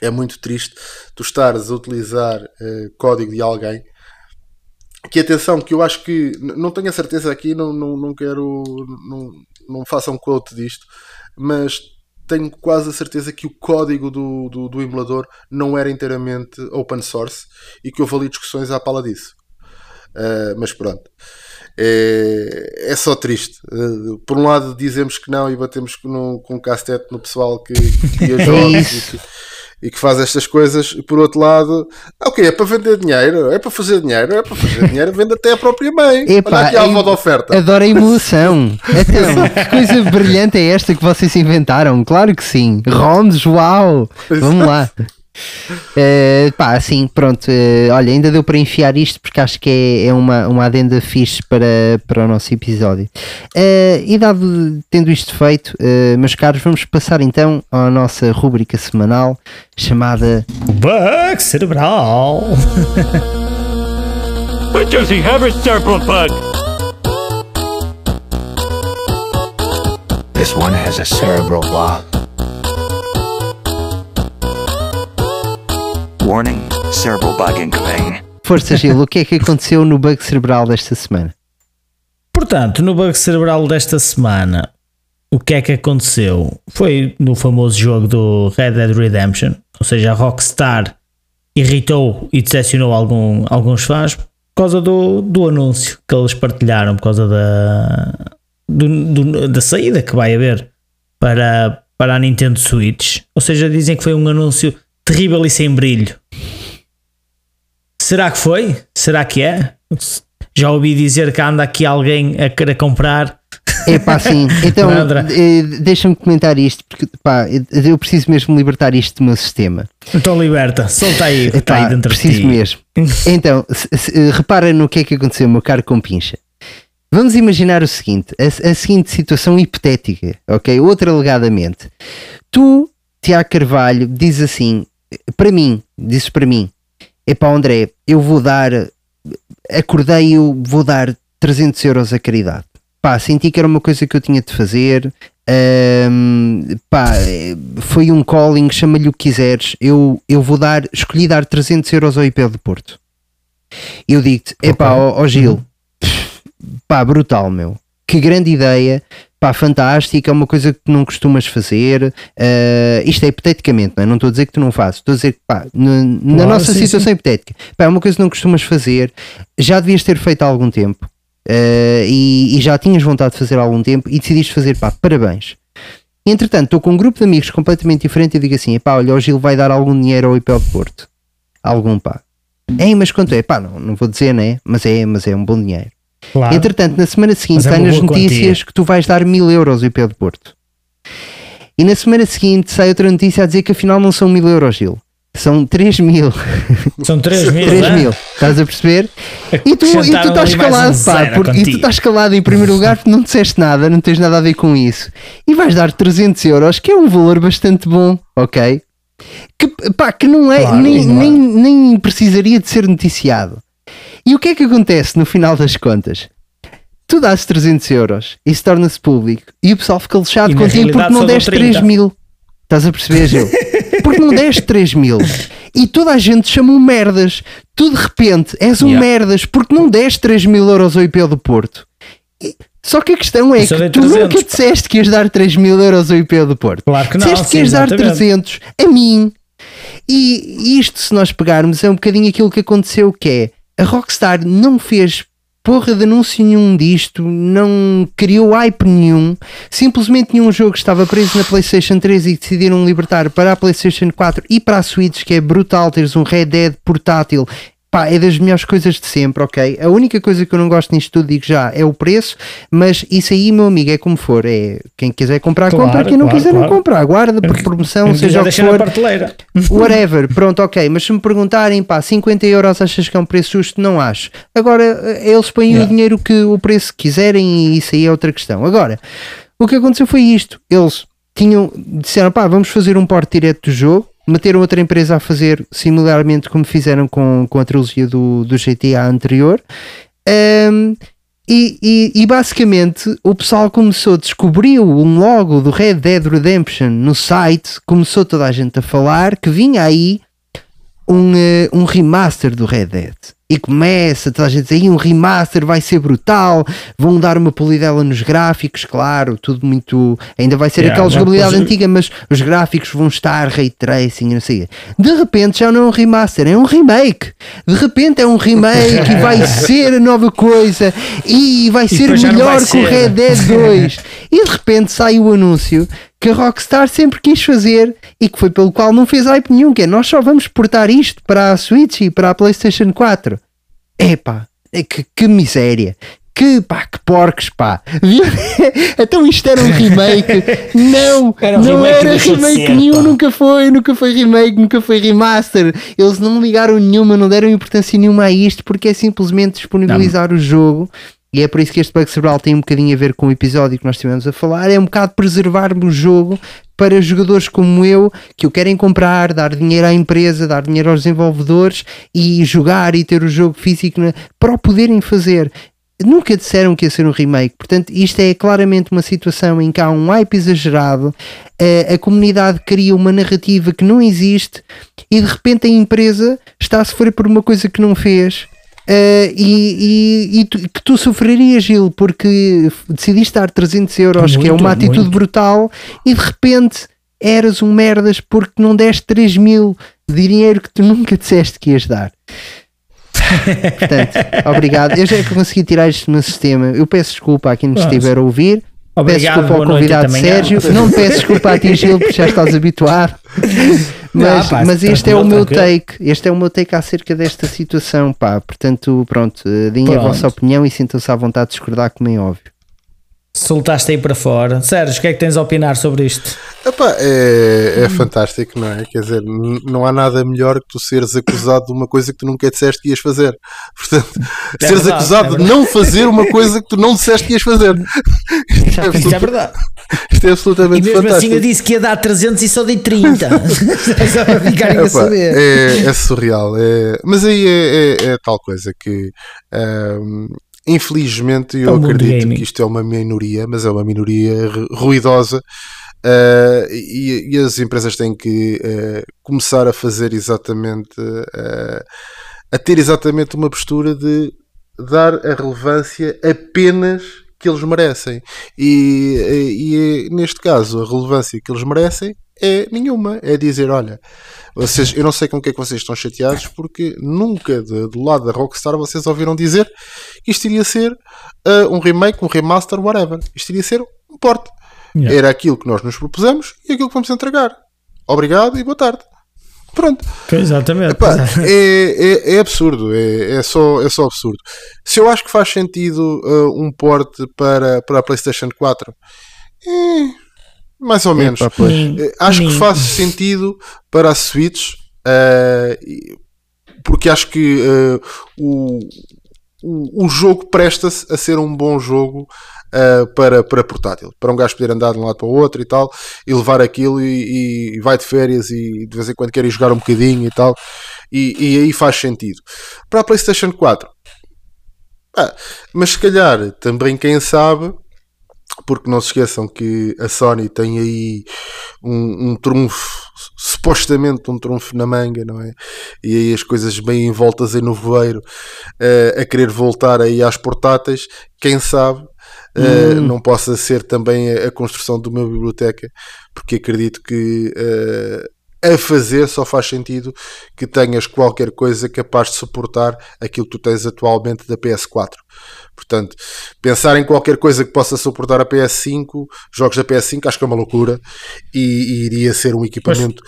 é muito triste tu estares a utilizar eh, código de alguém que atenção, que eu acho que não tenho a certeza aqui, não, não, não quero, não, não façam quote disto, mas tenho quase a certeza que o código do, do, do emulador não era inteiramente open source e que houve ali discussões à pala disso. Ah, mas pronto, é, é só triste. Ah, por um lado, dizemos que não e batemos com, no, com um castete no pessoal que, que cria jogos e que, faz estas coisas, e por outro lado, ah, ok, é para vender dinheiro, é para fazer dinheiro, é para fazer dinheiro, vende até a própria mãe. Epá, Olha aqui a é- avó da oferta. Adoro a emulação. Então, que coisa brilhante é esta que vocês inventaram? Claro que sim. ROMs, uau! Vamos lá. Eh, pá, assim, pronto. eh, olha, ainda deu para enfiar isto porque acho que é, é uma, uma adenda fixe para, para o nosso episódio. Eh, e dado, tendo isto feito, meus caros, vamos passar então à nossa rúbrica semanal chamada Bug cerebral. But does he have a cerebral bug? This one has a cerebral. Warning, cerebral bug incoming. Força, Gil, o que é que aconteceu no bug cerebral desta semana? Portanto, no bug cerebral desta semana, o que é que aconteceu? Foi no famoso jogo do Red Dead Redemption, ou seja, a Rockstar irritou e decepcionou algum, alguns fãs por causa do, do anúncio que eles partilharam, por causa da, do- do- da saída que vai haver para, para a Nintendo Switch. Ou seja, dizem que foi um anúncio terrível e sem brilho. Será que foi? Será que é? Já ouvi dizer que anda aqui alguém a querer comprar. É pá, sim. Então, eh, deixa-me comentar isto, porque pá, eu preciso mesmo libertar isto do meu sistema. Então liberta, solta aí está aí dentro de preciso ti. mesmo. Então, se- se- eh, repara no que é que aconteceu, meu caro compincha. Vamos imaginar o seguinte: a, a seguinte situação hipotética, ok? Outra alegadamente. Tu, Tiago Carvalho, diz assim, para mim, dizes para mim, epá, André, eu vou dar, acordei, eu vou dar 300 euros à caridade. Pá, senti que era uma coisa que eu tinha de fazer. ahm, pá, foi um calling, chama-lhe o que quiseres. Eu, eu vou dar, escolhi dar 300 euros ao IP do Porto. Eu digo-te, epá, ó, ó Gil, pá, brutal, meu. Que grande ideia, pá, fantástica, é uma coisa que tu não costumas fazer. eh, isto é hipoteticamente, não é? Não estou a dizer que tu não fazes, estou a dizer que, pá, na, na Claro, nossa sim, situação hipotética, pá, é uma coisa que não costumas fazer, já devias ter feito há algum tempo. eh, e, e já tinhas vontade de fazer há algum tempo e decidiste fazer, pá, parabéns. Entretanto, estou com um grupo de amigos completamente diferente e digo assim: pá, olha, o Gil vai dar algum dinheiro ao IPL de Porto. Algum, pá. Ei, mas quanto é? Pá, não, não vou dizer, né? Mas é, mas é um bom dinheiro. Claro. Entretanto, na semana seguinte, é sai nas boa notícias quantia. que tu vais dar mil euros ao IP de Porto. E na semana seguinte sai outra notícia a dizer que afinal não são mil euros, Gil. São 3 mil. São 3 mil. 3 é? mil. Estás a perceber? E tu, e tu estás calado, pá. porque- e tu estás calado em primeiro lugar porque não disseste nada, não tens nada a ver com isso. E vais dar 300 euros, que é um valor bastante bom, ok? Que, pá, que não é, Claro, nem, é. nem, nem precisaria de ser noticiado. E o que é que acontece no final das contas? Tu dás 300 euros e isso torna-se público e o pessoal fica lixado contigo porque não deste 30. 3 mil. Estás a perceber, Gil? Porque não deste 3 mil. E toda a gente chama um merdas. Tu de repente és um Yeah. merdas porque não deste 3 mil euros ao IP do Porto. E- Só que a questão é que dei tu 300, nunca disseste que ias dar 3 mil euros ao IP do Porto. Claro que não, Disseste que ias dar exatamente. 300 a mim. E isto, se nós pegarmos, é um bocadinho aquilo que aconteceu, que é a Rockstar não fez porra de anúncio nenhum disto, não criou hype nenhum, simplesmente nenhum jogo estava preso na PlayStation 3 e decidiram libertar para a PlayStation 4 e para a Switch, que é brutal teres um Red Dead portátil. Pá, é das melhores coisas de sempre, ok? A única coisa que eu não gosto nisto tudo, digo já, é o preço, mas isso aí, meu amigo, é como for. É quem quiser comprar, Claro, compra, quem não claro, quiser, não claro. compra. Aguarda por promoção, Quem seja o que deixa na for. prateleira. Whatever, pronto, ok. Mas se me perguntarem, pá, 50 euros achas que é um preço justo? Não acho. Agora, eh, eles põem o Yeah. dinheiro que o preço quiserem e isso aí é outra questão. Agora, o que aconteceu foi isto. Eles tinham, disseram, pá, vamos fazer um porte direto do jogo. Meteram outra empresa a fazer similarmente como fizeram com, com a trilogia do, do GTA anterior. Ahm, e, e- e basicamente o pessoal começou, descobriu um logo do Red Dead Redemption no site, começou toda a gente a falar que vinha aí um, eh, um remaster do Red Dead. E começa toda a gente a dizer, "Ih, um remaster vai ser brutal, vão dar uma polidela nos gráficos, claro, tudo muito. Ainda vai ser Yeah, aquela jogabilidade antiga, mas os gráficos vão estar ray tracing e não sei. De repente já não é um remaster, é um remake. De repente é um remake e vai ser a nova coisa e vai ser já não melhor vai que o ser. Red Dead 2. e de repente sai o anúncio que a Rockstar sempre quis fazer e que foi pelo qual não fez hype nenhum, que é nós só vamos portar isto para a Switch e para a PlayStation 4. Epá, é que, que miséria. Que pá, que porcos, pá. então isto era um remake. Não, Era um não remake era remake ser, nenhum, pá. nunca foi, nunca foi remake, nunca foi remaster. Eles não ligaram nenhuma, não deram importância nenhuma a isto porque é simplesmente disponibilizar o jogo. E é por isso que este bug cerebral tem um bocadinho a ver com o episódio que nós estivemos a falar. É um bocado preservar-me o jogo para jogadores como eu que o querem comprar, dar dinheiro à empresa, dar dinheiro aos desenvolvedores e jogar e ter o jogo físico na- para o poderem fazer. nunca disseram que ia ser um remake. Portanto, isto é claramente uma situação em que há um hype exagerado, a, a comunidade cria uma narrativa que não existe e de repente a empresa está a sofrer por uma coisa que não fez. Uh, e, e, e tu, que tu sofrerias, Gil, porque decidiste dar 300 euros, que é Muito, uma atitude muito. brutal, e de repente eras um merdas porque não deste 3 mil de dinheiro que tu nunca disseste que ias dar. Portanto, obrigado. Eu já consegui tirar isto do meu sistema. Eu peço desculpa a quem nos estiver a ouvir. peço Obrigado, desculpa ao noite convidado. Sérgio. Não peço desculpa a ti, Gil, porque já estás habituado. Mas, pá, mas este é o meu tranquilo. take. Este é o meu take acerca desta situação. Pá. Portanto, pronto, eh, deem a vossa opinião e sintam-se à vontade de discordar, como é óbvio. Soltaste aí para fora. Sérgio, o que é que tens a opinar sobre isto? Epá, é, é fantástico, não é? Quer dizer, não há nada melhor que tu seres acusado de uma coisa que tu nunca disseste que ias fazer. Portanto, É seres verdade, acusado é de não fazer uma coisa que tu não disseste que ias fazer. Isto é, Isto é absoluta- verdade. isto é E absolutamente mesmo assim fantástico. eu disse que ia dar 300 e só dei 30. Só para ficarem a Epá, saber. é, é surreal. é- mas aí é, é- é tal coisa que, infelizmente, É eu mundo acredito que isto é uma minoria, mas é uma minoria ru- ruidosa. ah, e, e as empresas têm que ah, começar a fazer exatamente ah, a ter exatamente uma postura de dar a relevância apenas que eles merecem. E, e, e, neste caso, a relevância que eles merecem é nenhuma. É dizer, olha, vocês, eu não sei com o que é que vocês estão chateados, porque nunca de- do lado da Rockstar vocês ouviram dizer que isto iria ser ah, um remake, um remaster, whatever. Isto iria ser um porte. Yeah. Era aquilo que nós nos propusemos e aquilo que vamos entregar. Obrigado e boa tarde. Pronto. Exatamente. Epá, é, é, é absurdo, é, é, só, é só absurdo. Se eu acho que faz sentido uh, um porte para, para a PlayStation 4, é, mais ou menos. Nem- Eh, Acho que faz sentido para a Switch, uh, porque acho que uh, o, o, o jogo presta-se a ser um bom jogo uh, para, para portátil, para um gajo poder andar de um lado para o outro e tal, e levar aquilo e, e vai de férias e de vez em quando quer ir jogar um bocadinho e tal, e, e aí faz sentido. Para a PlayStation 4, ah, mas se calhar também quem sabe, porque não se esqueçam que a Sony tem aí um, um trunfo, supostamente um trunfo na manga, não é? E aí as coisas bem envoltas em nevoeiro eh, a querer voltar aí às portáteis, quem sabe eh, não possa ser também a, a construção de uma biblioteca, porque acredito que eh, a fazer só faz sentido que tenhas qualquer coisa capaz de suportar aquilo que tu tens atualmente da PS4. Portanto, pensar em qualquer coisa que possa suportar a PS5, jogos da PS5, acho que é uma loucura e, e iria ser um equipamento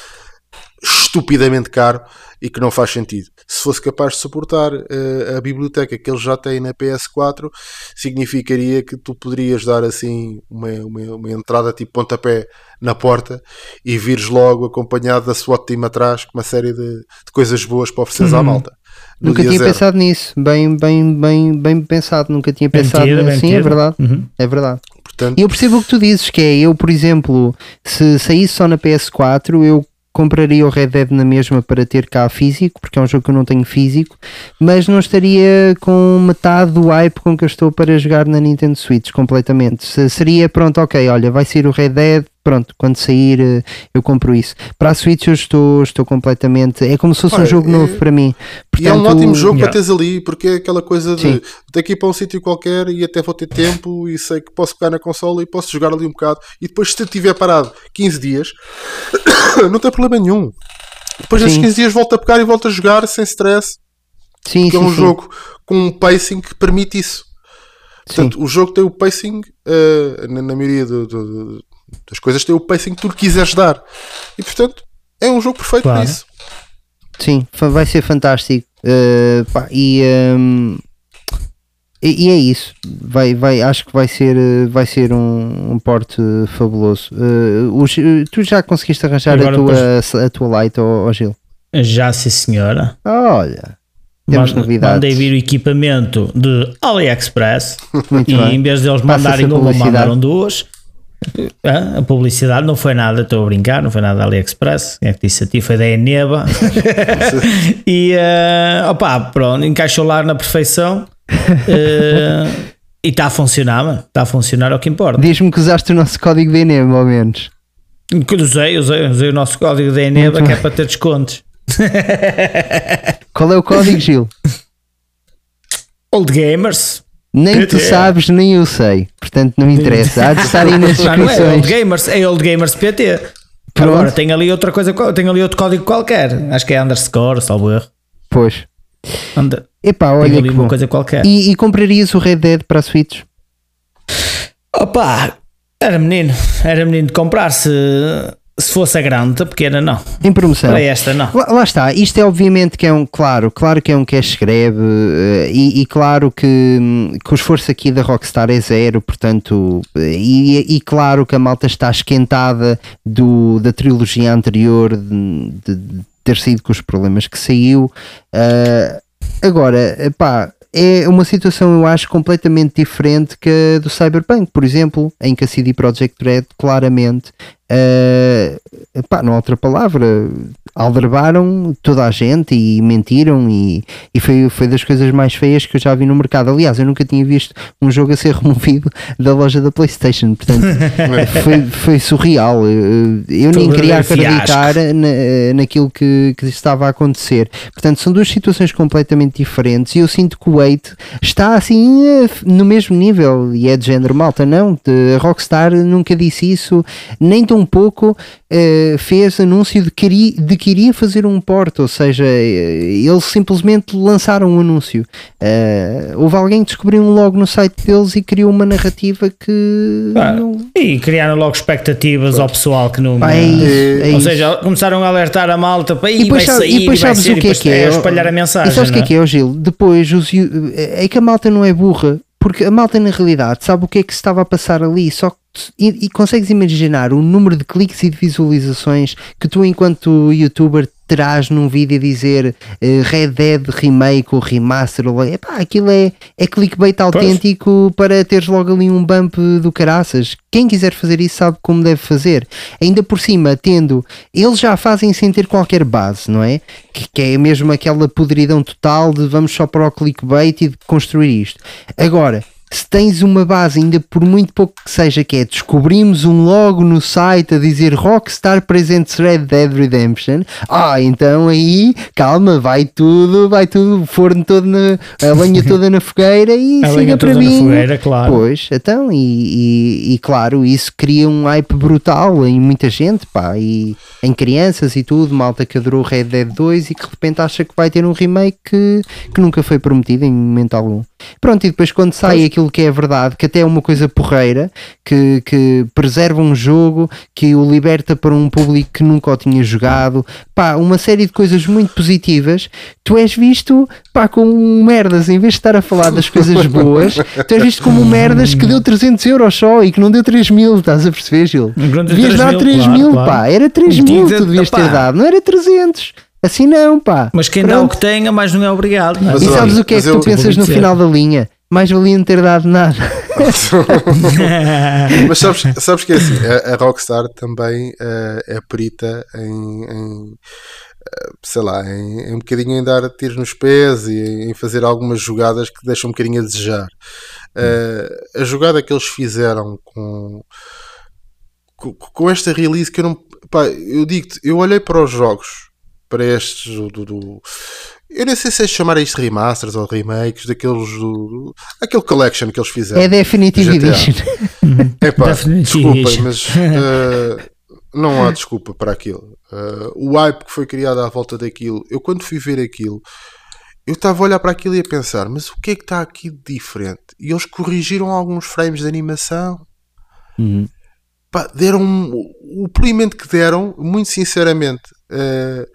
estupidamente caro e que não faz sentido. Se fosse capaz de suportar eh, a biblioteca que eles já têm na PS4, significaria que tu poderias dar assim uma, uma, uma entrada tipo pontapé na porta e vires logo acompanhado da SWAT team atrás com uma série de, de coisas boas para ofereceres à malta. Nunca tinha zero. pensado nisso. Bem, bem, bem, bem pensado. Nunca tinha Bem pensado metido, bem assim. É metido. verdade. Uhum. É verdade. Portanto, E eu percebo o que tu dizes, que é eu, por exemplo, se saísse só na PS4, eu compraria o Red Dead na mesma para ter cá físico, porque é um jogo que eu não tenho físico, mas não estaria com metade do hype com que eu estou para jogar na Nintendo Switch completamente. Se- seria pronto, ok, olha, vai sair o Red Dead, pronto, quando sair eh, eu compro isso. Para a Switch eu estou, estou completamente. É como se fosse um Olha, jogo é- novo para mim. E é um Portanto, ótimo jogo Yeah. para teres ali, porque é aquela coisa de Sim. ter que ir para um sítio qualquer e até vou ter tempo e sei que posso pegar na consola e posso jogar ali um bocado. E depois, se eu tiver parado 15 dias, não tem problema nenhum. Depois desses Sim. 15 dias volto a pegar e volto a jogar sem stress, Sim, é sim, um sim. jogo com um pacing que permite isso. Portanto, o jogo tem o pacing, eh, na, na maioria do- do- das coisas, tem o pacing que tu quiseres dar. E portanto, é um jogo perfeito Claro. para isso. Sim, vai ser fantástico. Uh, pá, e, um, e, e é isso. Vai, vai, acho que vai ser, uh, vai ser um, um porte fabuloso. Uh, os- tu já conseguiste arranjar a tua, a tua light, ó ó Gil? Já, sim, senhora. Ah, olha, temos novidades. Mandei vir o equipamento de AliExpress Muito e bem. em vez deles Passa mandarem uma, mandaram duas. Ah, A publicidade não foi nada, estou a brincar, não foi nada da AliExpress. Quem é que disse a ti? Foi da Eneba. e ah, opá, pronto, encaixou lá na perfeição. Eh, e está a funcionar, mano. Está a funcionar, é o que importa. Diz-me que usaste o nosso código de Enem, ao menos. Que Usei, usei, usei o nosso código da Eneba Muito que é para ter descontos. Qual é o código, Gil? Old Gamers. Nem tu sabes, nem eu sei. Portanto, não interessa. Há de estar aí nas Não, não é Old descrições. Gamers, é Old Gamers PT. Pronto. Agora tem ali outra coisa, tem ali outro código qualquer. Acho que é underscore, salvo erro. Pois. Anda, Epá, tem olha ali que uma bom. coisa qualquer. E, e comprarias o Red Dead para a Switch? Opa, era menino, era menino de comprar se, se fosse a grande, a pequena não. Em promoção. Para esta não. Lá, lá está, isto é obviamente que é um, claro, claro que é um cash grab eh, e, e claro que, hum, que o esforço aqui da Rockstar é zero, portanto, eh, e, e claro que a malta está esquentada do, da trilogia anterior de, de- ter saído com os problemas que saiu. eh, agora, pá, é uma situação, eu acho, completamente diferente que a do Cyberpunk, por exemplo, em que a CD Projekt Red claramente, eh, pá, não há outra palavra, aldrabaram toda a gente e mentiram e, e foi, foi das coisas mais feias que eu já vi no mercado. Aliás, eu nunca tinha visto um jogo a ser removido da loja da Playstation, portanto foi, foi surreal. Eu, eu nem queria acreditar na, naquilo que, que estava a acontecer. Portanto, são duas situações completamente diferentes e eu sinto que o Wait está assim eh, no mesmo nível e é de género malta, não. de- A Rockstar nunca disse isso, nem tão pouco eh, fez anúncio de que, iria, de que iria fazer um port, ou seja, eh, eles simplesmente lançaram um anúncio. Eh, houve alguém que descobriu um logo no site deles e criou uma narrativa que. Pá, não- E criaram logo expectativas ao pessoal que não. É isso, é Ou isso. seja, começaram a alertar a malta para E vai sabe- sair, e depois vai sabes ser, o que é que é? depois espalhar a mensagem. E sabes o que é não que é, Gil? Depois os, é que a malta não é burra, porque a malta na realidade sabe o que é que se estava a passar ali, só que e, e consegues imaginar o número de cliques e de visualizações que tu, enquanto youtuber, terás num vídeo a dizer eh, Red Dead Remake ou Remaster, ou, epá, aquilo é, é clickbait autêntico para teres logo ali um bump do caraças. Quem quiser fazer isso sabe como deve fazer. Ainda por cima, tendo, eles já fazem sem ter qualquer base, não é? Que, que é mesmo aquela podridão total de vamos só para o clickbait e de construir isto. Agora, se tens uma base, ainda por muito pouco que seja, que é descobrimos um logo no site a dizer Rockstar Presents Red Dead Redemption, ah, então aí, calma, vai tudo, vai tudo, o forno todo na, a lenha toda na fogueira e A siga para mim. fogueira, claro. Pois, então, e, e, e claro, isso cria um hype brutal em muita gente, pá, e em crianças e tudo, malta que adorou Red Dead 2 e que de repente acha que vai ter um remake que, que nunca foi prometido em momento algum. Pronto, e depois quando sai aquilo que é verdade, que até é uma coisa porreira, que, que preserva um jogo, que o liberta para um público que nunca o tinha jogado, pá, uma série de coisas muito positivas, tu és visto, pá, como merdas, em vez de estar a falar das coisas boas, tu és visto como merdas que deu 300 euros só e que não deu 3 mil, estás a perceber, Gil? Devias 3 dar mil, 3 claro, mil, claro. pá, era 3 Tinha mil tu devias ter dado, não era 300. Assim não, pá. Mas quem dá o Pronto. que tem, a mais não é obrigado. não é? Mas E olha, sabes o que é que tu pensas no final da linha? Mais valia não ter dado nada. Mas sabes, sabes que é assim, a, a Rockstar também eh, é perita em, em, eh, sei lá, em, em um bocadinho em dar tiros nos pés e em fazer algumas jogadas que deixam um bocadinho a desejar. Eh, a jogada que eles fizeram com, com, com esta release que eu não. Pá, eu digo-te, eu olhei para os jogos, para estes do. do- do- eu nem sei se é chamar isto remasters ou remakes daqueles do, do- aquele collection que eles fizeram. É Definitive. Edition. Epá, desculpem, Edition. mas eh, não há desculpa para aquilo. Eh, o hype que foi criado à volta daquilo, eu quando fui ver aquilo, eu estava a olhar para aquilo e a pensar, mas o que é que está aqui de diferente? E eles corrigiram alguns frames de animação. Pá, deram o polimento que deram, muito sinceramente, eh,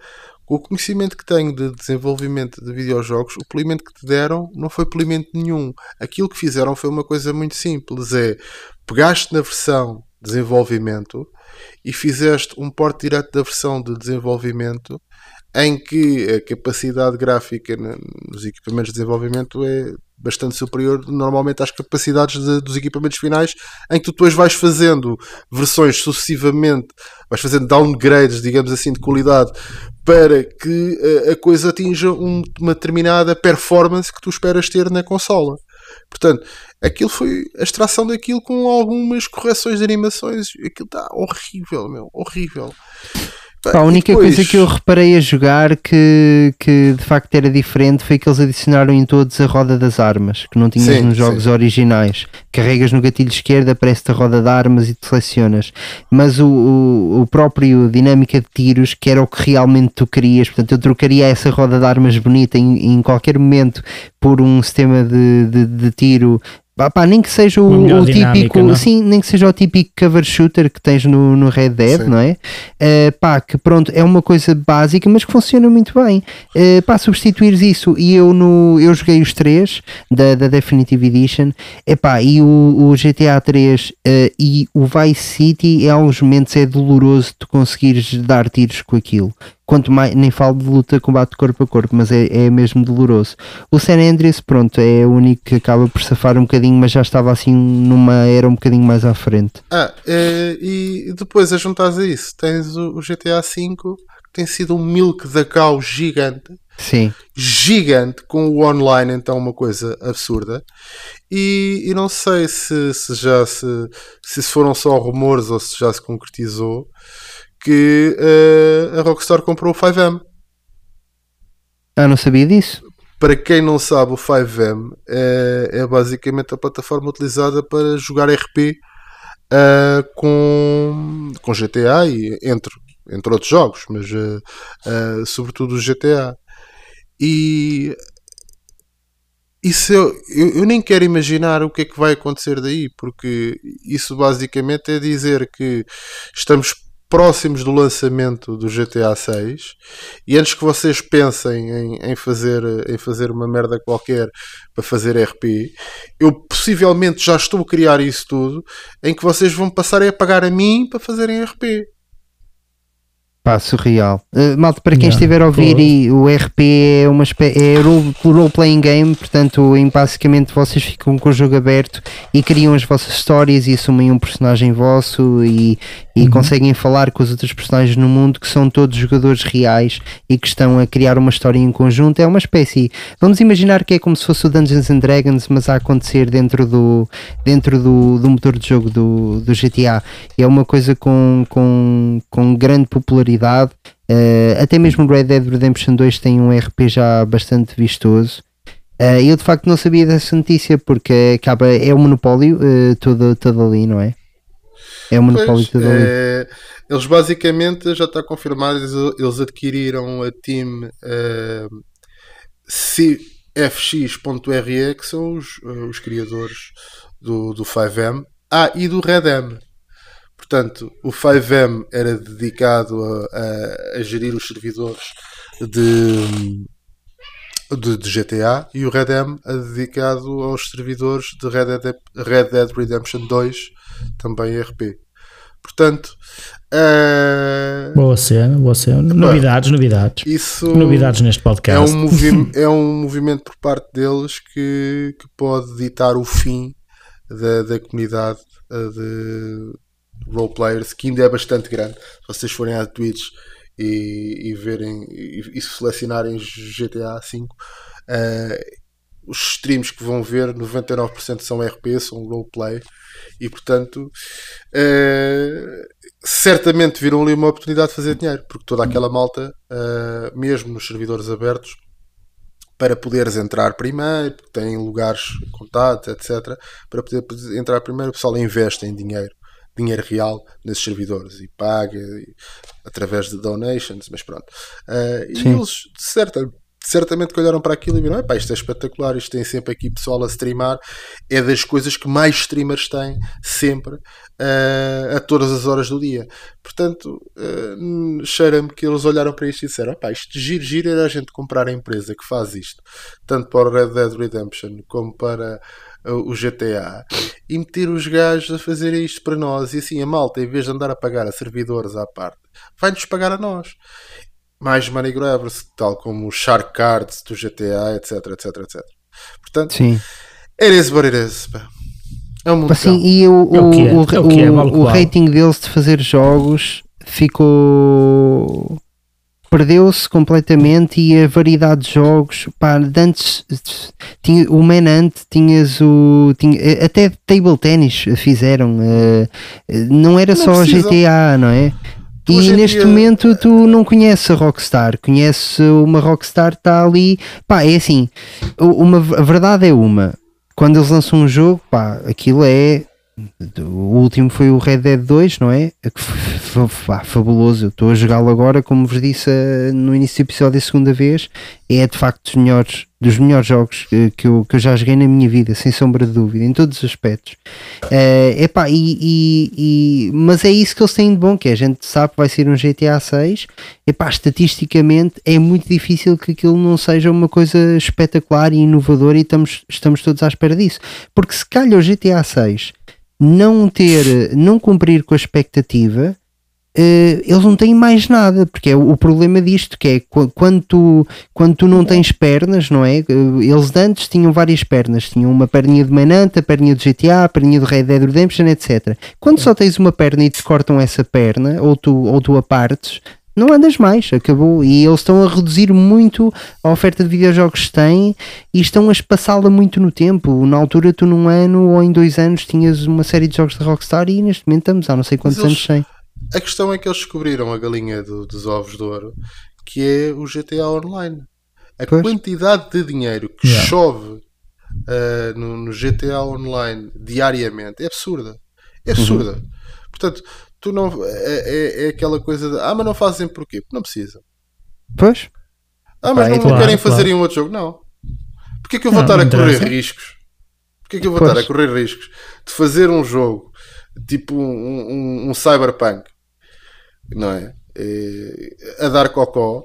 com o conhecimento que tenho de desenvolvimento de videojogos, o polimento que te deram não foi polimento nenhum. Aquilo que fizeram foi uma coisa muito simples: é pegaste na versão de desenvolvimento e fizeste um porte direto da versão de desenvolvimento em que a capacidade gráfica nos equipamentos de desenvolvimento é bastante superior normalmente às capacidades de- dos equipamentos finais, em que tu depois vais fazendo versões sucessivamente, vais fazendo downgrades, digamos assim, de qualidade, para que eh, a coisa atinja um- uma determinada performance que tu esperas ter na consola. Portanto, aquilo foi a extração daquilo com algumas correções de animações. Aquilo está horrível, meu, horrível. Pá, a única depois- coisa que eu reparei a jogar que, que de facto era diferente foi que eles adicionaram em todos a roda das armas, que não tinhas Sim, nos jogos sim. originais. Carregas no gatilho esquerdo, aparece-te a roda de armas e te selecionas. Mas o, o, o próprio dinâmica de tiros, que era o que realmente tu querias, portanto, eu trocaria essa roda de armas bonita em, em qualquer momento por um sistema de, de, de tiro. Pá, pá, nem que seja o, o dinâmica, típico, não é? sim, nem que seja o típico cover shooter que tens no, no Red Dead, Sim. não é? Uh, pá, que pronto, é uma coisa básica, mas que funciona muito bem. Uh, pá, substituires isso e eu no eu joguei os três da, da Definitive Edition, epá, e o, o GTA 3 uh, e o Vice City, em alguns momentos é doloroso tu conseguires dar tiros com aquilo. Quanto mais, nem falo de luta, combate corpo a corpo, mas é, é mesmo doloroso. O San Andreas, pronto, é o único que acaba por safar um bocadinho, mas já estava assim numa era um bocadinho mais à frente. Ah, eh, e depois a juntares a isso, tens o, o GTA V que tem sido um milk da cow gigante, Sim. gigante, com o online então uma coisa absurda. E, e não sei se, se já se, se foram só rumores ou se já se concretizou que eh, a Rockstar comprou o 5M. Ah, não sabia disso? Para quem não sabe, o 5M é, é basicamente a plataforma utilizada para jogar RP ah, com, com GTA e entre, entre outros jogos, mas ah, sobretudo o GTA. E isso eu, eu, eu nem quero imaginar o que é que vai acontecer daí, porque isso basicamente é dizer que estamos próximos do lançamento do GTA 6 e antes que vocês pensem em, em fazer, em fazer uma merda qualquer para fazer RP, eu possivelmente já estou a criar isso tudo em que vocês vão passar a pagar a mim para fazerem RP. Pá, surreal. Uh, malta, para quem Yeah, estiver a ouvir, claro. e o RP é uma é role- role-playing game, portanto, em basicamente vocês ficam com o jogo aberto e criam as vossas histórias e assumem um personagem vosso e, e conseguem falar com os outros personagens no mundo que são todos jogadores reais e que estão a criar uma história em conjunto. É uma espécie. Vamos imaginar que é como se fosse o Dungeons and Dragons, mas a acontecer dentro do, dentro do, do motor de jogo do, do GTA. É uma coisa com, com, com grande popularidade. Eh, até mesmo Red Dead Redemption 2 tem um RP já bastante vistoso. Eh, eu de facto não sabia dessa notícia porque acaba, é o monopólio eh, todo, todo ali, não é? É o monopólio Pois, todo ali. é, eles basicamente já está confirmado, eles, eles adquiriram a team eh, CFX.RE, que são os, os criadores do, do 5M, ah, e do Redem. Portanto, o 5M era dedicado a, a- a gerir os servidores de, de, de GTA e o Redem é dedicado aos servidores de Red Dead, Red Dead Redemption 2, também RP. Portanto, eh, Boa cena, boa cena. Novidades, novidades. isso Novidades neste é podcast. um, movi- é um movimento por parte deles que, que pode ditar o fim da, da comunidade eh, roleplayers, que ainda é bastante grande. Se vocês forem à Twitch e, e verem e, e selecionarem GTA V, eh, os streams que vão ver, 99% são RP, são roleplay, e portanto, eh, certamente viram ali uma oportunidade de fazer dinheiro, porque toda aquela malta, eh, mesmo nos servidores abertos, para poderes entrar primeiro, porque têm lugares contados, etc. Para poder entrar primeiro, o pessoal investe em dinheiro, dinheiro real nesses servidores e paga e- através de donations, mas pronto. Eh, e eles, certa, certamente que olharam para aquilo e viram: "Epá, isto é espetacular, isto tem sempre aqui pessoal a streamar, é das coisas que mais streamers têm, sempre, eh, a todas as horas do dia. Portanto, hum, cheira-me que eles olharam para isto e disseram: "Epá, isto giro, giro era a gente comprar a empresa que faz isto, tanto para o Red Dead Redemption como para o GTA, e meter os gajos a fazer isto para nós. E assim, a malta, em vez de andar a pagar a servidores à parte, vai-nos pagar a nós. Mais money grabbers, tal como os Shark Cards do GTA, etc, etc, etc. Portanto, Sim. it is what it is. pá. É um mundo Assim, e o, É o é, o, é o é, o- o que o vale. rating deles de fazer jogos ficou. Perdeu-se completamente e a variedade de jogos, pá, antes tinha, o Manhunt tinhas o. Tinha, até table tennis fizeram, eh, não era Não só precisam. GTA, não é? E hoje em neste dia- momento tu não conheces a Rockstar, conheces uma Rockstar está ali, pá, é assim, uma, a verdade é uma, quando eles lançam um jogo, pá, aquilo é o último foi o Red Dead 2, não é? Que fabuloso. Eu estou a jogá-lo agora, como vos disse eh, no início do episódio, a segunda vez. É de facto dos melhores, dos melhores jogos eh, que eu, que eu já joguei na minha vida, sem sombra de dúvida, em todos os aspectos. Eh, epá, e, e- e- mas é isso que eles têm de bom, que é, a gente sabe que vai ser um GTA 6. Epá, estatisticamente é muito difícil que aquilo não seja uma coisa espetacular e inovadora e estamos, estamos todos à espera disso. Porque se calhar o GTA 6 não ter, não cumprir com a expectativa, eh, eles não têm mais nada, porque é o, problema disto que é qu- quando tu, quando tu não tens pernas, não é? Eh, Eles antes tinham várias pernas, tinham uma perninha de Mananta, a perninha do GTA, a perninha do Red Dead Redemption, etc. Quando só tens uma perna e te cortam essa perna, ou tu, ou tu a partes, não andas mais, acabou. E eles estão a reduzir muito a oferta de videojogos que têm e estão a espaçá-la muito no tempo. Na altura, tu num ano ou em dois anos tinhas uma série de jogos da Rockstar e neste momento estamos há não sei quantos eles- anos sem. A questão é que eles descobriram a galinha do- dos ovos de ouro, que é o GTA Online. A Pois. quantidade de dinheiro que Yeah. chove ah, no, no GTA Online diariamente é absurda. Uhum. É absurda. Portanto, tu não é, é- é aquela coisa de ah, mas não fazem porquê? Porque não precisam. Pois? Ah, mas é não claro, querem fazer claro. em um outro jogo? Não. Porquê que eu vou Não, estar a correr riscos? Porquê que eu vou Pois. estar a correr riscos de fazer um jogo tipo um, um, um cyberpunk, não é? Eh, a dar cocó,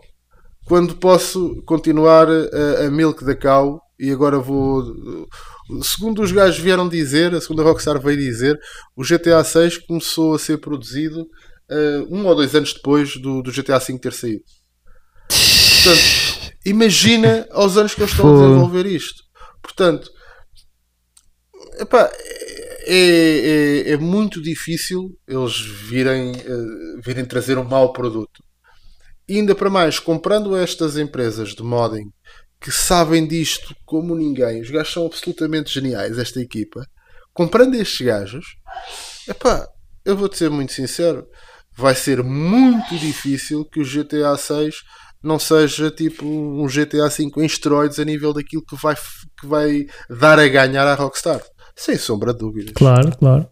quando posso continuar a, a milk da cow e agora vou. Segundo os gajos vieram dizer, a segunda Rockstar veio dizer, o GTA 6 começou a ser produzido eh, um ou dois anos depois do, do GTA 5 ter saído. Portanto, imagina aos anos que eles estão a desenvolver isto. Portanto, epá, é, é, é muito difícil eles virem, eh, virem trazer um mau produto. E ainda para mais, comprando estas empresas de modding que sabem disto como ninguém, os gajos são absolutamente geniais, esta equipa. Comprando estes gajos, epá, eu vou-te ser muito sincero, vai ser muito difícil que o GTA 6 não seja tipo um GTA 5 em esteroides a nível daquilo que vai, que vai dar a ganhar à Rockstar. Sem sombra de dúvidas. Claro, claro.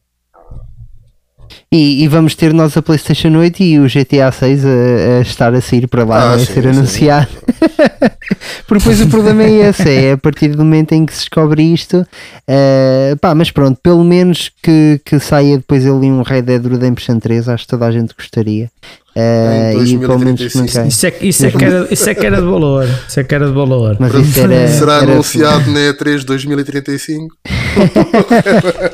E, e vamos ter nós a PlayStation 8 e o GTA 6 a, a estar a sair para lá, Ah, a sim, ser sim. anunciado. Porque depois o problema é esse: é a partir do momento em que se descobre isto, eh, pá, mas pronto, pelo menos que, que saia depois ali um Red Dead Redemption 3, acho que toda a gente gostaria. Eh, Em e pelo menos que não 2035. caia. Isso é, isso, é que era, isso é que era de valor. Isso é que era de valor. Mas isso era, Será era- anunciado na E3 2035?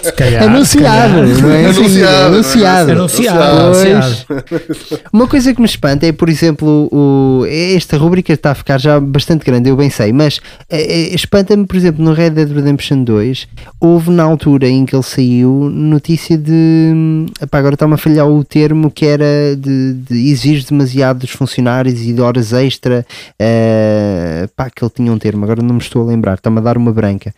Se calhar, Anunciado, se calhar. não é? Anunciado, não é? anunciado. Anunciado, Pois. anunciado. Uma coisa que me espanta é, por exemplo, o, esta rubrica está a ficar já bastante grande, eu bem sei, mas eh, espanta-me, por exemplo, no Red Dead Redemption 2, houve na altura em que ele saiu notícia de. hum, epá, agora está-me a falhar o termo que era de, de exigir demasiado dos funcionários e de horas extra. eh, pá, que ele tinha um termo, agora não me estou a lembrar, está-me a dar uma branca.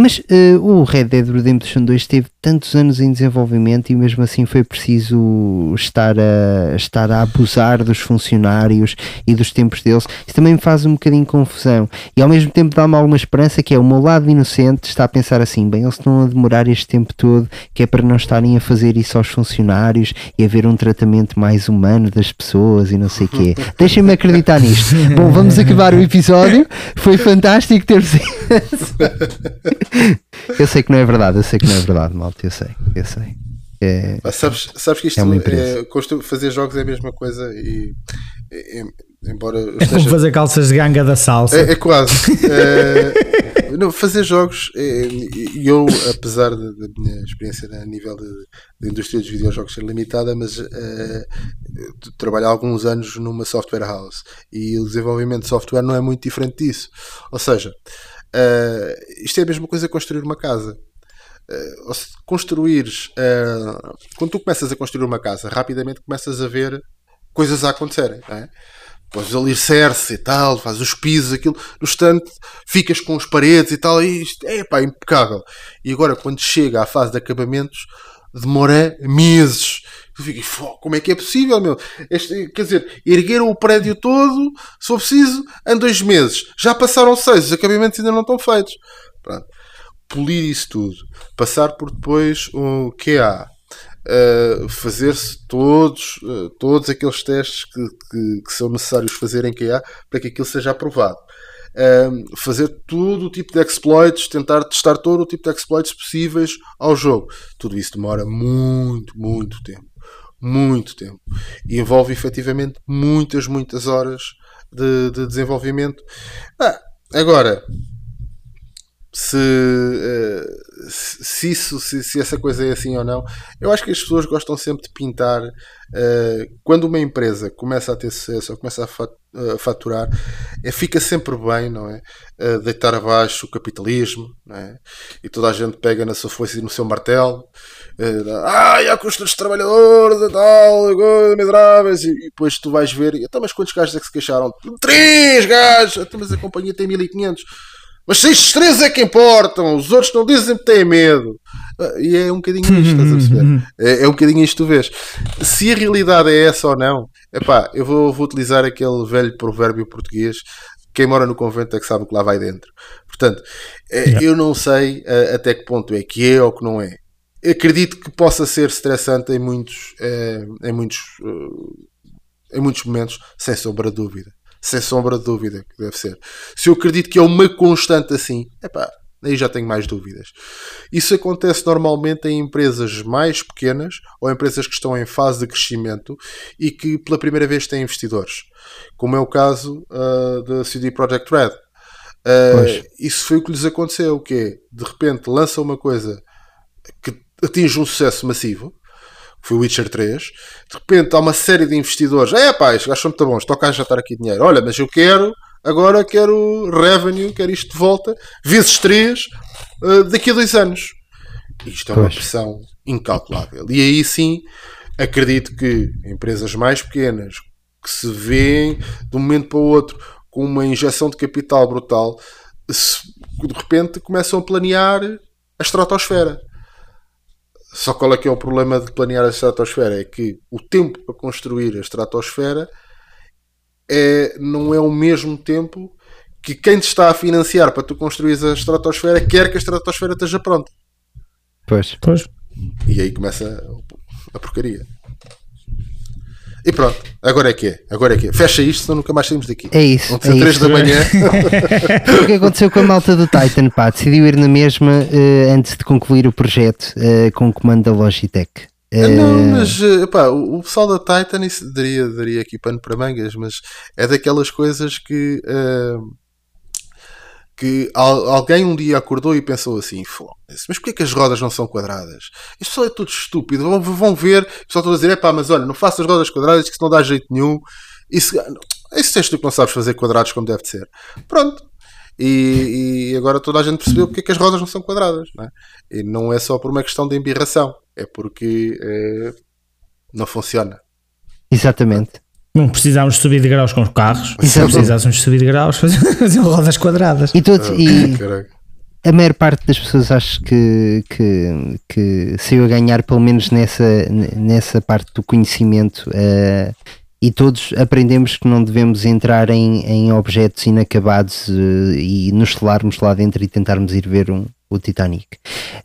Mas eh, o Red Dead Redemption 2 teve tantos anos em desenvolvimento e mesmo assim foi preciso estar a, estar a abusar dos funcionários e dos tempos deles. Isso também me faz um bocadinho confusão. E ao mesmo tempo dá-me alguma esperança que é o meu lado inocente está a pensar assim, bem, eles estão a demorar este tempo todo que é para não estarem a fazer isso aos funcionários e haver um tratamento mais humano das pessoas e não sei o quê. Deixem-me acreditar nisto. Bom, vamos acabar o episódio. Foi fantástico ter-vos eu sei que não é verdade, eu sei que não é verdade, malta, eu sei, eu sei. É, sabes, sabes que isto É uma é, fazer jogos é a mesma coisa e, e- e- embora É como esteja- fazer calças de ganga da salsa. É, é quase. É, não, fazer jogos, é, e eu, apesar da da minha experiência a nível de, de indústria dos videojogos ser limitada, mas é, trabalho há alguns anos numa software house e o desenvolvimento de software não é muito diferente disso. Ou seja, Uh, isto é a mesma coisa que construir uma casa. Uh, ou se construires, uh, quando tu começas a construir uma casa, rapidamente começas a ver coisas a acontecerem. É? Pões alicerce e tal, fazes os pisos, aquilo, no instante ficas com as paredes e tal, e isto é pá, impecável. E agora, quando chega à fase de acabamentos, demora meses. Tu ficas, como é que é possível, meu? Este, quer dizer, ergueram o prédio todo, se preciso, em dois meses. Já passaram seis, os acabamentos ainda não estão feitos. Pronto. Polir isso tudo. Passar por depois o QA. Uh, fazer-se todos, uh, todos aqueles testes que, que, que, são necessários fazer em QA para que aquilo seja aprovado. Uh, fazer todo o tipo de exploits, tentar testar todo o tipo de exploits possíveis ao jogo. Tudo isso demora muito, muito tempo. Muito tempo. E envolve efetivamente muitas, muitas horas de, de desenvolvimento. Ah, agora, se, uh, se isso se, se, essa coisa é assim ou não eu acho que as pessoas gostam sempre de pintar uh, quando uma empresa começa a ter sucesso ou começa a faturar é, fica sempre bem não é uh, deitar abaixo o capitalismo não é? e toda a gente pega na sua foice e no seu martelo uh, ai a custa dos trabalhadores e tal miseráveis e, e depois tu vais ver então, mas quantos gajos é que se queixaram? três gajos então, mas a companhia tem 1500 mas se estes três é que importam, os outros não dizem que têm medo. E é um bocadinho isto, estás a perceber? É, é um bocadinho isto que tu vês. Se a realidade é essa ou não, epá, eu vou, vou utilizar aquele velho provérbio português quem mora no convento é que sabe o que lá vai dentro. Portanto, é, yeah. eu não sei uh, até que ponto é que é ou que não é. Acredito que possa ser estressante em muitos, uh, em muitos, uh, em muitos momentos, sem sombra de dúvida sem sombra de dúvida que deve ser. Se eu acredito que é uma constante assim, epá, aí já tenho mais dúvidas. Isso acontece normalmente em empresas mais pequenas ou empresas que estão em fase de crescimento e que pela primeira vez têm investidores, como é o caso uh, da CD Projekt Red. Uh, isso foi o que lhes aconteceu, que é, de repente lança uma coisa que atinge um sucesso massivo foi o Witcher 3. De repente há uma série de investidores. É pá, estes gajos são muito bons, toca a já estar aqui dinheiro. Olha, mas eu quero, agora quero revenue, quero isto de volta, vezes 3 uh, daqui a dois anos. Isto é uma pressão incalculável. E aí sim, acredito que empresas mais pequenas que se veem de um momento para o outro com uma injeção de capital brutal, de repente começam a planear a estratosfera. Só qual é que é o problema de planear a estratosfera? É que o tempo para construir a estratosfera é, não é o mesmo tempo que quem te está a financiar para tu construir a estratosfera quer que a estratosfera esteja pronta. Pois. pois. E aí começa a porcaria. E pronto, agora é que é. Agora é que é. Fecha isto, senão nunca mais saímos daqui. É isso. Ser é 3 da manhã. o que aconteceu com a malta do Titan, pá, decidiu ir na mesma uh, antes de concluir o projeto uh, com o comando da Logitech. Uh... Não, mas epá, o, pessoal da Titan, isso daria, daria aqui pano para mangas, mas é daquelas coisas que que alguém um dia acordou e pensou assim: mas porquê que as rodas não são quadradas? Isto só é tudo estúpido. Vão, vão ver, pessoal está a dizer: é pá, mas olha, não faças rodas quadradas que isso não dá jeito nenhum. Isso, isso tens que não sabes fazer quadrados como deve ser. Pronto. E, e, agora toda a gente percebeu porque é que as rodas não são quadradas. Não é? E não é só por uma questão de embirração, é porque é, não funciona. Exatamente. Não precisávamos subir de graus com os carros. Se precisássemos subir de graus, faziam rodas quadradas. E, todos, e a maior parte das pessoas acho que, que, que saiu a ganhar, pelo menos nessa, nessa parte do conhecimento. Uh, e todos aprendemos que não devemos entrar em, em objetos inacabados uh, e nos celarmos lá dentro e tentarmos ir ver um, o Titanic.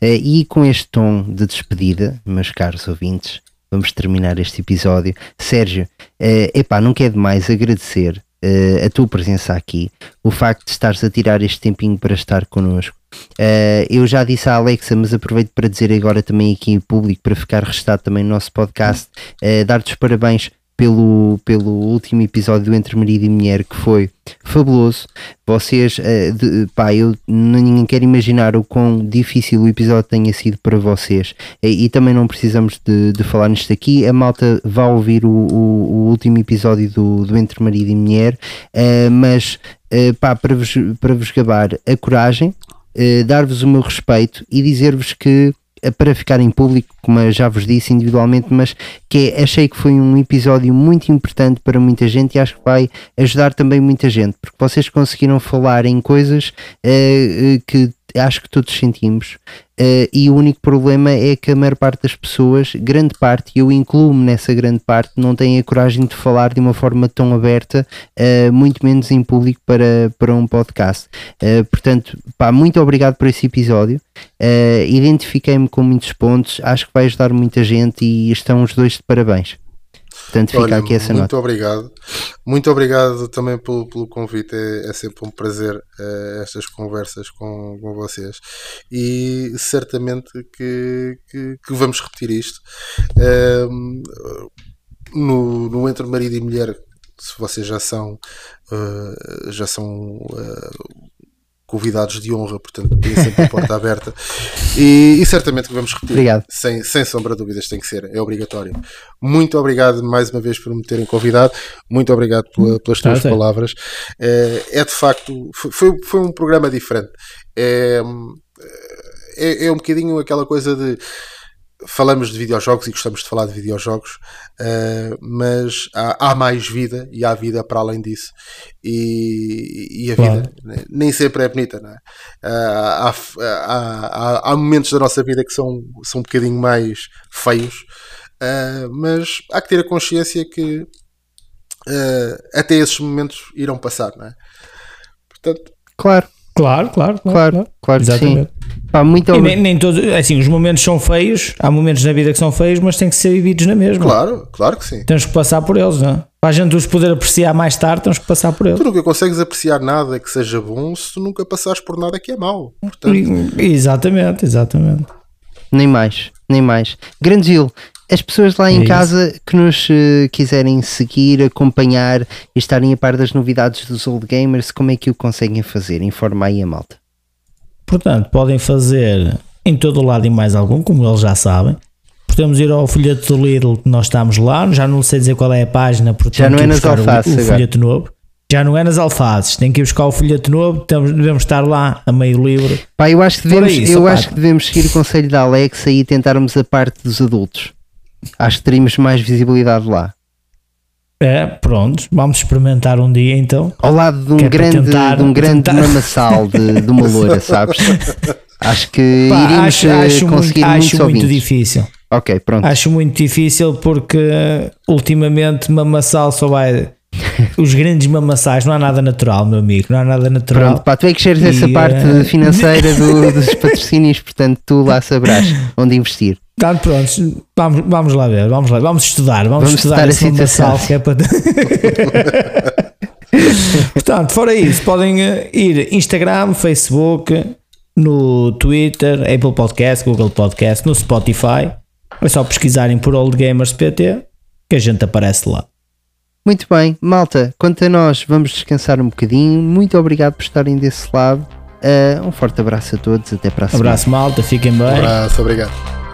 Uh, e com este tom de despedida, meus caros ouvintes, vamos terminar este episódio. Sérgio, uh, epá, não quer demais agradecer uh, a tua presença aqui, o facto de estares a tirar este tempinho para estar connosco. Uh, eu já disse à Alexa, mas aproveito para dizer agora também aqui em público, para ficar registado também no nosso podcast, uh, dar-te os parabéns pelo, pelo último episódio do Entre Marido e Mulher que foi fabuloso. Vocês, uh, de, pá, eu ninguém quer imaginar o quão difícil o episódio tenha sido para vocês. E, e também não precisamos de, de, falar nisto aqui. A malta vai ouvir o, o, o último episódio do, do Entre Marido e Mulher, uh, mas eh, pá, para, vos, para vos gabar a coragem, dar-vos o meu respeito e dizer-vos que para ficar em público, como já vos disse individualmente, mas que é- achei que foi um episódio muito importante para muita gente e acho que vai ajudar também muita gente, porque vocês conseguiram falar em coisas eh, eh, que acho que todos sentimos. eh, e o único problema é que a maior parte das pessoas, grande parte, e eu incluo-me nessa grande parte, não têm a coragem de falar de uma forma tão aberta, eh, muito menos em público para, para um podcast. Eh, portanto, pá, muito obrigado por esse episódio. Identifiquei-me com muitos pontos, acho que vai ajudar muita gente e estão os dois de parabéns. Portanto, fica Olha, aqui essa muito nota. obrigado. Muito obrigado também pelo, pelo convite. É, é sempre um prazer eh, estas conversas com, com vocês. E certamente que, que, que vamos repetir isto. Ehm, no, no Entre Marido e Mulher, se vocês já são, eh, já são eh, convidados de honra, portanto, têm sempre a porta aberta. E, e certamente que vamos repetir. Obrigado. Sem, sem sombra de dúvidas, tem que ser, é obrigatório. Muito obrigado mais uma vez por me terem convidado. Muito obrigado pela- pelas tuas certo. palavras. É, é de facto, foi- foi, foi um programa diferente. É, é, é um bocadinho aquela coisa de falamos de videojogos e gostamos de falar de videojogos, eh, mas há, há mais vida e há vida para além disso. E, e a vida nem sempre é bonita, não é? Ah, há, há, há- momentos da nossa vida que são, são um bocadinho mais feios, ah, mas há que ter a consciência que até esses momentos irão passar, não é? Portanto, Claro, Claro, claro, claro, claro que sim. Pá, muito E nem, nem todos, assim, os momentos são feios, há momentos na vida que são feios, mas têm que ser vividos na mesma. claro, claro que sim. Temos que passar por eles, não é? Para a gente os poder apreciar mais tarde, temos que passar por eles. Tu nunca consegues apreciar nada que seja bom se tu nunca passares por nada que é mau. Portanto, E- Exatamente, exatamente. Nem mais, nem mais. Grande Gil, as pessoas lá É em isso. casa que nos eh, quiserem seguir, acompanhar e estarem a par das novidades dos Old Gamers, como é que o conseguem fazer? Informa aí a malta. Portanto, podem fazer em todo o lado e mais algum, como eles já sabem. Podemos ir ao folheto do Lidl, que nós estamos lá. Já não sei dizer qual é a página, porque Já não que é nas buscar o- alfaces o, agora. folheto novo. Já não é nas alfaces, tem que ir buscar o folheto novo. Temos, devemos estar lá a meio livre. Pá, eu acho que devemos, isso, eu acho que devemos seguir o conselho da Alexa e tentarmos a parte dos adultos. Acho que teríamos mais visibilidade lá. É, pronto, vamos experimentar um dia então. Ao lado de um é grande, tentar- de um grande tentar- mamassal de, de uma loura, sabes? Acho que Pá, iríamos acho, eh, acho muito, conseguir acho muitos muito difícil. Ok, pronto. Acho muito difícil porque ultimamente mamassal só vai. Os grandes mamassais, não há nada natural, meu amigo, não há nada natural. Pronto, pá, tu é que geres essa parte eh, financeira do- dos patrocínios, portanto tu lá saberás onde investir. Portanto, prontos, vamos, vamos lá ver, vamos lá, vamos estudar, vamos, Vamos estudar, estudar a situação. que é para. Portanto, fora isso, podem eh, ir Instagram, Facebook, no Twitter, Apple Podcast, Google Podcast, no Spotify. É só pesquisarem por Old Gamers PT que a gente aparece lá. Muito bem, malta, quanto a nós, vamos descansar um bocadinho. Muito obrigado por estarem desse lado. Uh, um forte abraço a todos, até para a semana. Abraço malta, fiquem bem. um abraço, obrigado.